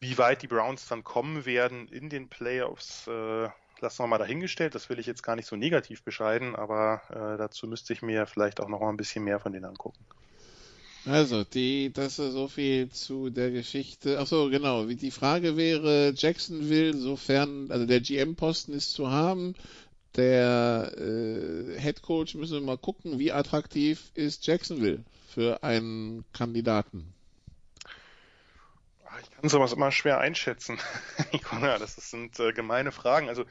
wie weit die Browns dann kommen werden in den Playoffs, äh, lassen wir mal dahingestellt. Das will ich jetzt gar nicht so negativ bescheiden, aber äh, dazu müsste ich mir vielleicht auch noch mal ein bisschen mehr von denen angucken. Also, die, das ist so viel zu der Geschichte. Ach so, genau. Die Frage wäre, Jacksonville, sofern, also der GM-Posten ist zu haben, der äh, Head Coach müssen wir mal gucken, wie attraktiv ist Jacksonville für einen Kandidaten. Ah, ich kann sowas immer schwer einschätzen. ja, das sind äh, gemeine Fragen. Also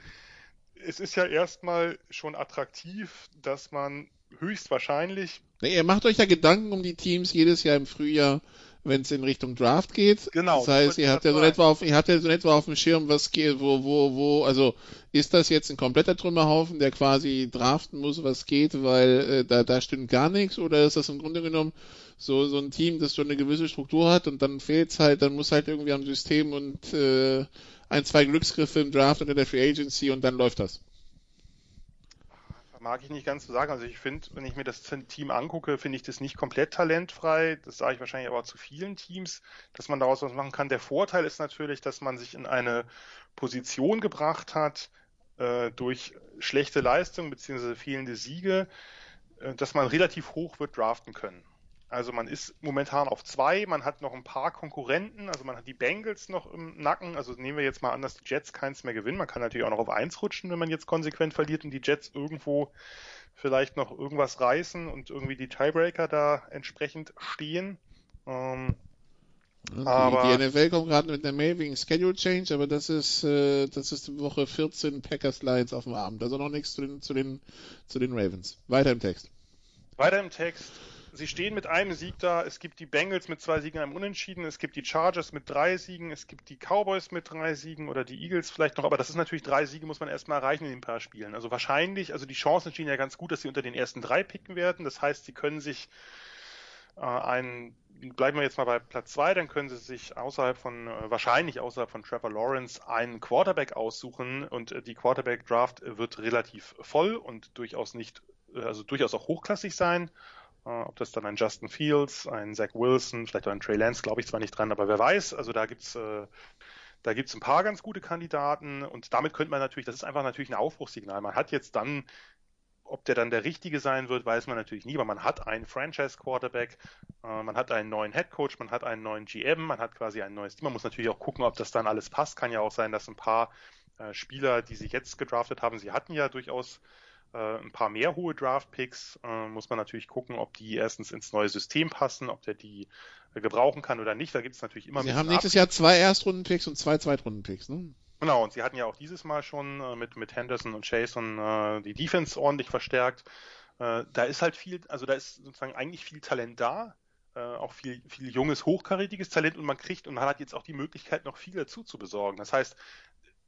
es ist ja erstmal schon attraktiv, dass man höchstwahrscheinlich. Nee, ihr macht euch ja Gedanken um die Teams jedes Jahr im Frühjahr, wenn es in Richtung Draft geht. Genau. Das heißt, ihr habt ja so etwa auf, ihr habt ja so etwa auf dem Schirm, was geht, wo, wo, wo, also ist das jetzt ein kompletter Trümmerhaufen, der quasi draften muss, was geht, weil äh, da, da stimmt gar nichts, oder ist das im Grunde genommen so, so ein Team, das schon eine gewisse Struktur hat und dann fehlt's halt, dann muss halt irgendwie am System und äh, ein, zwei Glücksgriffe im Draft oder der Free Agency und dann läuft das mag ich nicht ganz so sagen. Also ich finde, wenn ich mir das Team angucke, finde ich das nicht komplett talentfrei. Das sage ich wahrscheinlich aber zu vielen Teams, dass man daraus was machen kann. Der Vorteil ist natürlich, dass man sich in eine Position gebracht hat äh, durch schlechte Leistung bzw. fehlende Siege, äh, dass man relativ hoch wird draften können. Also man ist momentan auf zwei, man hat noch ein paar Konkurrenten, also man hat die Bengals noch im Nacken, also nehmen wir jetzt mal an, dass die Jets keins mehr gewinnen. Man kann natürlich auch noch auf eins rutschen, wenn man jetzt konsequent verliert und die Jets irgendwo vielleicht noch irgendwas reißen und irgendwie die Tiebreaker da entsprechend stehen. Ähm, die, aber die NFL kommt gerade mit einer Mail wegen Schedule Change, aber das ist äh, das ist Woche 14 Packers Lions auf dem Abend. Also noch nichts zu den zu den zu den Ravens. Weiter im Text. Weiter im Text sie stehen mit einem Sieg da. Es gibt die Bengals mit zwei Siegen einem Unentschieden. Es gibt die Chargers mit drei Siegen. Es gibt die Cowboys mit drei Siegen oder die Eagles vielleicht noch. Aber das ist natürlich drei Siege, muss man erstmal erreichen in den paar Spielen. Also wahrscheinlich, also die Chancen stehen ja ganz gut, dass sie unter den ersten drei picken werden. Das heißt, sie können sich äh, einen bleiben wir jetzt mal bei Platz zwei, dann können sie sich außerhalb von, äh, wahrscheinlich außerhalb von Trevor Lawrence einen Quarterback aussuchen und äh, die Quarterback Draft wird relativ voll und durchaus nicht, äh, also durchaus auch hochklassig sein. Äh, ob das dann ein Justin Fields, ein Zach Wilson, vielleicht auch ein Trey Lance, glaube ich zwar nicht dran, aber wer weiß. Also da gibt's äh, da gibt's ein paar ganz gute Kandidaten und damit könnte man natürlich, das ist einfach natürlich ein Aufbruchssignal. Man hat jetzt dann, ob der dann der richtige sein wird, weiß man natürlich nie, aber man hat einen Franchise-Quarterback, äh, man hat einen neuen Headcoach, man hat einen neuen GM, man hat quasi ein neues Team. Man muss natürlich auch gucken, ob das dann alles passt. Kann ja auch sein, dass ein paar äh, Spieler, die sich jetzt gedraftet haben, sie hatten ja durchaus äh, ein paar mehr hohe Draft-Picks. Äh, muss man natürlich gucken, ob die erstens ins neue System passen, ob der die äh, gebrauchen kann oder nicht. Da gibt es natürlich immer. Sie haben nächstes Jahr zwei Erstrunden-Picks und zwei Zweitrunden-Picks, ne? Genau, und sie hatten ja auch dieses Mal schon äh, mit, mit Henderson und Jason äh, die Defense ordentlich verstärkt. Da ist halt viel, also da ist sozusagen eigentlich viel Talent da, auch viel, viel junges, hochkarätiges Talent und man kriegt und man hat jetzt auch die Möglichkeit, noch viel dazu zu besorgen. Das heißt,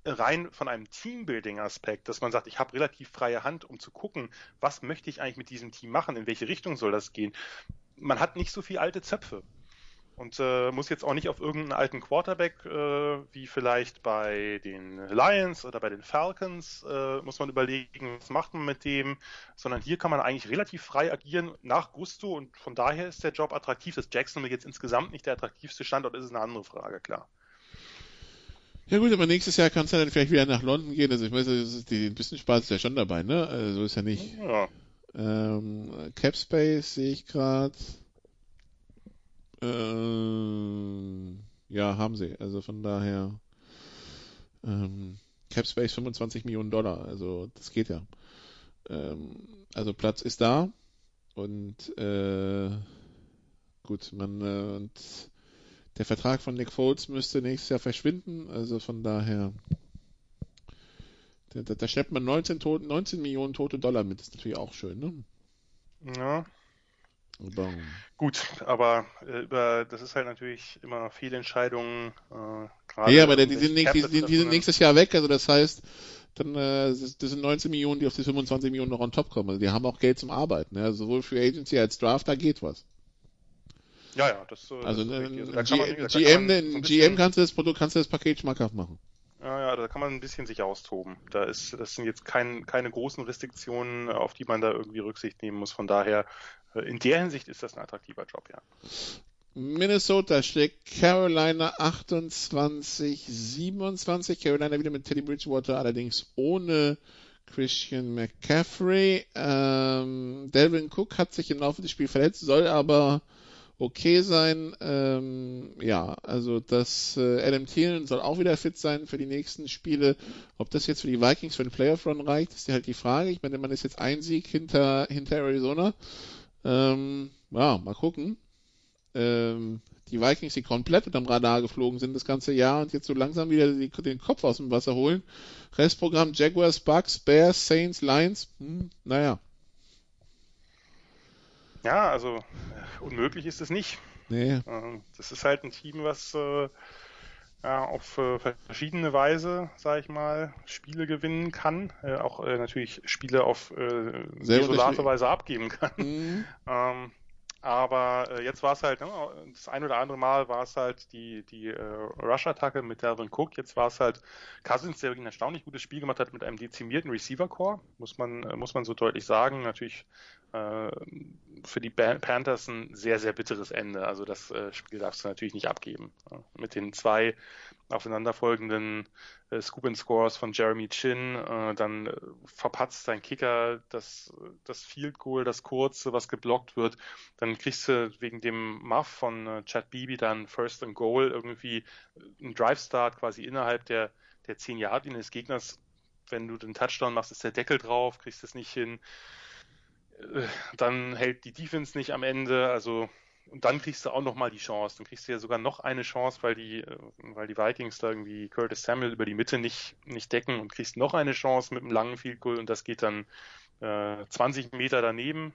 rein von einem Teambuilding-Aspekt, dass man sagt, ich habe relativ freie Hand, um zu gucken, was möchte ich eigentlich mit diesem Team machen, in welche Richtung soll das gehen. Man hat nicht so viel alte Zöpfe und äh, muss jetzt auch nicht auf irgendeinen alten Quarterback, äh, wie vielleicht bei den Lions oder bei den Falcons, äh, muss man überlegen, was macht man mit dem, sondern hier kann man eigentlich relativ frei agieren nach Gusto und von daher ist der Job attraktiv. Dass Jacksonville jetzt insgesamt nicht der attraktivste Standort ist, ist eine andere Frage, klar. Ja gut, aber nächstes Jahr kann es ja dann vielleicht wieder nach London gehen. Also ich weiß, die, ein bisschen Spaß ist ja schon dabei, ne? Also so ist ja nicht. Ja. Ähm, Capspace sehe ich gerade. Äh, ja, haben sie. Also von daher ähm, Capspace 25 Millionen Dollar. Also das geht ja. Ähm, also Platz ist da und äh, gut, man äh, und der Vertrag von Nick Foles müsste nächstes Jahr verschwinden. Also von daher da, da, da schleppt man 19, Tote, 19 Millionen tote Dollar mit. Das ist natürlich auch schön, ne? Ja. Aber, Gut, aber äh, über das ist halt natürlich immer noch viele Entscheidungen. Äh, gerade ja, aber die, um sind, nächst- die, die, die sind nächstes Jahr weg. Also das heißt, dann äh, das das sind 19 Millionen, die auf die 25 Millionen noch on top kommen. Also die haben auch Geld zum Arbeiten. Ja? Sowohl für Agency als Draft, da geht was. Ja, ja, das, äh, Also richtig. Also da kann man- da ein kann GM, man so ein ein GM kannst du das Produkt, kannst du das Paket schmackhaft machen. Ja, ja, da kann man ein bisschen sich austoben. Da ist, das sind jetzt kein, keine großen Restriktionen, auf die man da irgendwie Rücksicht nehmen muss. Von daher, äh, in der Hinsicht ist das ein attraktiver Job, ja. Minnesota schlägt Carolina 28, 27. Carolina wieder mit Teddy Bridgewater, allerdings ohne Christian McCaffrey. Ähm, Delvin Cook hat sich im Laufe des Spiels verletzt, soll aber okay sein. Ähm, ja, also das äh, Adam Thielen soll auch wieder fit sein für die nächsten Spiele. Ob das jetzt für die Vikings für den Playoff Run reicht, ist halt die Frage. Ich meine, man ist jetzt ein Sieg hinter hinter Arizona. Ähm, ja, mal gucken ähm, die Vikings, die komplett unterm Radar geflogen sind das ganze Jahr und jetzt so langsam wieder die, den Kopf aus dem Wasser holen. Restprogramm Jaguars, Bucks, Bears, Saints, Lions. Hm, naja, Ja, also äh, unmöglich ist es nicht. nee. Äh, Das ist halt ein Team, was äh, ja, auf äh, verschiedene Weise, sage ich mal, Spiele gewinnen kann, äh, auch natürlich Spiele auf Sehr desolate. Weise abgeben kann. Hm, Ähm, aber jetzt war es halt, ne, das ein oder andere Mal war es halt die, die Rush-Attacke mit Dalvin Cook. Jetzt war es halt Cousins, der wirklich ein erstaunlich gutes Spiel gemacht hat mit einem dezimierten Receiver-Core, muss man, muss man so deutlich sagen. Natürlich für die Panthers ein sehr, sehr bitteres Ende. Also das äh, Spiel darfst du natürlich nicht abgeben. Mit den zwei aufeinanderfolgenden äh, Scoop and Scores von Jeremy Chin, äh, dann äh, verpatzt dein Kicker das, das Field Goal, das kurze, was geblockt wird, dann kriegst du wegen dem Muff von äh, Chad Beebe dann First and Goal irgendwie äh, einen Drive Start quasi innerhalb der der 10 Yard Linie des Gegners. Wenn du den Touchdown machst, ist der Deckel drauf, kriegst es nicht hin. Äh, Dann hält die Defense nicht am Ende, also und dann kriegst du auch noch mal die Chance. Dann kriegst du ja sogar noch eine Chance, weil die, äh, weil die Vikings da irgendwie Curtis Samuel über die Mitte nicht, nicht decken und kriegst noch eine Chance mit einem langen Field Goal und das geht dann äh, 20 Meter daneben.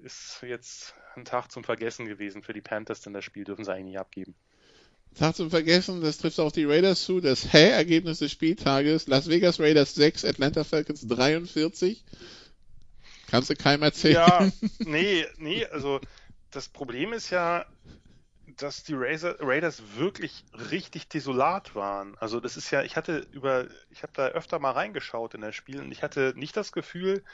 Ist jetzt ein Tag zum Vergessen gewesen für die Panthers, denn das Spiel dürfen sie eigentlich nicht abgeben. Tag zum Vergessen, das trifft auch die Raiders zu. Das Hä-Ergebnis des Spieltages. Las Vegas Raiders 6, Atlanta Falcons 43. Kannst du keinem erzählen. Ja, nee, nee, also das Problem ist ja, dass die Raiders wirklich richtig desolat waren. Also das ist ja, ich hatte über, ich habe da öfter mal reingeschaut in das Spiel und ich hatte nicht das Gefühl,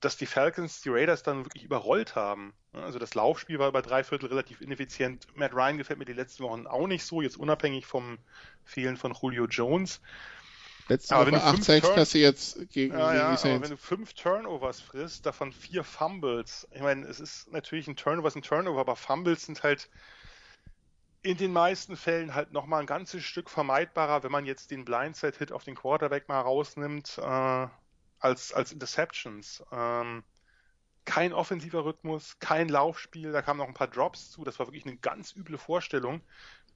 dass die Falcons die Raiders dann wirklich überrollt haben. Also das Laufspiel war über drei Viertel relativ ineffizient. Matt Ryan gefällt mir die letzten Wochen auch nicht so, jetzt unabhängig vom Fehlen von Julio Jones. Letzte Aber Woche du 8 fünf Sacks Turn- kassiert gegen, Ja, ja, die aber wenn du fünf Turnovers frisst, davon vier Fumbles, ich meine, es ist natürlich ein Turnover, ist ein Turnover, aber Fumbles sind halt in den meisten Fällen halt nochmal ein ganzes Stück vermeidbarer, wenn man jetzt den Blindside-Hit auf den Quarterback mal rausnimmt, äh, als, als Interceptions. Ähm, kein offensiver Rhythmus, kein Laufspiel, da kamen noch ein paar Drops zu, das war wirklich eine ganz üble Vorstellung.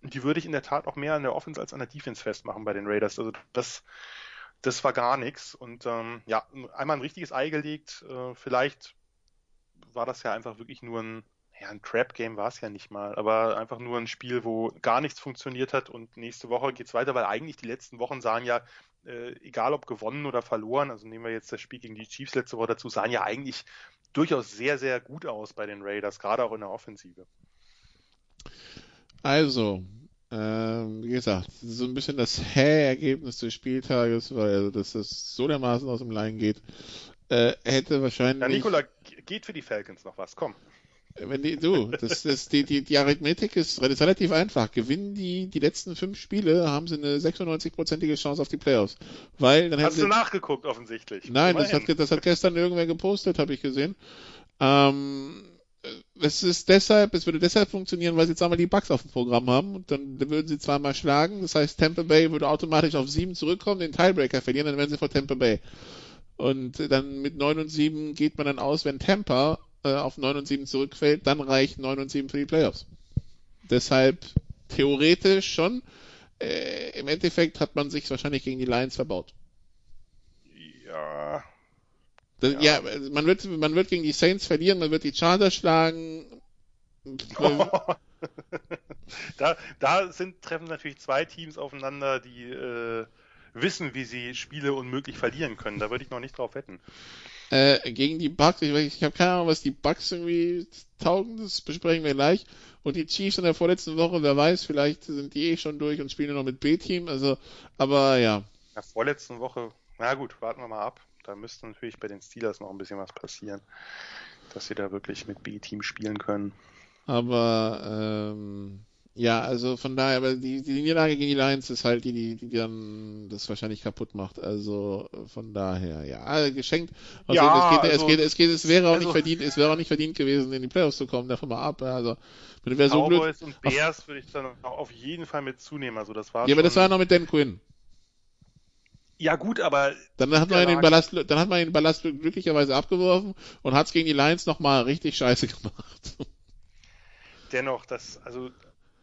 Die würde ich in der Tat auch mehr an der Offense als an der Defense festmachen bei den Raiders. Also das, das war gar nichts. Und ähm, ja, einmal ein richtiges Ei gelegt. Äh, vielleicht war das ja einfach wirklich nur ein, ja, ein Trap-Game war es ja nicht mal, aber einfach nur ein Spiel, wo gar nichts funktioniert hat und nächste Woche geht's weiter, weil eigentlich die letzten Wochen sahen ja, äh, egal ob gewonnen oder verloren, also nehmen wir jetzt das Spiel gegen die Chiefs letzte Woche dazu, sahen ja eigentlich durchaus sehr, sehr gut aus bei den Raiders, gerade auch in der Offensive. Also, ähm, wie gesagt, so ein bisschen das Hä-Ergebnis des Spieltages, weil also, dass das so dermaßen aus dem Lein geht, äh, hätte wahrscheinlich. Ja, Nikola, geht für die Falcons noch was, komm. Wenn die, du, das, das, die, die, die Arithmetik ist, ist relativ einfach. Gewinnen die die letzten fünf Spiele, haben sie eine 96-prozentige Chance auf die Playoffs. Weil dann Hast sie, du nachgeguckt, offensichtlich. Nein, das hat, das hat gestern irgendwer gepostet, habe ich gesehen. Ähm, es ist deshalb, es würde deshalb funktionieren, weil sie jetzt einmal die Bugs auf dem Programm haben und dann, würden sie zweimal schlagen. Das heißt, Tampa Bay würde automatisch auf sieben zurückkommen, den Tiebreaker verlieren, dann wären sie vor Tampa Bay. Und dann mit 9 und 7 geht man dann aus, wenn Tampa äh, auf 9 und 7 zurückfällt, dann reicht 9 und 7 für die Playoffs. Deshalb theoretisch schon. Äh, Im Endeffekt hat man sich wahrscheinlich gegen die Lions verbaut. Ja. Das, ja. ja, man wird, man wird gegen die Saints verlieren, man wird die Chargers schlagen. da, da sind, treffen natürlich zwei Teams aufeinander, die äh, wissen, wie sie Spiele unmöglich verlieren können. Da würde ich noch nicht drauf wetten. Äh, gegen die Bucks, ich, ich habe keine Ahnung, was die Bucks irgendwie taugen, das besprechen wir gleich. Und die Chiefs in der vorletzten Woche, wer weiß, vielleicht sind die eh schon durch und spielen nur noch mit B-Team. Also, aber ja. In der vorletzten Woche, na gut, warten wir mal ab. Da müsste natürlich bei den Steelers noch ein bisschen was passieren, dass sie da wirklich mit B-Team spielen können. Aber ähm, ja, also von daher, aber die, die Niederlage gegen die Lions ist halt die, die, die dann das wahrscheinlich kaputt macht. Also von daher, ja, also geschenkt. Also ja, es geht, also, es geht, es geht, es wäre auch also, nicht verdient, es wäre auch nicht verdient gewesen, in die Playoffs zu kommen, davon mal ab. Also wenn du so Cowboys und Bears würde ich dann auf jeden Fall mit zunehmen. Also das war ja, aber das war noch mit Dan Quinn. Ja gut, aber dann hat man den Ballast, dann hat man den Ballast glücklicherweise abgeworfen und hat es gegen die Lions nochmal richtig scheiße gemacht. Dennoch, das also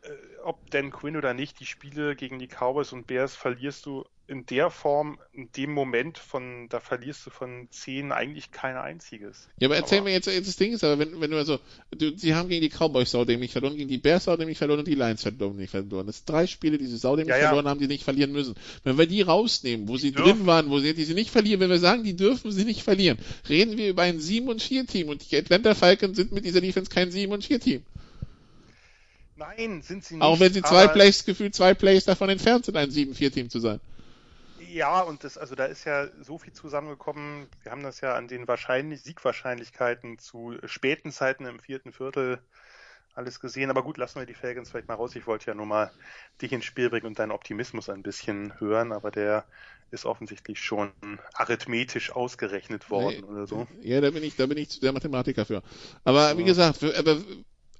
äh, ob Dan Quinn oder nicht, die Spiele gegen die Cowboys und Bears verlierst du in der Form, in dem Moment von, da verlierst du von zehn eigentlich kein einziges. Ja, aber erzähl aber, mir jetzt, jetzt das Ding ist, aber wenn, wenn du also, du, sie haben gegen die Cowboys saudämlich verloren, gegen die Bears saudämlich verloren und die Lions saudämlich verloren. Das sind drei Spiele, die sie saudämlich ja, ja. verloren haben, die nicht verlieren müssen. Wenn wir die rausnehmen, wo sie dürfen. drin waren, wo sie, die sie nicht verlieren, wenn wir sagen, die dürfen sie nicht verlieren, reden wir über ein 7 und 4 Team und die Atlanta Falcons sind mit dieser Defense kein 7 und 4 Team. Nein, sind sie nicht. Auch wenn sie zwei Plays, gefühlt zwei Plays davon entfernt sind, ein 7-4-Team zu sein. Ja, und das, also da ist ja so viel zusammengekommen. Wir haben das ja an den wahrscheinlich Siegwahrscheinlichkeiten zu späten Zeiten im vierten Viertel alles gesehen. Aber gut, lassen wir die Falcons vielleicht mal raus. Ich wollte ja nur mal dich ins Spiel bringen und deinen Optimismus ein bisschen hören, aber der ist offensichtlich schon arithmetisch ausgerechnet worden nee, oder so. Ja, da bin ich, da bin ich zu der Mathematiker für. Aber wie gesagt, aber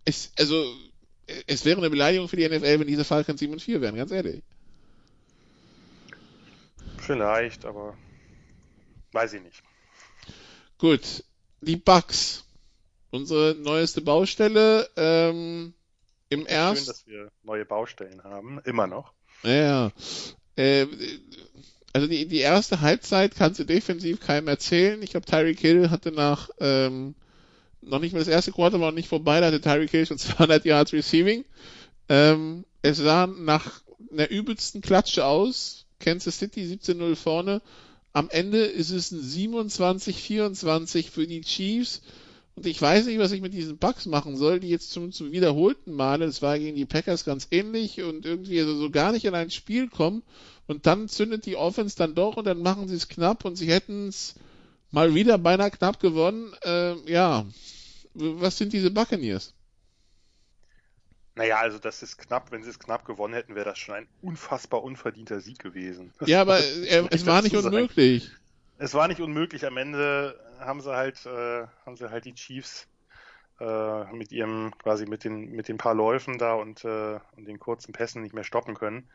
es, also es wäre eine Beleidigung für die NFL, wenn diese Falcons 7 und 4 wären, ganz ehrlich. Vielleicht, aber weiß ich nicht. Gut, die Bugs. Unsere neueste Baustelle ähm, im ersten. Schön, dass wir neue Baustellen haben, immer noch. Ja. Äh, also die, die erste Halbzeit kannst du defensiv keinem erzählen. Ich glaube, Tyreek Hill hatte nach ähm, noch nicht mal das erste Quarter war noch nicht vorbei, da hatte Tyreek Hill schon 200 Yards Receiving. Ähm, es sah nach einer übelsten Klatsche aus. Kansas City 17-0 vorne. Am Ende ist es ein 27-24 für die Chiefs. Und ich weiß nicht, was ich mit diesen Bugs machen soll, die jetzt zum, zum wiederholten Male, das war gegen die Packers ganz ähnlich und irgendwie so, so gar nicht in ein Spiel kommen. Und dann zündet die Offense dann doch und dann machen sie es knapp und sie hätten es mal wieder beinahe knapp gewonnen. Äh, ja, was sind diese Buccaneers? Naja, also das ist knapp, wenn sie es knapp gewonnen hätten, wäre das schon ein unfassbar unverdienter Sieg gewesen. Ja, aber äh, es war nicht unmöglich. Sagen. Es war nicht unmöglich. Am Ende haben sie halt, äh, haben sie halt die Chiefs äh, mit ihrem, quasi mit den, mit den paar Läufen da und, äh, und den kurzen Pässen nicht mehr stoppen können,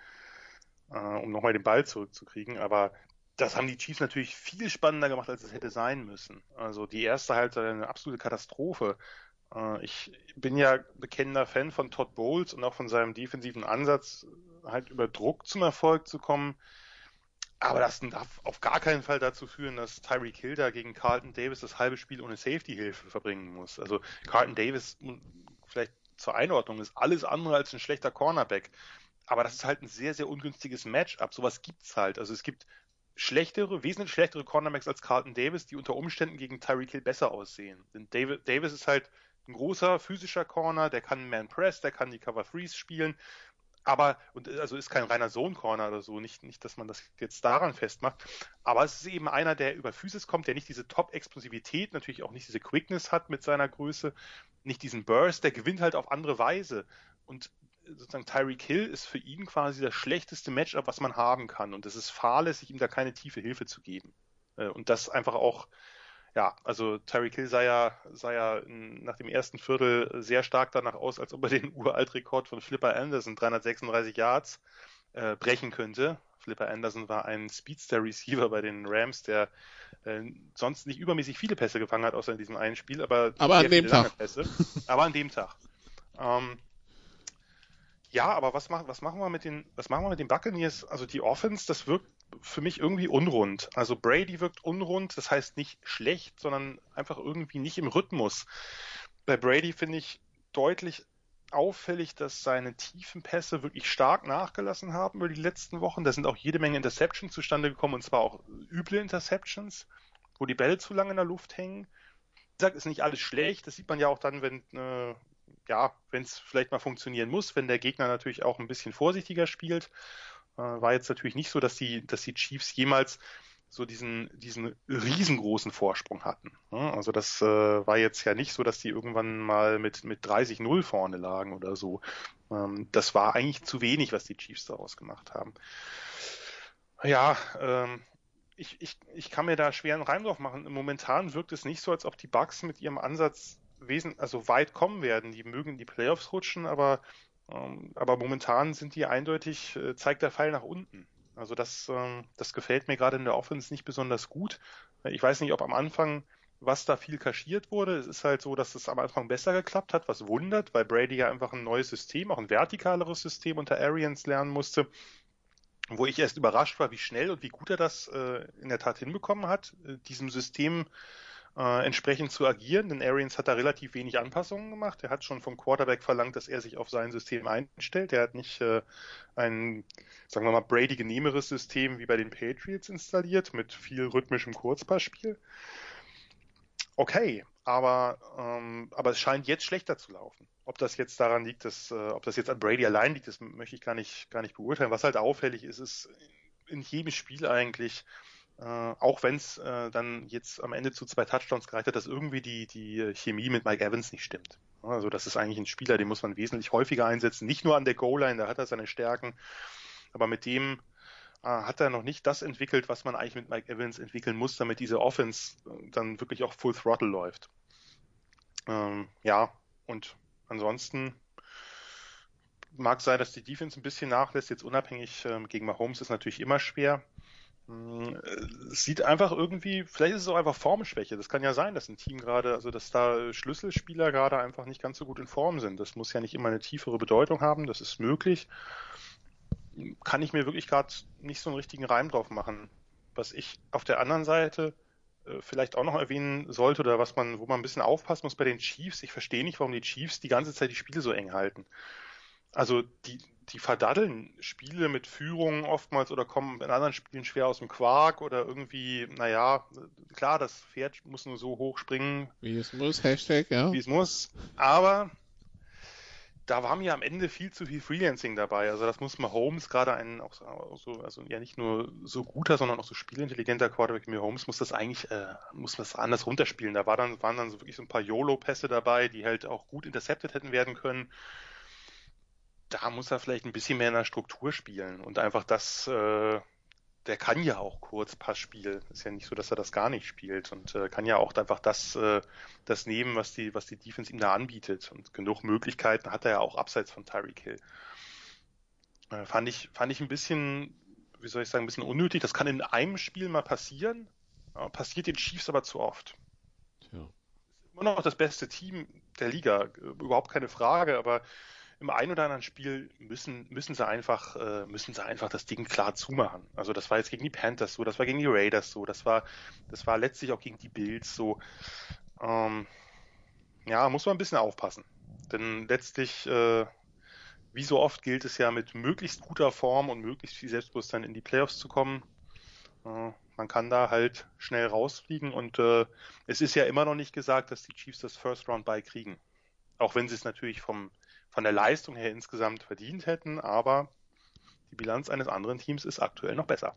äh, um nochmal den Ball zurückzukriegen. Aber das haben die Chiefs natürlich viel spannender gemacht, als es hätte sein müssen. Also die erste Halbzeit eine absolute Katastrophe. Äh, ich bin ja bekennender Fan von Todd Bowles und auch von seinem defensiven Ansatz, halt über Druck zum Erfolg zu kommen. Aber das darf auf gar keinen Fall dazu führen, dass Tyreek Hill da gegen Carlton Davis das halbe Spiel ohne Safety-Hilfe verbringen muss. Also Carlton Davis, vielleicht zur Einordnung, ist alles andere als ein schlechter Cornerback. Aber das ist halt ein sehr, sehr ungünstiges Matchup. Sowas gibt's halt. Also es gibt schlechtere, wesentlich schlechtere Cornerbacks als Carlton Davis, die unter Umständen gegen Tyreek Hill besser aussehen. Denn Davis ist halt ein großer physischer Corner, der kann Man Press, der kann die Cover Threes spielen, aber und also ist kein reiner Zone Corner oder so, nicht nicht, dass man das jetzt daran festmacht, aber es ist eben einer, der über Physis kommt, der nicht diese Top Explosivität, natürlich auch nicht diese Quickness hat mit seiner Größe, nicht diesen Burst, der gewinnt halt auf andere Weise und sozusagen Tyreek Hill ist für ihn quasi das schlechteste Matchup, was man haben kann. Und es ist fahrlässig, ihm da keine tiefe Hilfe zu geben. Äh, und das einfach auch ja, also Terry Kill sah ja, sah ja nach dem ersten Viertel sehr stark danach aus, als ob er den Uraltrekord von Flipper Anderson, 336 Yards, äh, brechen könnte. Flipper Anderson war ein Speedster-Receiver bei den Rams, der äh, sonst nicht übermäßig viele Pässe gefangen hat, außer in diesem einen Spiel, aber, aber an dem Tag. Pässe. aber an dem Tag. Ähm, ja, aber was, mach, was machen wir mit den, was machen wir mit den Buccaneers? Also die Offense, das wirkt für mich irgendwie unrund. Also Brady wirkt unrund, das heißt nicht schlecht, sondern einfach irgendwie nicht im Rhythmus. Bei Brady finde ich deutlich auffällig, dass seine tiefen Pässe wirklich stark nachgelassen haben über die letzten Wochen. Da sind auch jede Menge Interceptions zustande gekommen und zwar auch üble Interceptions, wo die Bälle zu lange in der Luft hängen. Wie gesagt, ist nicht alles schlecht. Das sieht man ja auch dann, wenn äh, ja, wenn es vielleicht mal funktionieren muss, wenn der Gegner natürlich auch ein bisschen vorsichtiger spielt. Äh, war jetzt natürlich nicht so, dass die, dass die Chiefs jemals so diesen, diesen riesengroßen Vorsprung hatten. Also das äh, war jetzt ja nicht so, dass die irgendwann mal mit, mit 30-0 vorne lagen oder so. Ähm, das war eigentlich zu wenig, was die Chiefs daraus gemacht haben. Ja, ähm, ich, ich, ich kann mir da schwer einen Reim drauf machen. Momentan wirkt es nicht so, als ob die Bugs mit ihrem Ansatz wesen, also weit kommen werden. Die mögen in die Playoffs rutschen, aber, aber momentan sind die eindeutig, äh, zeigt der Pfeil nach unten. Also das, ähm, das gefällt mir gerade in der Offense nicht besonders gut. Ich weiß nicht, ob am Anfang was da viel kaschiert wurde. Es ist halt so, dass es am Anfang besser geklappt hat, was wundert, weil Brady ja einfach ein neues System, auch ein vertikaleres System unter Arians lernen musste, wo ich erst überrascht war, wie schnell und wie gut er das äh, in der Tat hinbekommen hat, äh, diesem System äh, entsprechend zu agieren, denn Arians hat da relativ wenig Anpassungen gemacht. Er hat schon vom Quarterback verlangt, dass er sich auf sein System einstellt. Er hat nicht äh, ein, sagen wir mal, Brady genehmeres System wie bei den Patriots installiert mit viel rhythmischem Kurzpassspiel. Okay, aber, ähm, aber es scheint jetzt schlechter zu laufen. Ob das jetzt daran liegt, dass, äh, ob das jetzt an Brady allein liegt, das möchte ich gar nicht, gar nicht beurteilen. Was halt auffällig ist, ist in jedem Spiel eigentlich, äh, auch wenn es äh, dann jetzt am Ende zu zwei Touchdowns gereicht hat, dass irgendwie die, die Chemie mit Mike Evans nicht stimmt. Also das ist eigentlich ein Spieler, den muss man wesentlich häufiger einsetzen, nicht nur an der Goal-Line, da hat er seine Stärken, aber mit dem äh, hat er noch nicht das entwickelt, was man eigentlich mit Mike Evans entwickeln muss, damit diese Offense äh, dann wirklich auch Full Throttle läuft. Ähm, ja, und ansonsten mag sein, dass die Defense ein bisschen nachlässt, jetzt unabhängig ähm, gegen Mahomes ist natürlich immer schwer. Hm, es sieht einfach irgendwie, vielleicht ist es auch einfach Formschwäche. Das kann ja sein, dass ein Team gerade, also dass da Schlüsselspieler gerade einfach nicht ganz so gut in Form sind. Das muss ja nicht immer eine tiefere Bedeutung haben, das ist möglich. Kann ich mir wirklich gerade nicht so einen richtigen Reim drauf machen. Was ich auf der anderen Seite äh, vielleicht auch noch erwähnen sollte oder was man, wo man ein bisschen aufpassen muss bei den Chiefs. Ich verstehe nicht, warum die Chiefs die ganze Zeit die Spiele so eng halten. Also die, die verdaddeln Spiele mit Führungen oftmals oder kommen in anderen Spielen schwer aus dem Quark oder irgendwie, naja, klar, das Pferd muss nur so hoch springen. Wie es muss, Hashtag, ja. Wie es muss. Aber da war mir am Ende viel zu viel Freelancing dabei. Also das muss Holmes gerade ein auch so, also ja nicht nur so guter, sondern auch so spielintelligenter Quarterback wie Holmes muss das eigentlich äh, muss das anders runterspielen. Da war dann waren dann so wirklich so ein paar YOLO-Pässe dabei, die halt auch gut intercepted hätten werden können da muss er vielleicht ein bisschen mehr in der Struktur spielen und einfach das, äh, der kann ja auch Kurzpassspiel. Ist ja nicht so, dass er das gar nicht spielt und äh, kann ja auch einfach das, äh, das nehmen, was die, was die Defense ihm da anbietet. Und genug Möglichkeiten hat er ja auch abseits von Tyreek Hill. Äh, fand ich, fand ich ein bisschen, wie soll ich sagen, ein bisschen unnötig. Das kann in einem Spiel mal passieren, passiert den Chiefs aber zu oft. Ja. Immer noch das beste Team der Liga, äh, überhaupt keine Frage, aber im ein oder anderen Spiel müssen, müssen sie einfach, äh, müssen sie einfach das Ding klar zumachen. Also das war jetzt gegen die Panthers so, das war gegen die Raiders so, das war, das war letztlich auch gegen die Bills so. Ähm, ja, muss man ein bisschen aufpassen. Denn letztlich, äh, wie so oft gilt es ja mit möglichst guter Form und möglichst viel Selbstbewusstsein in die Playoffs zu kommen. Äh, man kann da halt schnell rausfliegen und äh, es ist ja immer noch nicht gesagt, dass die Chiefs das First Round bei kriegen. Auch wenn sie es natürlich vom von der Leistung her insgesamt verdient hätten, aber die Bilanz eines anderen Teams ist aktuell noch besser.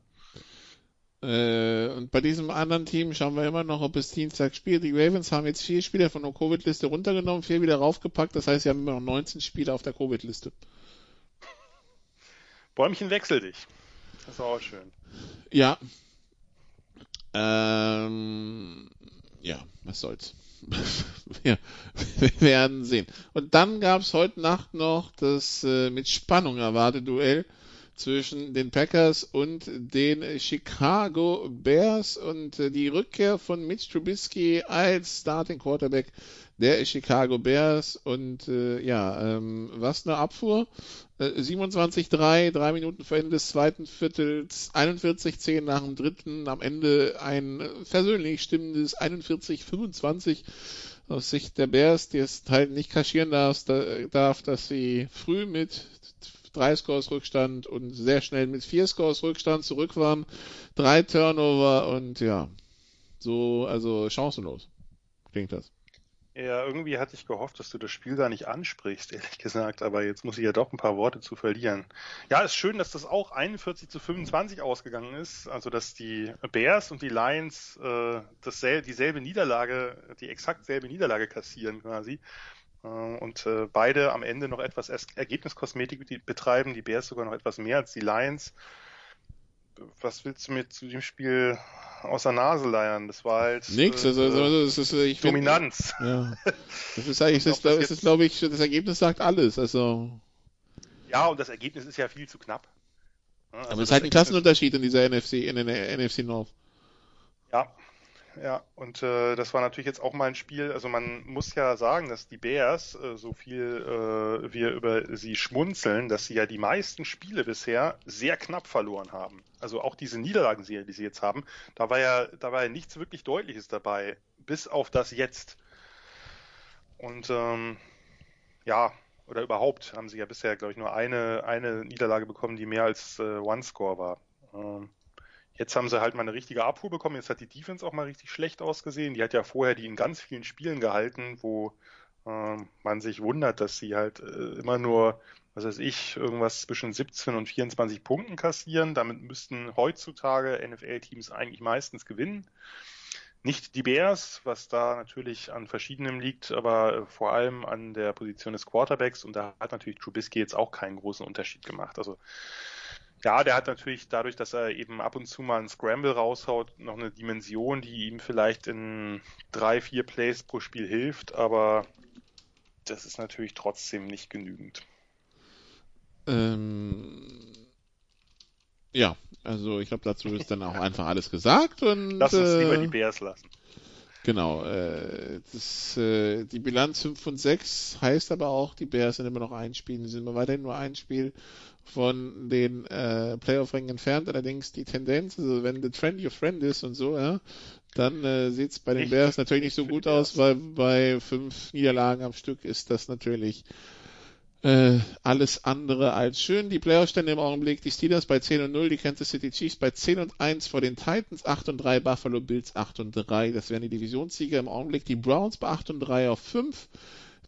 Äh, und bei diesem anderen Team schauen wir immer noch, ob es Dienstag spielt. Die Ravens haben jetzt vier Spieler von der Covid-Liste runtergenommen, vier wieder raufgepackt. Das heißt, sie haben immer noch 19 Spieler auf der Covid-Liste. Bäumchen wechsel dich. Das ist auch schön. Ja. Ähm, ja, was soll's. wir, werden sehen. Und dann gab es heute Nacht noch das äh, mit Spannung erwartete Duell zwischen den Packers und den Chicago Bears und äh, die Rückkehr von Mitch Trubisky als Starting Quarterback der Chicago Bears und äh, ja, ähm, was eine Abfuhr. Äh, 27-3, drei Minuten vor Ende des zweiten Viertels, 41-10 nach dem dritten, am Ende ein versöhnlich stimmendes 41-25 aus Sicht der Bears, die es halt nicht kaschieren darf, darf, dass sie früh mit drei Scores Rückstand und sehr schnell mit vier Scores Rückstand zurück waren, drei Turnover und ja, so, also chancenlos klingt das. Ja, irgendwie hatte ich gehofft, dass du das Spiel da nicht ansprichst, ehrlich gesagt, aber jetzt muss ich ja doch ein paar Worte zu verlieren. Ja, ist schön, dass das auch 41 zu 25 ausgegangen ist, also dass die Bears und die Lions äh, dasselbe, dieselbe Niederlage, die exakt selbe Niederlage kassieren quasi. Äh, und äh, beide am Ende noch etwas Ergebniskosmetik betreiben, die Bears sogar noch etwas mehr als die Lions. Was willst du mir zu dem Spiel aus der Nase leiern? Das war halt nix. Also, also, das ist, ich Dominanz. Find, ja. Das ist eigentlich, das, das, ist, glaube ich, das Ergebnis sagt alles. Also ja, und das Ergebnis ist ja viel zu knapp. Also Aber es ist halt ein Klassenunterschied in dieser NFC, in der NFC North. Ja, ja, und äh, das war natürlich jetzt auch mal ein Spiel, also man muss ja sagen, dass die Bears, äh, so viel äh, wir über sie schmunzeln, dass sie ja die meisten Spiele bisher sehr knapp verloren haben. Also auch diese Niederlagenserie, die sie jetzt haben, da war ja, da war ja nichts wirklich Deutliches dabei, bis auf das jetzt. Und ähm, ja, oder überhaupt haben sie ja bisher, glaube ich, nur eine, eine Niederlage bekommen, die mehr als äh, One-Score war. Ähm, Jetzt haben sie halt mal eine richtige Abfuhr bekommen. Jetzt hat die Defense auch mal richtig schlecht ausgesehen. Die hat ja vorher die in ganz vielen Spielen gehalten, wo äh, man sich wundert, dass sie halt äh, immer nur, was weiß ich, irgendwas zwischen 17 und 24 Punkten kassieren. Damit müssten heutzutage NFL-Teams eigentlich meistens gewinnen. Nicht die Bears, was da natürlich an verschiedenem liegt, aber vor allem an der Position des Quarterbacks. Und da hat natürlich Trubisky jetzt auch keinen großen Unterschied gemacht. Also ja, der hat natürlich dadurch, dass er eben ab und zu mal einen Scramble raushaut, noch eine Dimension, die ihm vielleicht in drei, vier Plays pro Spiel hilft, aber das ist natürlich trotzdem nicht genügend. Ähm, ja, also ich glaube, dazu ist dann auch einfach alles gesagt und lass uns lieber die Bears lassen. Genau, äh, das, äh, die Bilanz 5 und 6 heißt aber auch, die Bears sind immer noch ein Spiel, die sind immer weiterhin nur ein Spiel von den äh, Playoff-Rängen entfernt. Allerdings die Tendenz, also wenn the trend your friend ist und so, ja, dann äh, sieht es bei den Bears natürlich nicht so gut aus, weil bei fünf Niederlagen am Stück ist das natürlich äh, alles andere als schön. Die Playoff-Stände im Augenblick, die Steelers bei 10 und 0, die Kansas City Chiefs bei 10 und 1 vor den Titans, 8 und 3, Buffalo Bills 8 und 3, das wären die Divisionssieger im Augenblick, die Browns bei 8 und 3 auf 5,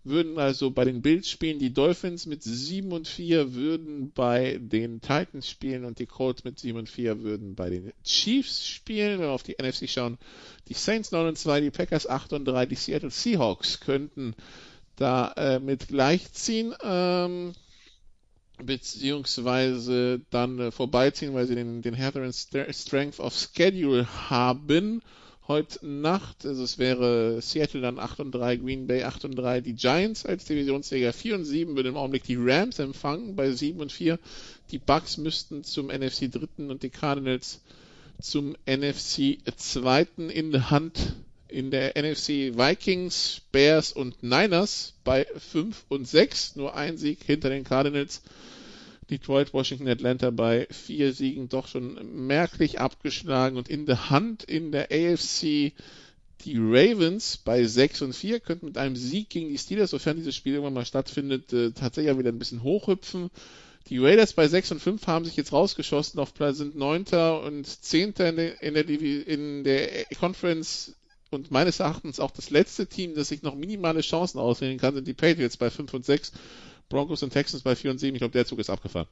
würden also bei den Bills spielen, die Dolphins mit 7 und 4 würden bei den Titans spielen und die Colts mit 7 und 4 würden bei den Chiefs spielen. Wenn wir auf die NFC schauen, die Saints 9 und 2, die Packers 8 und 3, die Seattle Seahawks könnten da äh, mit gleichziehen. Ähm, beziehungsweise dann äh, vorbeiziehen, weil sie den, den härteren Strength of Schedule haben heute Nacht. Also es wäre Seattle dann 8 und 3, Green Bay 8 und 3, die Giants als Divisionssieger 4 und 7 würden im Augenblick die Rams empfangen bei 7 und 4. Die Bucks müssten zum NFC dritten und die Cardinals zum NFC zweiten in der Hand in der NFC Vikings, Bears und Niners bei 5 und 6, nur ein Sieg hinter den Cardinals. Detroit, Washington, Atlanta bei vier Siegen doch schon merklich abgeschlagen und in der Hand in der AFC die Ravens bei 6 und 4 könnten mit einem Sieg gegen die Steelers, sofern dieses Spiel irgendwann mal stattfindet, äh, tatsächlich wieder ein bisschen hochhüpfen. Die Raiders bei 6 und 5 haben sich jetzt rausgeschossen auf Platz sind 9. und 10. in der, in der, in der Conference und meines Erachtens auch das letzte Team, das sich noch minimale Chancen auswählen kann, sind die Patriots bei 5 und 6. Broncos und Texans bei 4 und 7. Ich glaube, der Zug ist abgefahren.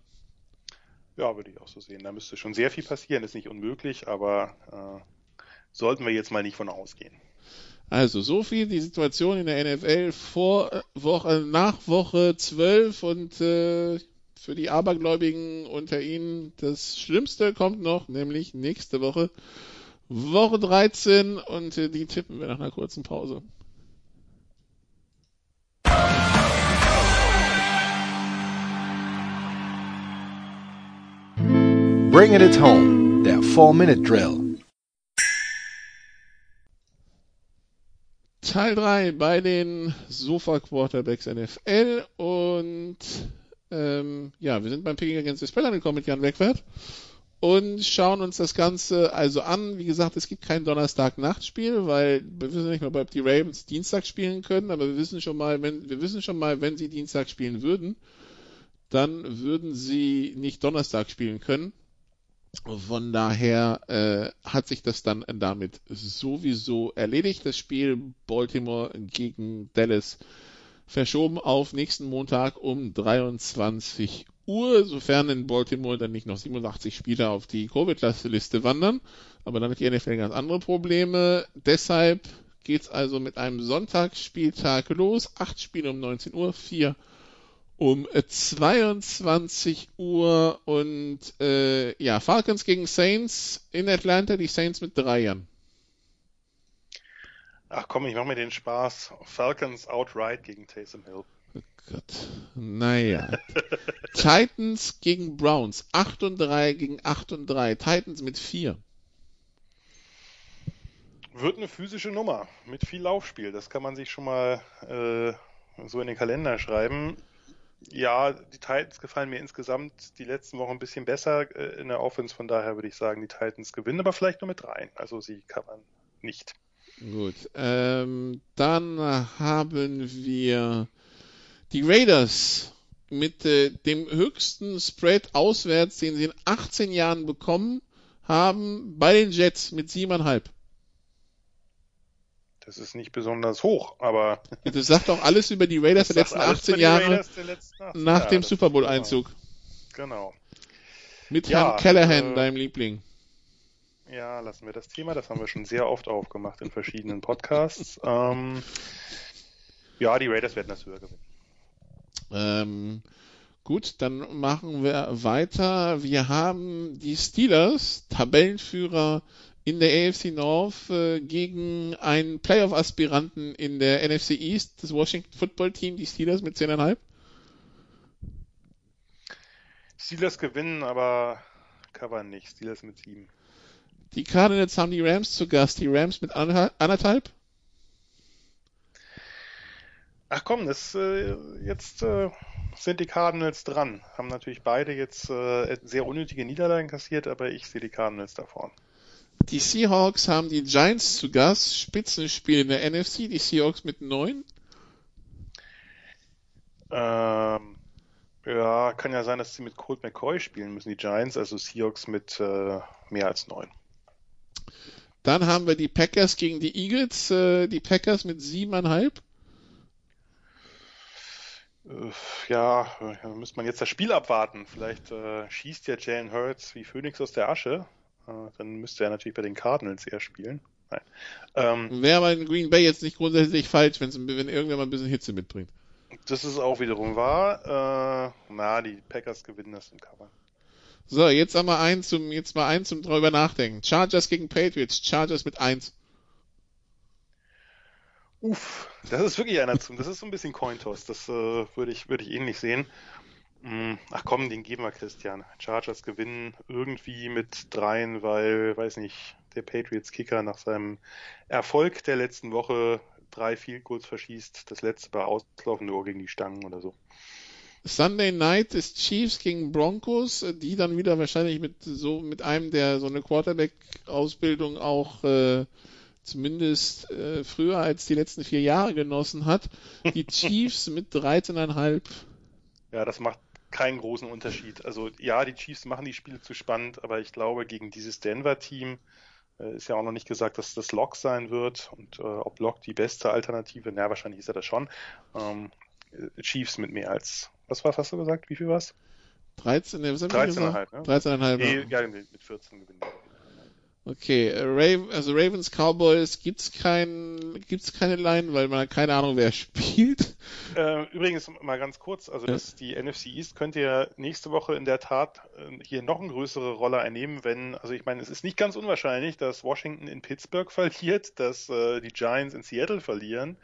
Ja, würde ich auch so sehen. Da müsste schon sehr viel passieren. Ist nicht unmöglich, aber äh, sollten wir jetzt mal nicht von ausgehen. Also, so viel die Situation in der NFL vor Woche, nach Woche 12 und äh, für die Abergläubigen unter Ihnen das Schlimmste kommt noch, nämlich nächste Woche Woche 13 und äh, die tippen wir nach einer kurzen Pause. Bring it home, der 4-Minute-Drill. Teil 3 bei den Sofa Quarterbacks NFL und ähm, ja, wir sind beim Picking Against the Spread angekommen mit Jan Wegwert und schauen uns das Ganze also an. Wie gesagt, es gibt kein Donnerstag-Nachtspiel, weil wir wissen nicht mal, ob die Ravens Dienstag spielen können, aber wir wissen schon mal, wenn wir wissen schon mal, wenn sie Dienstag spielen würden, dann würden sie nicht Donnerstag spielen können. Von daher äh, hat sich das dann damit sowieso erledigt. Das Spiel Baltimore gegen Dallas verschoben auf nächsten Montag um 23 Uhr, sofern in Baltimore dann nicht noch 87 Spieler auf die Covid-Liste wandern. Aber dann hat die NFL ganz andere Probleme. Deshalb geht's also mit einem Sonntagsspieltag los. Acht Spiele um 19 Uhr, vier um 22 Uhr und äh, ja, Falcons gegen Saints in Atlanta, die Saints mit Dreiern. Ach komm, ich mach mir den Spaß. Falcons outright gegen Taysom Hill. Oh Gott. Naja. Titans gegen Browns. 8 und 3 gegen 8 und 3. Titans mit 4. Wird eine physische Nummer mit viel Laufspiel. Das kann man sich schon mal äh, so in den Kalender schreiben. Ja, die Titans gefallen mir insgesamt die letzten Wochen ein bisschen besser äh, in der Offense. Von daher würde ich sagen, die Titans gewinnen, aber vielleicht nur mit dreien. Also sie kann man nicht. Gut. Ähm, dann haben wir die Raiders mit äh, dem höchsten Spread auswärts, den sie in 18 Jahren bekommen haben, bei den Jets mit 7,5. Das ist nicht besonders hoch, aber. Das sagt auch alles über die Raiders der letzten 18 Jahre letzten 18 nach Jahre. dem Super Bowl-Einzug. Genau. Mit ja, Herrn Callahan, äh, deinem Liebling. Ja, lassen wir das Thema. Das haben wir schon sehr oft aufgemacht in verschiedenen Podcasts. ähm, ja, die Raiders werden das höher gewinnen. Ähm, gut, dann machen wir weiter. Wir haben die Steelers, Tabellenführer in der AFC North äh, gegen einen Playoff-Aspiranten in der NFC East, das Washington Football Team, die Steelers mit 10,5. Steelers gewinnen, aber covern nicht. Steelers mit 7. Die Cardinals haben die Rams zu Gast. Die Rams mit anderthalb. Ach komm, das äh, jetzt äh, sind die Cardinals dran. Haben natürlich beide jetzt äh, sehr unnötige Niederlagen kassiert, aber ich sehe die Cardinals da vorn. Die Seahawks haben die Giants zu Gast, Spitzenspiel in der NFC, die Seahawks mit 9. Ähm, ja, kann ja sein, dass sie mit Colt McCoy spielen müssen, die Giants, also Seahawks mit äh, mehr als 9. Dann haben wir die Packers gegen die Eagles, äh, die Packers mit 7,5 ja, müsste man jetzt das Spiel abwarten. Vielleicht äh, schießt ja Jalen Hurts wie Phoenix aus der Asche. Äh, dann müsste er natürlich bei den Cardinals eher spielen. Nein. Ähm, Wäre aber in Green Bay jetzt nicht grundsätzlich falsch, wenn irgendwer mal ein bisschen Hitze mitbringt. Das ist auch wiederum wahr. Äh, na, die Packers gewinnen das im Cover. So, jetzt einmal eins zum, jetzt mal eins zum drüber nachdenken. Chargers gegen Patriots. Chargers mit eins. Uff, das ist wirklich einer zum. Das ist so ein bisschen Cointoss. Das äh, würde ich, würde ich ähnlich sehen. Hm, ach komm, den geben wir Christian. Chargers gewinnen irgendwie mit dreien, weil, weiß nicht, der Patriots Kicker nach seinem Erfolg der letzten Woche drei Field Goals verschießt. Das letzte bei auslaufende Uhr gegen die Stangen oder so. Sunday Night ist Chiefs gegen Broncos, die dann wieder wahrscheinlich mit so mit einem, der so eine Quarterback-Ausbildung auch äh, zumindest äh, früher als die letzten vier Jahre genossen hat. Die Chiefs mit 13,5. Ja, das macht keinen großen Unterschied. Also ja, die Chiefs machen die Spiele zu spannend, aber ich glaube, gegen dieses Denver-Team äh, ist ja auch noch nicht gesagt, dass das Lock sein wird und äh, ob Lock die beste Alternative, na, wahrscheinlich ist er das schon. Ähm, Chiefs mit mehr als, was war, hast du gesagt? Wie viel war's? 13, ne, 13,5, ne? 13,5. Nee, ja, mit 14 gewinnen. Okay, äh, Raven, also Ravens Cowboys gibt's kein, gibt's keine Line, weil man hat keine Ahnung, wer spielt. Äh, übrigens mal ganz kurz, also Ja. das, die NFC East könnte ja nächste Woche in der Tat äh, hier noch eine größere Rolle einnehmen, wenn, also ich meine, es ist nicht ganz unwahrscheinlich, dass Washington in Pittsburgh verliert, dass äh, die Giants in Seattle verlieren,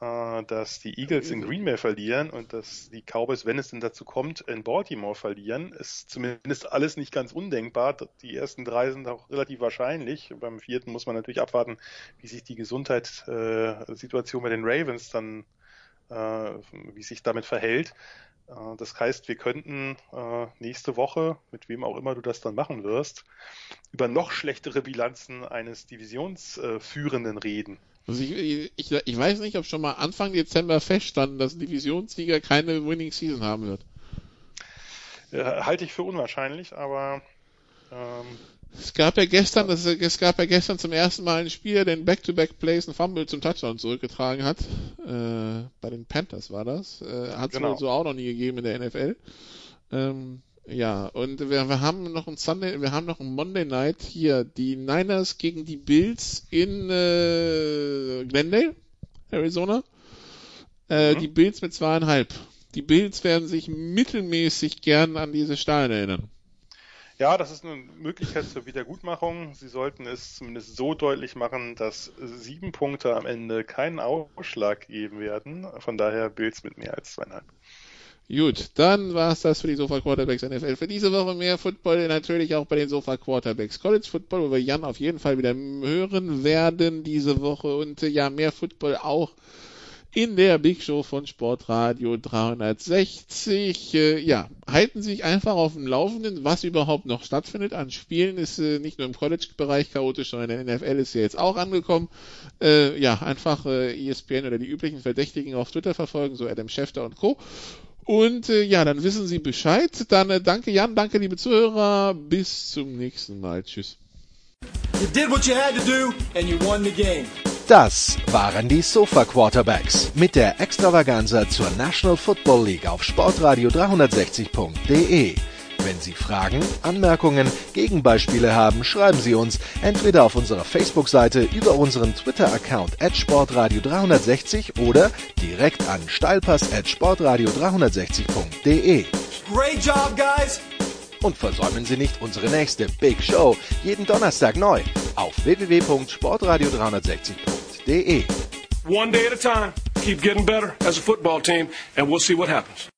dass die Eagles in Green Bay verlieren und dass die Cowboys, wenn es denn dazu kommt, in Baltimore verlieren. Ist zumindest alles nicht ganz undenkbar. Die ersten drei sind auch relativ wahrscheinlich. Beim vierten muss man natürlich abwarten, wie sich die Gesundheitssituation bei den Ravens dann äh, wie sich damit verhält. Äh, Das heißt, wir könnten äh, nächste Woche, mit wem auch immer du das dann machen wirst, über noch schlechtere Bilanzen eines Divisionsführenden reden. Also ich, ich, ich weiß nicht, ob schon mal Anfang Dezember feststand, dass ein Divisionssieger keine Winning Season haben wird. Äh, Halte ich für unwahrscheinlich, aber ähm, Es gab ja gestern, das, es gab ja gestern zum ersten Mal einen Spieler, der in Back-to-Back Plays einen Fumble zum Touchdown zurückgetragen hat. Äh, bei den Panthers war das. Äh, hat es Genau. wohl so auch noch nie gegeben in der NFL. Ähm, ja, und wir, wir haben noch ein Sunday, wir haben noch ein Monday Night hier, die Niners gegen die Bills in äh, Glendale, Arizona. Äh, Mhm. Die Bills mit zweieinhalb. Die Bills werden sich mittelmäßig gern an diese Stahlen erinnern. ja, das ist eine Möglichkeit zur Wiedergutmachung. Sie sollten es zumindest so deutlich machen, dass sieben Punkte am Ende keinen Ausschlag geben werden. Von daher Bills mit mehr als zweieinhalb. Gut, dann war's das für die Sofa Quarterbacks NFL. Für diese Woche mehr Football natürlich auch bei den Sofa Quarterbacks College Football, wo wir Jan auf jeden Fall wieder hören werden diese Woche und äh, ja, mehr Football auch in der Big Show von Sportradio 360. Äh, ja, halten Sie sich einfach auf dem Laufenden, was überhaupt noch stattfindet an Spielen. Ist äh, nicht nur im College-Bereich chaotisch, sondern in der NFL ist ja jetzt auch angekommen. Äh, ja, einfach äh, ESPN oder die üblichen Verdächtigen auf Twitter verfolgen, so Adam Schefter und Co. Und äh, ja, dann wissen Sie Bescheid. Dann äh, danke Jan, danke liebe Zuhörer. Bis zum nächsten Mal. Tschüss. You did what you had to do and you won the game. Das waren die Sofa Quarterbacks mit der Extravaganza zur National Football League auf sportradio360.de. Wenn Sie Fragen, Anmerkungen, Gegenbeispiele haben, schreiben Sie uns entweder auf unserer Facebook-Seite über unseren Twitter-Account at sportradio360 oder direkt an steilpass at sportradio360.de. Great job, guys. Und versäumen Sie nicht unsere nächste Big Show jeden Donnerstag neu auf www.sportradio360.de. One day at a time. Keep getting better as a football team, and we'll see what happens.